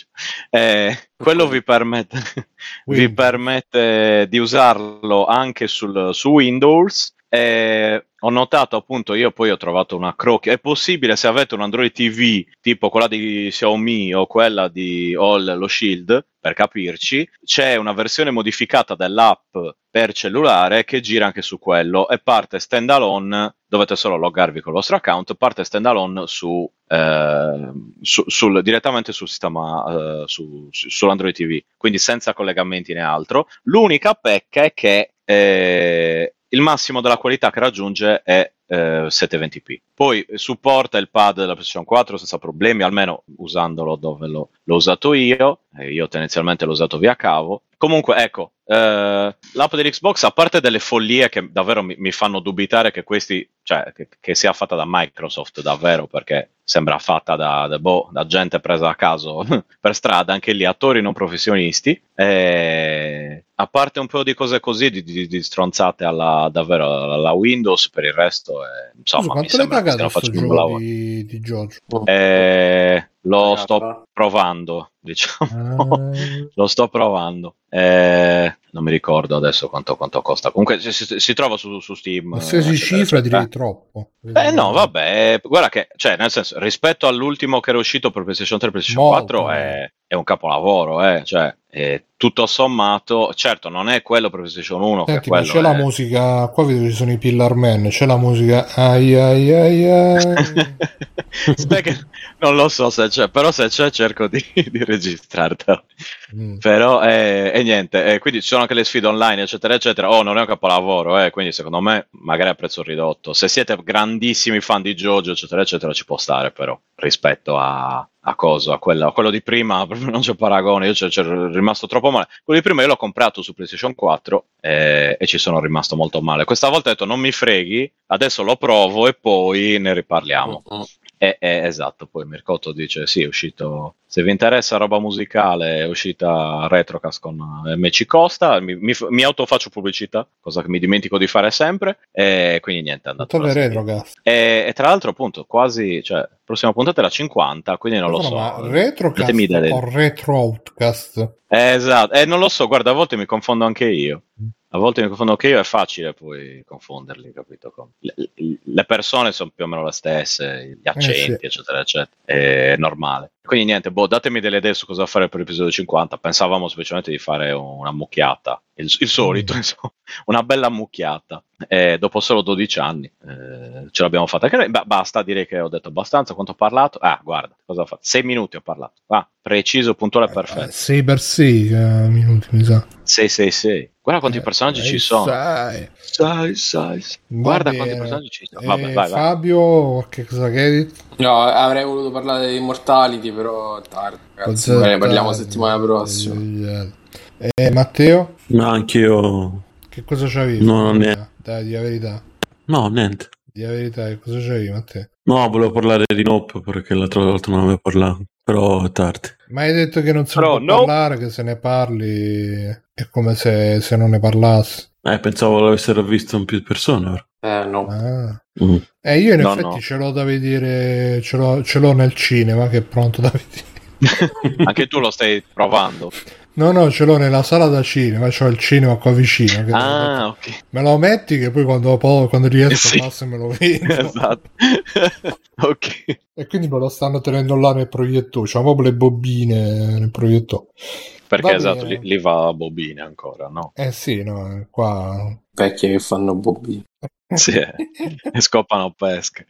Eh, quello vi permette vi permette di usarlo anche sul, su Windows eh, ho notato appunto, io poi ho trovato una crocchia. È possibile se avete un Android TV tipo quella di Xiaomi o quella di All lo Shield, per capirci, c'è una versione modificata dell'app per cellulare che gira anche su quello e parte standalone. Dovete solo loggarvi con il vostro account, parte standalone su, eh, su, sul, direttamente sul sistema eh, su, su, sull'Android TV, quindi senza collegamenti né altro. L'unica pecca è che eh, il massimo della qualità che raggiunge è eh, 720p. Poi supporta il pad della PlayStation 4 senza problemi, almeno usandolo dove l'ho, l'ho usato io. Eh, io tendenzialmente l'ho usato via cavo. Comunque, ecco, eh, l'app dell'Xbox, a parte delle follie che davvero mi, mi fanno dubitare che, questi, cioè, che, che, sia fatta da Microsoft, davvero, perché sembra fatta da, da, boh, da gente presa a caso per strada, anche lì attori non professionisti. Eh, a parte un po' di cose così, di, di, di stronzate alla, davvero alla Windows, per il resto, eh, insomma, Scusa, mi sembra che stiano facendo un lavoro. Di, di Giorgio? Eh, lo sto provando, diciamo. Uh... lo sto provando. Eh, non mi ricordo adesso quanto, quanto costa. Comunque si, si, si, trova su, su Steam. Ma se si cifra direi troppo. Eh no, vabbè, guarda che, cioè, nel senso, rispetto all'ultimo che era uscito per PlayStation 3 e PlayStation Molto 4 è, è, un capolavoro, eh, cioè, è tutto sommato, certo, non è quello per PlayStation 1. Senti, ma c'è è... la musica, qua vedo ci sono i Pillar Man, c'è la musica ai ai ai ai. non lo so se c'è, però se c'è cerco di, di registrartela. Mm. Però, eh, e niente, eh, quindi ci sono anche le sfide online, eccetera, eccetera. Oh, non è un capolavoro, eh, quindi secondo me magari a prezzo ridotto. Se siete grandissimi fan di Jojo, eccetera, eccetera, ci può stare però rispetto a, a cosa, a quello, a quello di prima non c'è paragone, io c'è rimasto troppo male. Quello di prima io l'ho comprato su PlayStation 4 eh, e ci sono rimasto molto male. Questa volta ho detto non mi freghi, adesso lo provo e poi ne riparliamo. Uh-huh. Eh, eh, esatto, poi Mircotto dice sì, è uscito, se vi interessa roba musicale è uscita Retrocast con MC Costa, mi, mi, mi autofaccio pubblicità, cosa che mi dimentico di fare sempre, e quindi niente, è andato. Retrocast. E, e, tra l'altro appunto quasi, cioè, prossima puntata è la 50, quindi non no, lo so. Ma Retrocast o Retro Outcast? Eh, esatto, eh, non lo so, guarda, a volte mi confondo anche io. A volte mi confondo che io è facile poi confonderli, capito? Le, le, persone sono più o meno le stesse, gli accenti, eh sì. eccetera, eccetera. È normale. Quindi niente, boh, datemi delle idee su cosa fare per l'episodio 50. Pensavamo semplicemente di fare una mucchiata, il, il solito, mm. insomma, una bella mucchiata. E dopo solo 12 anni eh, ce l'abbiamo fatta noi. Beh, basta, direi che ho detto abbastanza. Quanto ho parlato? Ah, guarda, cosa ho fatto? 6 minuti ho parlato. Ah, preciso, puntuale, perfetto. 6 per 6 uh, eh, minuti, mi sa. 666. Guarda quanti eh, personaggi ci sono. Sai, sai, sai. Guarda bene. quanti personaggi ci sono. Vabbè, eh, vai, Fabio, che cosa che No, avrei voluto parlare di Immortality, però è tardi. Ragazzi, ne parliamo settimana prossima. Eh, Matteo? No, anch'io. Che cosa c'avevi? No, niente. Dai, di la verità. No, niente. Di la verità, che cosa c'avevi, Matteo? No, volevo parlare di Nope perché l'altra volta non avevo parlato. Però è tardi. Ma hai detto che non si Però può no. parlare, che se ne parli è come se, se non ne parlassi. Eh, pensavo l'avessero visto in più persone. Eh, no. Ah. Mm. Eh, io in no, effetti no. ce l'ho da vedere, ce l'ho, ce l'ho nel cinema che è pronto da vedere. Anche tu lo stai provando. No, no, ce l'ho nella sala da cinema, c'ho il cinema qua vicino. ah, ok. Me lo metti che poi quando, quando riesco sì. passo me lo vedo. esatto. ok. E quindi me lo stanno tenendo là nel proiettore, c'ho proprio le bobine nel proiettore. Perché va esatto, lì, lì, va a bobine ancora, no? Eh sì, no, qua... Vecchie che fanno bobine. Sì, e scopano pesche.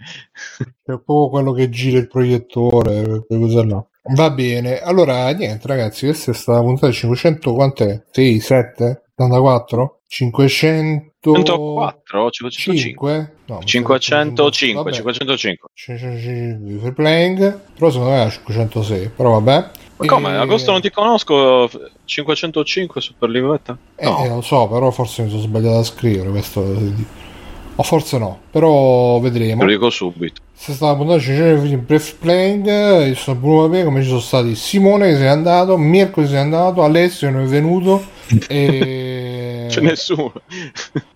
È proprio quello che gira il proiettore, quelle cose là. Va bene, allora niente ragazzi, questa è stata la puntata 500, quant'è? 6, 7, 84? 500... 104, 505? No, 505, 505. 505 free playing, però secondo me era 506, però vabbè. Ma come? Agosto non ti conosco 505 Super Livetta? No. Eh, lo so, però forse mi sono sbagliato a scrivere questo o forse no, però vedremo. Lo dico subito. Se stava puntando in Brief Playing, io sono Bruno Vabbè, come ci sono stati Simone che se n'è andato, Mirko che se n'è andato, Alessio che non è venuto e... C'è nessuno.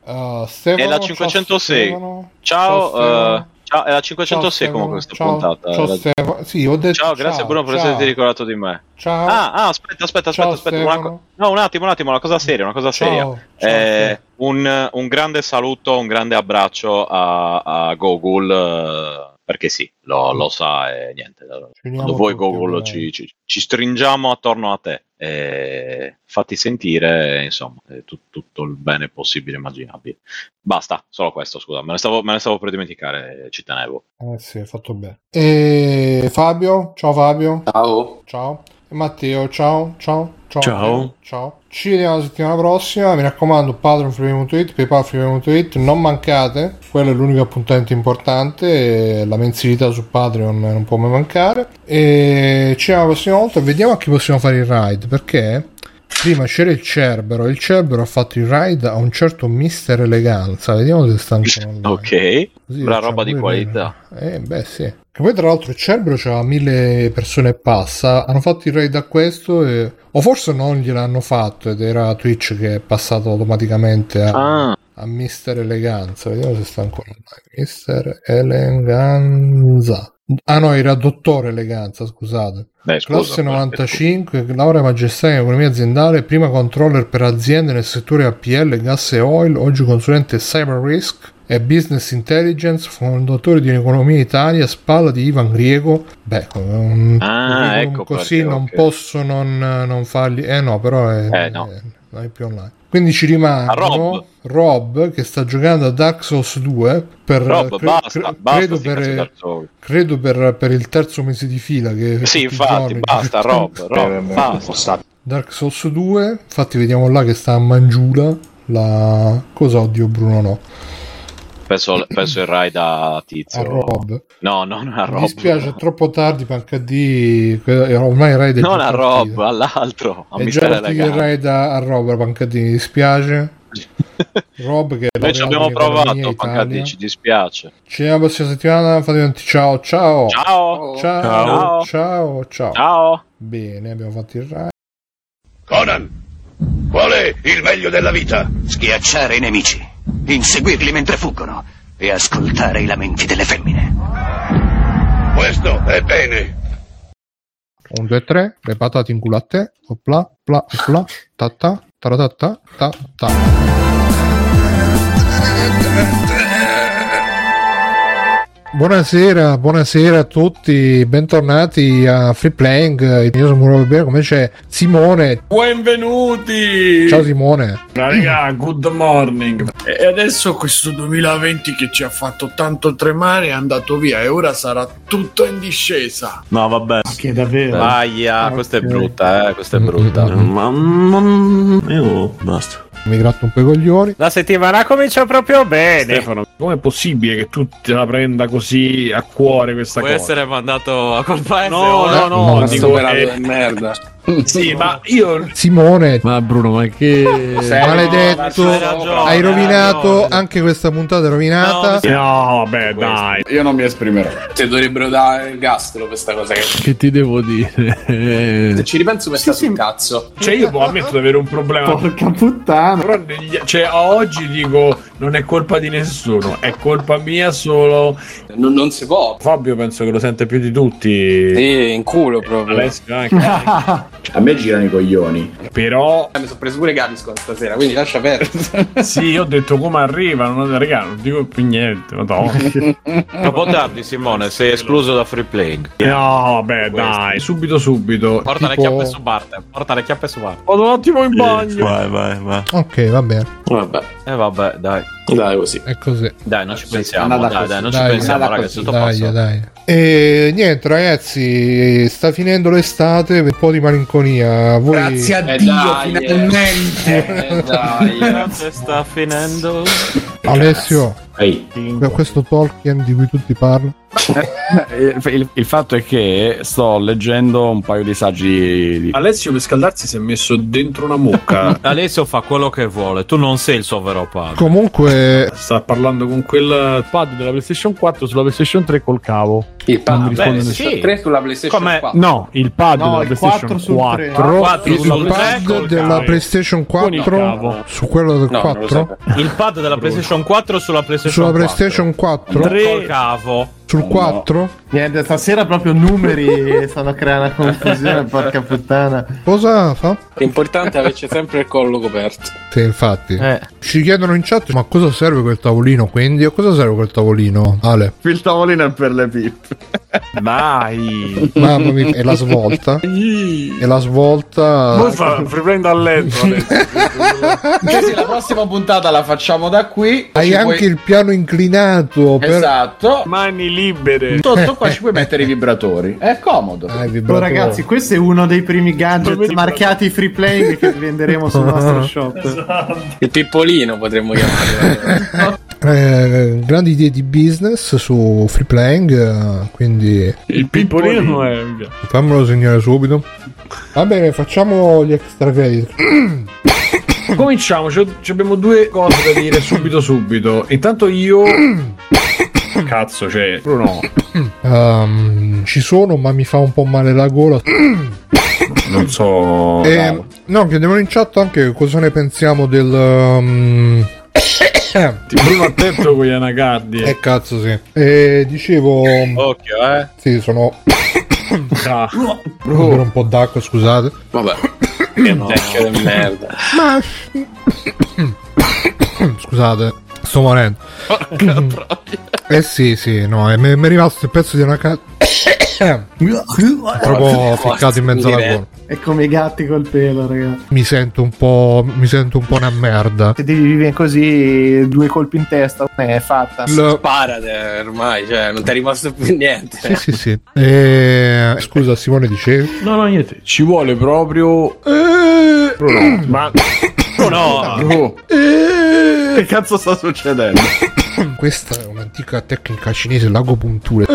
Uh, Stefano, è la 506. Ciao, ciao, ciao uh, Ciao, è la 506 ciao, comunque questa ciao, puntata. Ciao, Stefano. Sì, ho detto ciao, grazie Bruno per esserti ricordato di me. Ciao. Ah, ah aspetta, aspetta, aspetta, aspetta. Una co- no, un attimo, un attimo, una cosa seria, una cosa seria. Eh, un, un, grande saluto, un grande abbraccio a, a Google. Uh, perché sì, lo, lo, sa e niente. Quando vuoi Google ci, ci, ci, stringiamo attorno a te e fatti sentire, insomma, tu, tutto il bene possibile e immaginabile. Basta, solo questo, scusa, me ne stavo, me ne stavo per dimenticare, ci tenevo. Eh sì, hai fatto bene. E Fabio, ciao Fabio. Ciao. Ciao. E Matteo, ciao, ciao, ciao. Ciao. Ciao. Ci vediamo la settimana prossima. Mi raccomando, patronfreemium.it, paypalfreemium.it, non mancate. Quello è l'unico appuntamento importante. La mensilità su Patreon non può mai mancare. E ci vediamo la prossima volta. Vediamo a chi possiamo fare il ride. Perché prima c'era il Cerbero. Il Cerbero ha fatto il ride a un certo mister eleganza. Vediamo se sta ancora online. Ok, Così una roba di qualità. Eh, beh, sì. Che poi tra l'altro il Cerbero c'ha mille persone e passa, hanno fatto il raid a questo e... o forse non gliel'hanno fatto ed era Twitch che è passato automaticamente a, ah. a Mister Eleganza, vediamo se sta ancora online. Mister Eleganza. Ah no, era Dottore Eleganza, scusate. Beh, Classe 95, laurea magistrale in economia aziendale, prima controller per aziende nel settore APL, gas e oil, oggi consulente cyber risk e Business Intelligence, fondatore di Un'Economia Italia, spalla di Ivan Griego. Beh, un, ah, ecco così perché, non okay. posso non, non, fargli. Eh no, però è, eh, no. È, non è più online. Quindi ci rimangono Rob. Rob. che sta giocando a Dark Souls 2 per, Rob, cre- basta, cre- basta credo, per, credo per, per, il terzo mese di fila che sì infatti basta Rob, Rob basta. Dark Souls 2 infatti vediamo là che sta a Mangiula la cosa oddio Bruno no Penso, penso il ride a Tizio. A Rob. No, non a Rob. Mi dispiace, è troppo tardi per HD. Ormai il ride è Non a Rob, all'altro. A è già il ride a, a Rob per HD, mi dispiace. Rob che Noi ci abbiamo provato, Paccardi, ci dispiace. Ci vediamo la prossima settimana, fate un ciao ciao. Ciao. Ciao. Ciao. Ciao. Ciao. Ciao. Bene, abbiamo fatto il raid. Conan, qual è il meglio della vita? Schiacciare i nemici, inseguirli mentre fuggono e ascoltare i lamenti delle femmine. Questo è bene. Un, due, tre, le patate in culo a te, opla, pla, pla, ta ta, ta ta ta ta ta. Buonasera, buonasera a tutti, bentornati a Free Playing. Io sono Muro Bene, come c'è Simone. Benvenuti! Ciao Simone. Raga, good morning. E adesso questo 2020 che ci ha fatto tanto tremare è andato via e ora sarà tutto in discesa. No, vabbè. Che davvero. Aia, okay. questa è brutta, eh, questa è brutta. Ma non... Io basta mi gratto un po' i coglioni. La settimana comincia proprio bene. Stefano, com'è possibile che tu te la prenda così a cuore questa Puoi cosa? essere mandato a colpa No, no, no, no dico è merda. Sì, ma io Simone, ma Bruno, ma che maledetto, no, ragione, hai rovinato ragione. anche questa puntata rovinata. No, vabbè, dai. Io non mi esprimerò. Ti dovrebbero dare il gastro per questa cosa. Che... che ti devo dire? Se ci ripenso mi sta sul cazzo. Cioè, io può ammetto di avere un problema. Porca puttana. Però negli- cioè, a oggi dico non è colpa di nessuno, è colpa mia solo. Non, non si può. Fabio penso che lo sente più di tutti. Sì, in culo proprio. Alessio anche. A me girano i coglioni. Però Mi sono preso pure Gaviscon stasera, quindi lascia perdere. sì, io ho detto come arriva, non, raga, non dico più niente. Madonna. Troppo tardi, Simone, sei escluso da free playing. No, vabbè, dai, subito, subito. Porta le Tipo- chiappe su Barte. Porta le chiappe su Barte. Vado un attimo in bagno. Vai, vai, vai. Ok, va bene, Vabbè, E eh, vabbè, dai. Dai così. è così. Dai, non ci pensiamo. Dai, così. dai, non Dai, ci pensiamo, ragazzi. Tutto Dai, passa. dai. E niente, ragazzi, sta finendo l'estate, un po' di malinconia. Voi... Grazie a Eh, Dio, dai, finalmente. Eh, dai. Grazie, sta finendo. Alessio, Ehi, per questo Tolkien di cui tutti parlano. Il, il- il fatto è che sto leggendo un paio di saggi di... Alessio per scaldarsi si è messo dentro una mucca. Alessio fa quello che vuole. Tu non sei il suo vero padre. Comunque, Sta parlando con quel pad della PlayStation 4 sulla PlayStation 3 col cavo. Il Non mi pad risponde beh, sì. 3 sulla PlayStation Come- 4. No, il pad No, della il PlayStation 4 sul 4. 3. 4 il pad col della. PlayStation Con il 4 cavo. su quello del No, non lo 4 sapevo. Il pad della PlayStation 4 sulla PlayStation sulla 4. PlayStation 4 Col cavo. sul 4 Niente, stasera proprio numeri stanno a creare una confusione, porca puttana. cosa fa? L'importante è averci sempre il collo coperto. Sì, infatti. Eh. Ci chiedono in chat ma cosa serve quel tavolino quindi? A cosa serve quel tavolino? Ale. Il tavolino è per le pippe. Dai. Mamma mia, è la svolta. È la svolta. Poi fa riprenda a letto. Così la prossima puntata la facciamo da qui. Hai anche puoi- il piano inclinato per Esatto. Mani libere. Sotto qua ci puoi mettere i vibratori. È comodo. Ah, Oh, ragazzi, questo è uno dei primi gadget marchiati free play che venderemo sul nostro shop. Il pippolino potremmo chiamarlo. Eh, grandi idee di business su free playing eh, quindi Il pippolino è. fammelo segnare subito va bene facciamo gli extra credit Cominciamo, ci ci abbiamo due cose da dire subito subito. Intanto io Cazzo, cioè, Bruno, Ehm, ci sono ma mi fa un po' male la gola non so. e, bravo. no chiedevano in chat anche cosa ne pensiamo del um, Ti- Bruno attento con gli anacardi. eh cazzo sì e dicevo Occhio, eh. sì sono Ah, bevo un po' d'acqua scusate Vabbè. Che vecchio di merda. ma scusate sto morendo eh sì sì no e mi mi è rimasto il pezzo di una cazzo proprio ficcato in mezzo alla gola È come i gatti col pelo, ragazzi. mi sento un po' mi sento un po' una merda Se devi vivere così, due colpi in testa, è fatta. Il- Sparate ormai, cioè, non ti è rimasto più niente. sì sì sì Eh, scusa Simone dicevi no, no, niente. Ci vuole proprio. Bruno, ma. No, Bruno, Che cazzo sta succedendo? questa è un'antica tecnica cinese l'agopuntura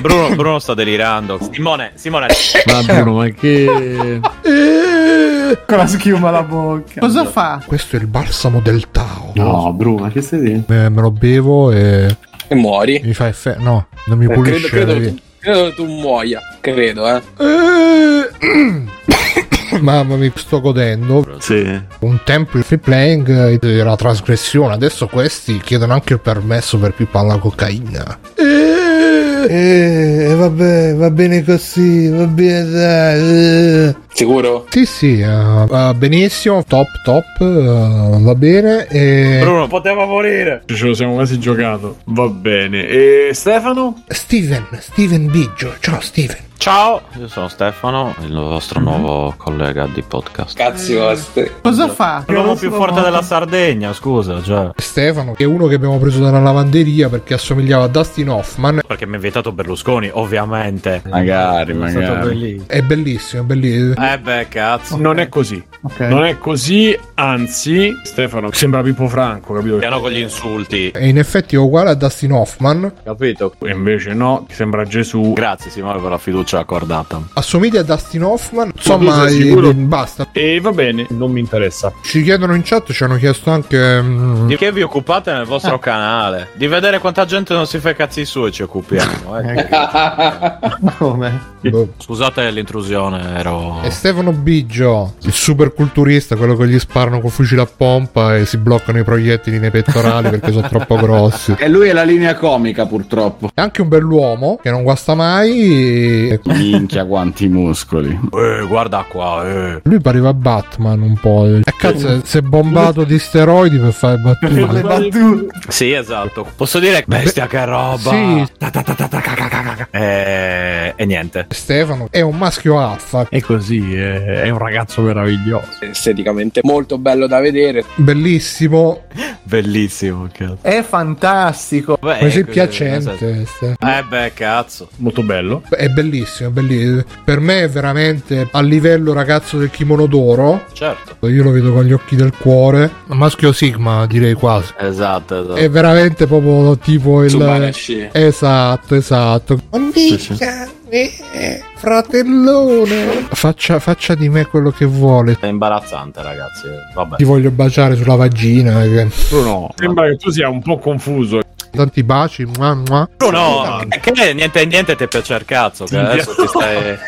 Bruno, Bruno sta delirando. Simone, Simone. Ma Bruno, ma che... con la schiuma alla bocca. Cosa fa? Questo è il balsamo del Tao. No, Bruno, che stai dicendo? Me, me lo bevo e. E muori. Mi fa effetto. No, non mi eh, pulisce. Credo, credo, tu, credo tu muoia. Credo, eh. Mamma mi sto godendo. Sì. Un tempo il free playing era trasgressione, adesso questi chiedono anche il permesso per pippare la cocaina. Eh, vabbè, va bene così, va bene dai. Sicuro? Sì, sì, uh, uh, benissimo, top, top, uh, va bene. E... Bruno, poteva morire. Ce lo siamo quasi giocato. Va bene. E Stefano? Steven, Steven Biggio. Ciao Steven. Ciao, io sono Stefano, il vostro mm-hmm. nuovo collega di podcast. Cazzi vostri. Cosa fa? L'uomo più forte della Sardegna, scusa. Cioè. Stefano, è uno che abbiamo preso dalla lavanderia perché assomigliava a Dustin Hoffman. Perché mi ha invitato Berlusconi, ovviamente. Magari, magari. È bellissimo, è bellissimo. Eh beh, cazzo. Non è così. Okay. Non è così, anzi, Stefano sembra Pippo Franco, capito? Piano con gli insulti. E in effetti è uguale a Dustin Hoffman. Capito? E invece no, sembra Gesù. Grazie Simone per la fiducia accordata. Assomiglia a Dustin Hoffman. Insomma, e, basta. E va bene, non mi interessa. Ci chiedono in chat, ci hanno chiesto anche... Mm... Di che vi occupate nel vostro ah. canale? Di vedere quanta gente non si fa i cazzi suoi ci occupiamo. Eh. Come? Scusate l'intrusione, ero... E Stefano Biggio, il super culturista, quello che gli sparano con fucile a pompa e si bloccano i proiettili nei pettorali perché sono troppo grossi. E lui è la linea comica, purtroppo. È anche un bell'uomo che non guasta mai. Minchia, quanti muscoli. Eh, guarda qua, eh. Lui pareva Batman un po'. E cazzo, si è bombato di steroidi per fare battute. Le battute. Sì, esatto. Posso dire, bestia che roba. Sì. E, e niente. Stefano è un maschio alfa. È così, è, è un ragazzo meraviglioso. Esteticamente molto bello da vedere. Bellissimo. Bellissimo, cazzo. È fantastico. Beh, così è piacente. Eh beh, cazzo. Molto bello. È bellissimo, è bellissimo. Per me è veramente a livello ragazzo del kimono d'oro. Certo. Io lo vedo con gli occhi del cuore. Maschio Sigma, direi quasi. Esatto, esatto. È veramente proprio tipo il... Subarashi. Esatto, esatto. Sì, sì. Eh, fratellone, faccia, faccia, di me quello che vuole. È imbarazzante, ragazzi. Vabbè. Ti voglio baciare sulla vagina. Che... No, sembra che tu sia un po' confuso tanti baci. Mua, mua. No, no, che niente, niente ti piace il cazzo. Che adesso ti stai.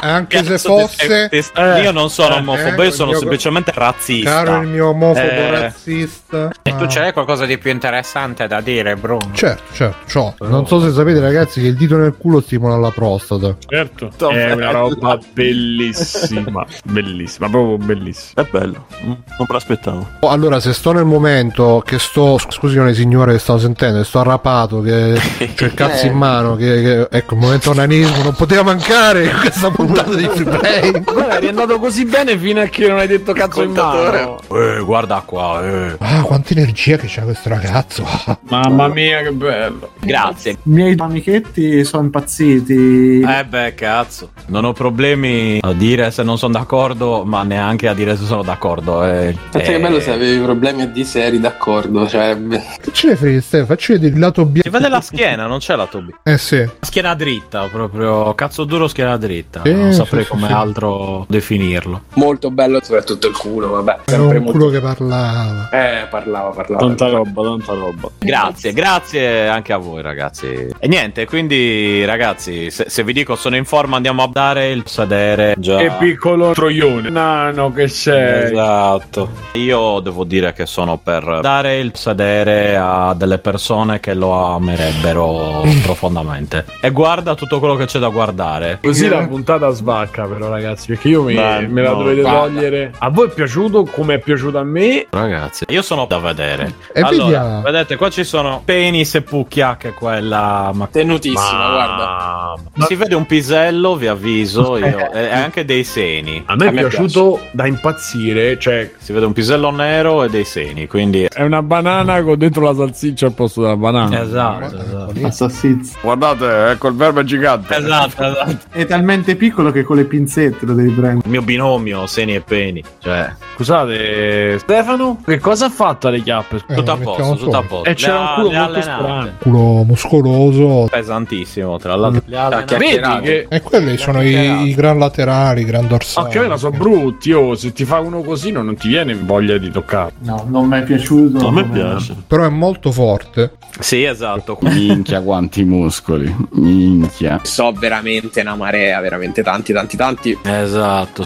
Anche se fosse. Ti, ti, eh, io non sono eh, omofobo, io sono semplicemente razzista. Caro il mio omofobo eh, razzista. E tu c'è qualcosa di più interessante da dire, Bruno? Certo, certo, ciò. Non so se sapete, ragazzi, che il dito nel culo stimola la prostata. Certo, è una roba bellissima. bellissima, proprio bellissima. È bello, non me l'aspettavo. Allora, se sto nel momento che sto. Scusi, signore, che stavo sentendo, sto arrapato, che c'è il cazzo in mano, che, che ecco, il momento onanismo non poteva mancare in questa puntata di free play. Guarda, è andato così bene fino a che non hai detto cazzo in mano. Eh, guarda qua, eh. Ah, quanta energia che c'ha questo ragazzo. Mamma mia, che bello. Grazie. I miei amichetti sono impazziti. Eh beh, cazzo. Non ho problemi a dire se non sono d'accordo, ma neanche a dire se sono d'accordo. Eh, Pensa eh... che bello se avevi problemi a dire se eri d'accordo. Cioè... Che ce ne frega, Stefano? Facci vedere il lato B. Si vede la schiena, non c'è lato B. Eh sì. Schiena dritta, proprio cazzo duro schiena dritta. Sì, non saprei sì, come sì. altro definirlo. Molto bello, soprattutto il culo, vabbè. Era un molto... culo che parlava. Eh, parlava, parlava. Tanta roba, tanta roba. Grazie, grazie anche a voi ragazzi. E niente, quindi ragazzi, se, se vi dico sono in forma andiamo a dare il sedere. Già. Che piccolo troione. Nano che sei. Esatto. Io devo dire che sono per dare il sedere a delle persone persone che lo amerebbero profondamente. E guarda tutto quello che c'è da guardare. Così la puntata svacca, però, ragazzi. Perché io mi, Beh, me la no, dovete guarda. togliere. A voi è piaciuto come è piaciuto a me? Ragazzi, io sono da vedere. E allora, vediamo. vedete, qua ci sono penis e pucchia, che è quella. Ma... Tenutissima, ma... guarda. Ma... Si vede un pisello, vi avviso. Io, e anche dei seni. A me a è piaciuto piace. da impazzire. Cioè, si vede un pisello nero e dei seni. Quindi è una banana con dentro la salsiccia al posto della banana. Esatto, esatto. Guardate, ecco il verbo è gigante. Esatto, esatto. È talmente piccolo che con le pinzette lo devi prendere. Il mio binomio, seni e peni. Cioè, Scusate, Stefano, che cosa ha fatto alle chiappe? Eh, tutto a posto, tutto a posto. E c'era un culo molto strano. Culo muscoloso. Pesantissimo, tra l'altro. Vedi che... E quelli sono i, i gran laterali, i gran dorsali. Occhio, sono brutti. Oh, se ti fa uno così non ti viene voglia di toccare. No, non mi è piaciuto. A me piace. Però è molto forte. Sì, esatto. Minchia quanti muscoli. Minchia. So veramente una marea, veramente tanti, tanti, tanti. Esatto.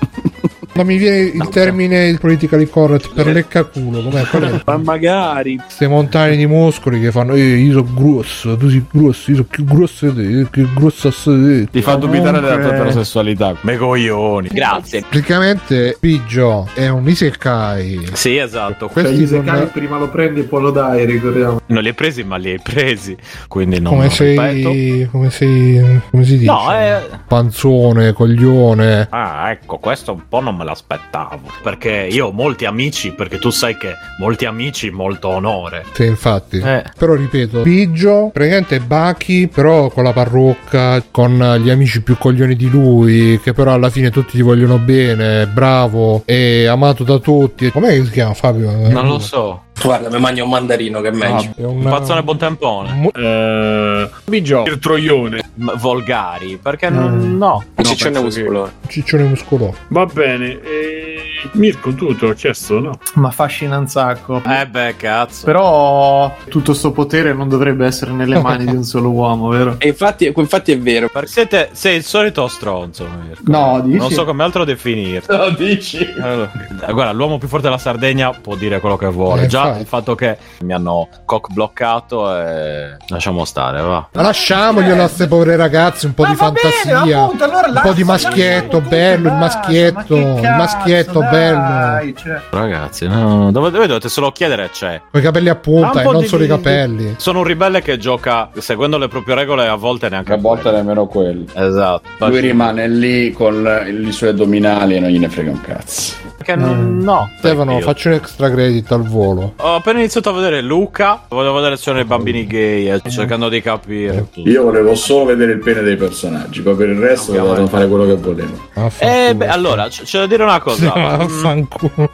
Non mi viene il termine il politically correct per leccaculo. Com'è? Qual è? Ma magari. Queste montagne di muscoli che fanno. Eh, io sono grosso, tu sei grosso, io sono più grosso di te, più grosso a te. Ti fa dubitare della tua eterosessualità. Me coglioni. Grazie. Praticamente Piggio è un isekai. Sì, esatto. Cioè, gli isekai con... prima lo prendi e poi lo dai, ricordiamo. Non li hai presi, ma li hai presi. Quindi non come sei, come sei. Come si dice? No, è. Panzone, coglione. Ah, ecco, questo un po' non me l'aspettavo. Perché io ho molti amici, perché tu sai che molti amici, molto onore. Sì, infatti. Eh. Però ripeto, Piggio, praticamente è Baki, però con la parrucca, con gli amici più coglioni di lui, che però alla fine tutti gli vogliono bene, bravo e amato da tutti. Com'è che si chiama Fabio? Non lo so. Guarda, mi mangio un mandarino che è meglio. Ah, Un pazzone buon tempone. Eh, Bigio, il troione. M- volgari, perché non- no. Un ciccione che- muscoloso. Ciccione muscoloso. Va bene. E... Mirko, tu te l'ho chiesto, no? Ma affascina un sacco. Eh beh, cazzo. Però tutto sto potere non dovrebbe essere nelle mani di un solo uomo, vero? E infatti, infatti è vero. Perché siete, sei il solito stronzo, Mirko. No, dici? Non so come altro definirti. No, dici? Allora, eh, guarda, l'uomo più forte della Sardegna può dire quello che vuole. Eh, Già infatti. il fatto che mi hanno cock bloccato e lasciamo stare, va. Ma lasciamoglielo a queste povere ragazze un po' di fantasia. un po' di maschietto bello, il maschietto, il maschietto bello. cioè. Ragazzi, no, dove, dove dovete solo chiedere c'è. Con i capelli a punta Un e non di- solo i capelli. Sono un ribelle che gioca seguendo le proprie regole a volte neanche A volte nemmeno quelli. Esatto. Lui rimane lì con i suoi addominali e non gliene frega un cazzo. Perché non, no. Stefano, Io- faccio un extra credit al volo. Ho appena iniziato a vedere Luca, volevo vedere se sono i bambini gay, eh, cercando di capire. tutto. Io volevo solo vedere il pene dei personaggi, poi per il resto Ovviamente. dovevo fare quello che volevo. Eh, beh, allora, c- c'è da dire una cosa. Vaffanculo.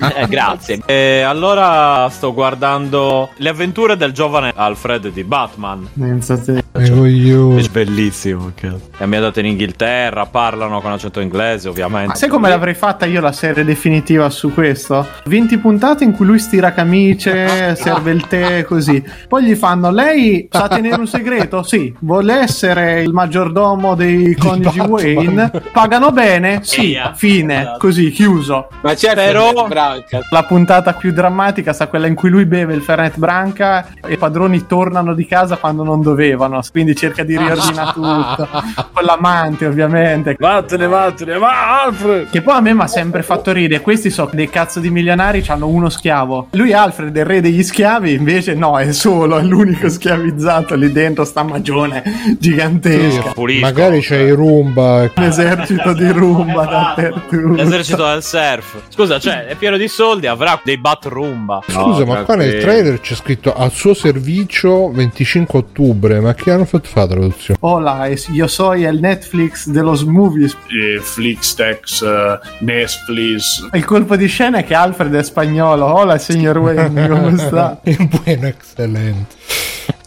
Eh, grazie. E allora sto guardando le avventure del giovane Alfred di Batman. Pensate. Coglioni. È bellissimo. cazzo. È ambientato in Inghilterra, parlano con accento inglese, ovviamente. Ma sai come l'avrei fatta io la serie definitiva su questo? 20 puntate in cui lui stira camicie, serve il tè, così. Poi gli fanno: Lei sa tenere un segreto? Sì. Vuole essere il maggiordomo dei coniugi. Wayne? Pagano bene? Sì. Fine. Così, chiuso. Ma certo, Però- Branca. La puntata più drammatica sta quella in cui lui beve il Fernet Branca e i padroni tornano di casa quando non dovevano. Quindi cerca di riordinare tutto. Con l'amante, ovviamente. Vattene, vattene, ma Alfred! Che poi a me mi ha sempre fatto ridere. Questi sono dei cazzo di milionari, hanno uno schiavo. Lui, Alfred, è il re degli schiavi, invece no, è solo, è l'unico schiavizzato lì dentro, sta magione gigantesca. Pulisco. Magari c'è i rumba. Un esercito di rumba dappertutto. L'esercito del surf. Scusa, cioè, è pieno di soldi, avrà dei bat rumba. Scusa, ma qua nel trailer c'è scritto al suo servizio 25 ottobre. Ma che hanno fatto fare la traduzione? Hola, io soy el Netflix de los movies. Eh, Flixtex, eh, Netflix. Il colpo di scena è che Alfred è spagnolo. Hola, signor Wayne, come sta? È buono, eccellente.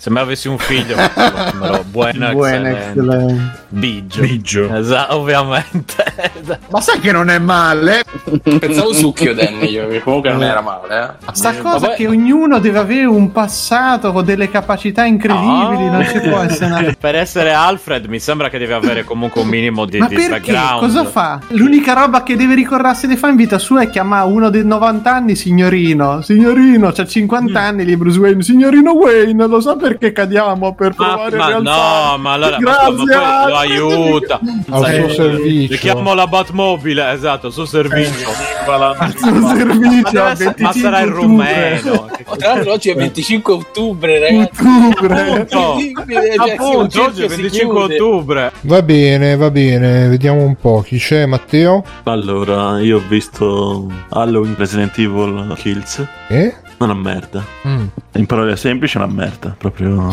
Se me avessi un figlio, me lo chiamerò Buena Buena, Excellente. eccellente. Biggio. Biggio. Esatto, ovviamente. Ma sai che non è male? Pensavo succhio Danny io, che comunque non era male, eh. Sta Ma cosa poi- che ognuno deve avere un passato con delle capacità incredibili, non ci può essere una... per essere Alfred mi sembra che deve avere comunque un minimo di, Ma di perché? background. Cosa fa? L'unica roba che deve ricordarsi di fare in vita sua è chiamare uno dei 90 anni signorino. Signorino, c'ha 50 anni lì Bruce Wayne. Signorino Wayne, lo sa perché cadiamo per Ma, provare ma no, ma allora ma- Grazie, ma poi lo aiuta. Al suo servizio. Le chiamo la Batmobile, esatto, al suo servizio. Al suo Ma, servizio, 25 ma sarà il rumeno. Ma tra l'altro oggi è 25 ottobre, ragazzi. Ottobre. Appunto, cioè, oggi è si 25 chiude. ottobre. Va bene, va bene. Vediamo un po' chi c'è. Matteo? Allora, io ho visto Halloween Resident Evil Kills. Eh? Una merda. Mm. In parole semplici, una merda. Proprio.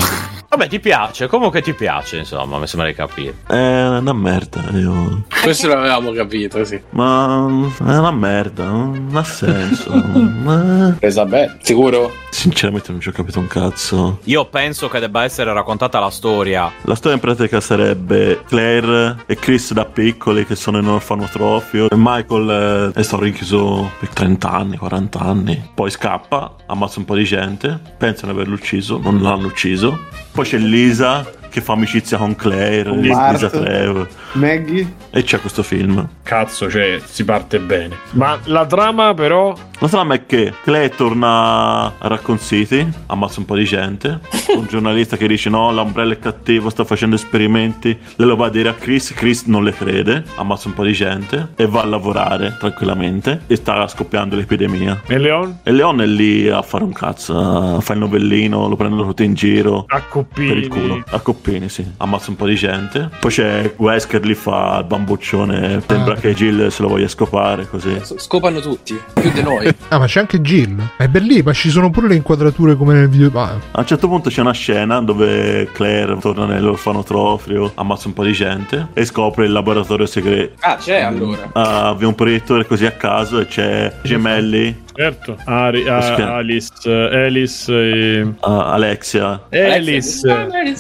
Vabbè, ti piace, comunque ti piace, insomma, mi sembra di capire. È una merda, io. Questo l'avevamo capito, sì. Ma è una merda, non ha senso. Ma... Presa bene, sicuro? Sinceramente non ci ho capito un cazzo. Io penso che debba essere raccontata la storia. La storia in pratica sarebbe Claire e Chris da piccoli che sono in orfanotrofio e Michael è stato rinchiuso per 30 anni, 40 anni. Poi scappa, ammazza un po' di gente, pensano di averlo ucciso, non l'hanno ucciso. Poi c'è Lisa che fa amicizia con Claire, Lisa Trevor. Maggie. E c'è questo film. Cazzo, cioè, si parte bene. Ma la trama, però. La trama è che Claire torna a Raccoon City, ammazza un po' di gente. Un giornalista che dice: No, l'ombrello è cattivo, sta facendo esperimenti. Lei lo va a dire a Chris. Chris non le crede, ammazza un po' di gente e va a lavorare tranquillamente. E sta scoppiando l'epidemia. E Leon? E Leon è lì a fare un cazzo, a fare il novellino, lo prendono tutti in giro. A coppini. Per il culo. A coppini, sì. Ammazza un po' di gente. Poi c'è Wesker lì fa il bambuccione. Sembra ah. che Jill se lo voglia scopare così. Scopano tutti, più di noi. Ah, ma c'è anche Jill. È bellissimo, ma ci sono pure le inquadrature come nel video. Ah. A un certo punto c'è una scena dove Claire torna nell'orfanotrofio, ammazza un po' di gente e scopre il laboratorio segreto. Ah, c'è allora. Ah, avvia un proiettore così a caso e c'è gemelli Certo, Ari, a, Alice, Alice e... Uh, Alexia. Alice.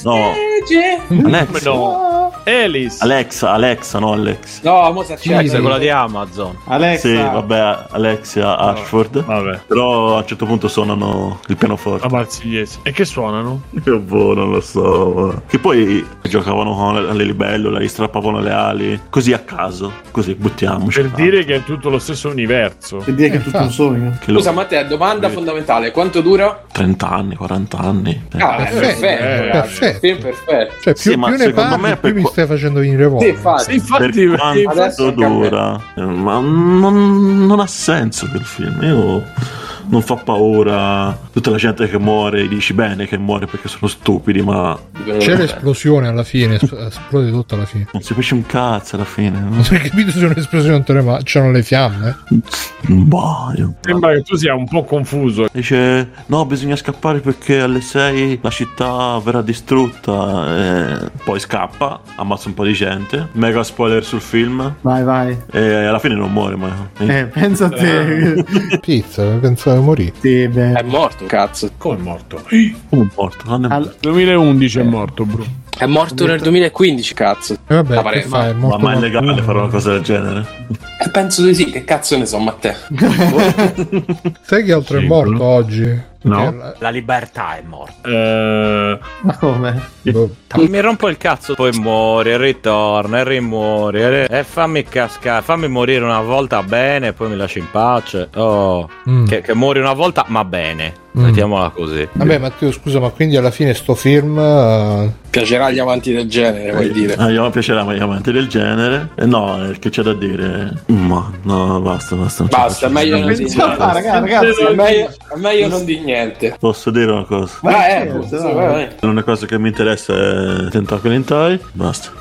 No. Alexa. No. Alice. Alexa, Alexa, no Alex. No, mo c'è Alexa, quella di Amazon. Alexa. Sì, vabbè, Alexia Ashford. Vabbè. Però a un certo punto suonano il pianoforte. A Marsigliese. E che suonano? Che boh, non lo so. Che poi giocavano con le libellule, gli strappavano le ali. Così a caso. Così, buttiamoci. Per dire che è tutto lo stesso universo. Per dire che è tutto un sogno. Che Scusa, lo... Matteo, domanda sì. fondamentale: quanto dura? 30 anni, 40 anni. Ah, perfetto, perfetto. perfetto. Film perfetto. Cioè, più, sì, più ne parli, me più mi stai facendo venire voglia. Sì, infatti, infatti, per quanto dura, ma non, non ha senso quel film. Io non fa paura. Tutta la gente che muore dici bene che muore perché sono stupidi ma c'è l'esplosione alla fine esplode tutto alla fine. Non si capisce un cazzo alla fine. Non hai capito se un'esplosione ma c'erano le fiamme. Boh, io... sembra che tu sia un po' confuso. Dice no bisogna scappare perché alle 6 la città verrà distrutta e poi scappa ammazza un po' di gente. Mega spoiler sul film. Vai vai. E alla fine non muore mai eh pensa a te. Pizza pensavo morì. Sì, è morto, cazzo. Come è morto? Come è morto? All... 2011 è morto, bro. È morto nel 2015, cazzo. E eh vabbè, che fai, è morto ma, ma è legale fare una cosa del genere? Eh, penso di sì, che cazzo ne so, Matteo. Sai che altro sì, è morto bro. oggi? No. La... la libertà è morta. Uh... Ma come? Boh. Mi rompo il cazzo, poi muori, ritorna, e rimuori. E, e fammi cascare, fammi morire una volta bene, poi mi lasci in pace. Oh, mm. che, che muori una volta, ma bene. Mm. Mettiamola così. Vabbè, Matteo, scusa, ma quindi alla fine sto film. Uh... Piacerà agli amanti del genere, vuoi eh, dire? Ah, io piacerà agli amanti del genere. Eh, no, eh, che c'è da dire? Ma no, basta, basta. Basta, è meglio non dire niente. Ragazzi, è meglio, è meglio non dire niente. Posso dire una cosa? Ma eh, vai, vai. L'unica cosa che mi interessa è Tentacoli in Basta.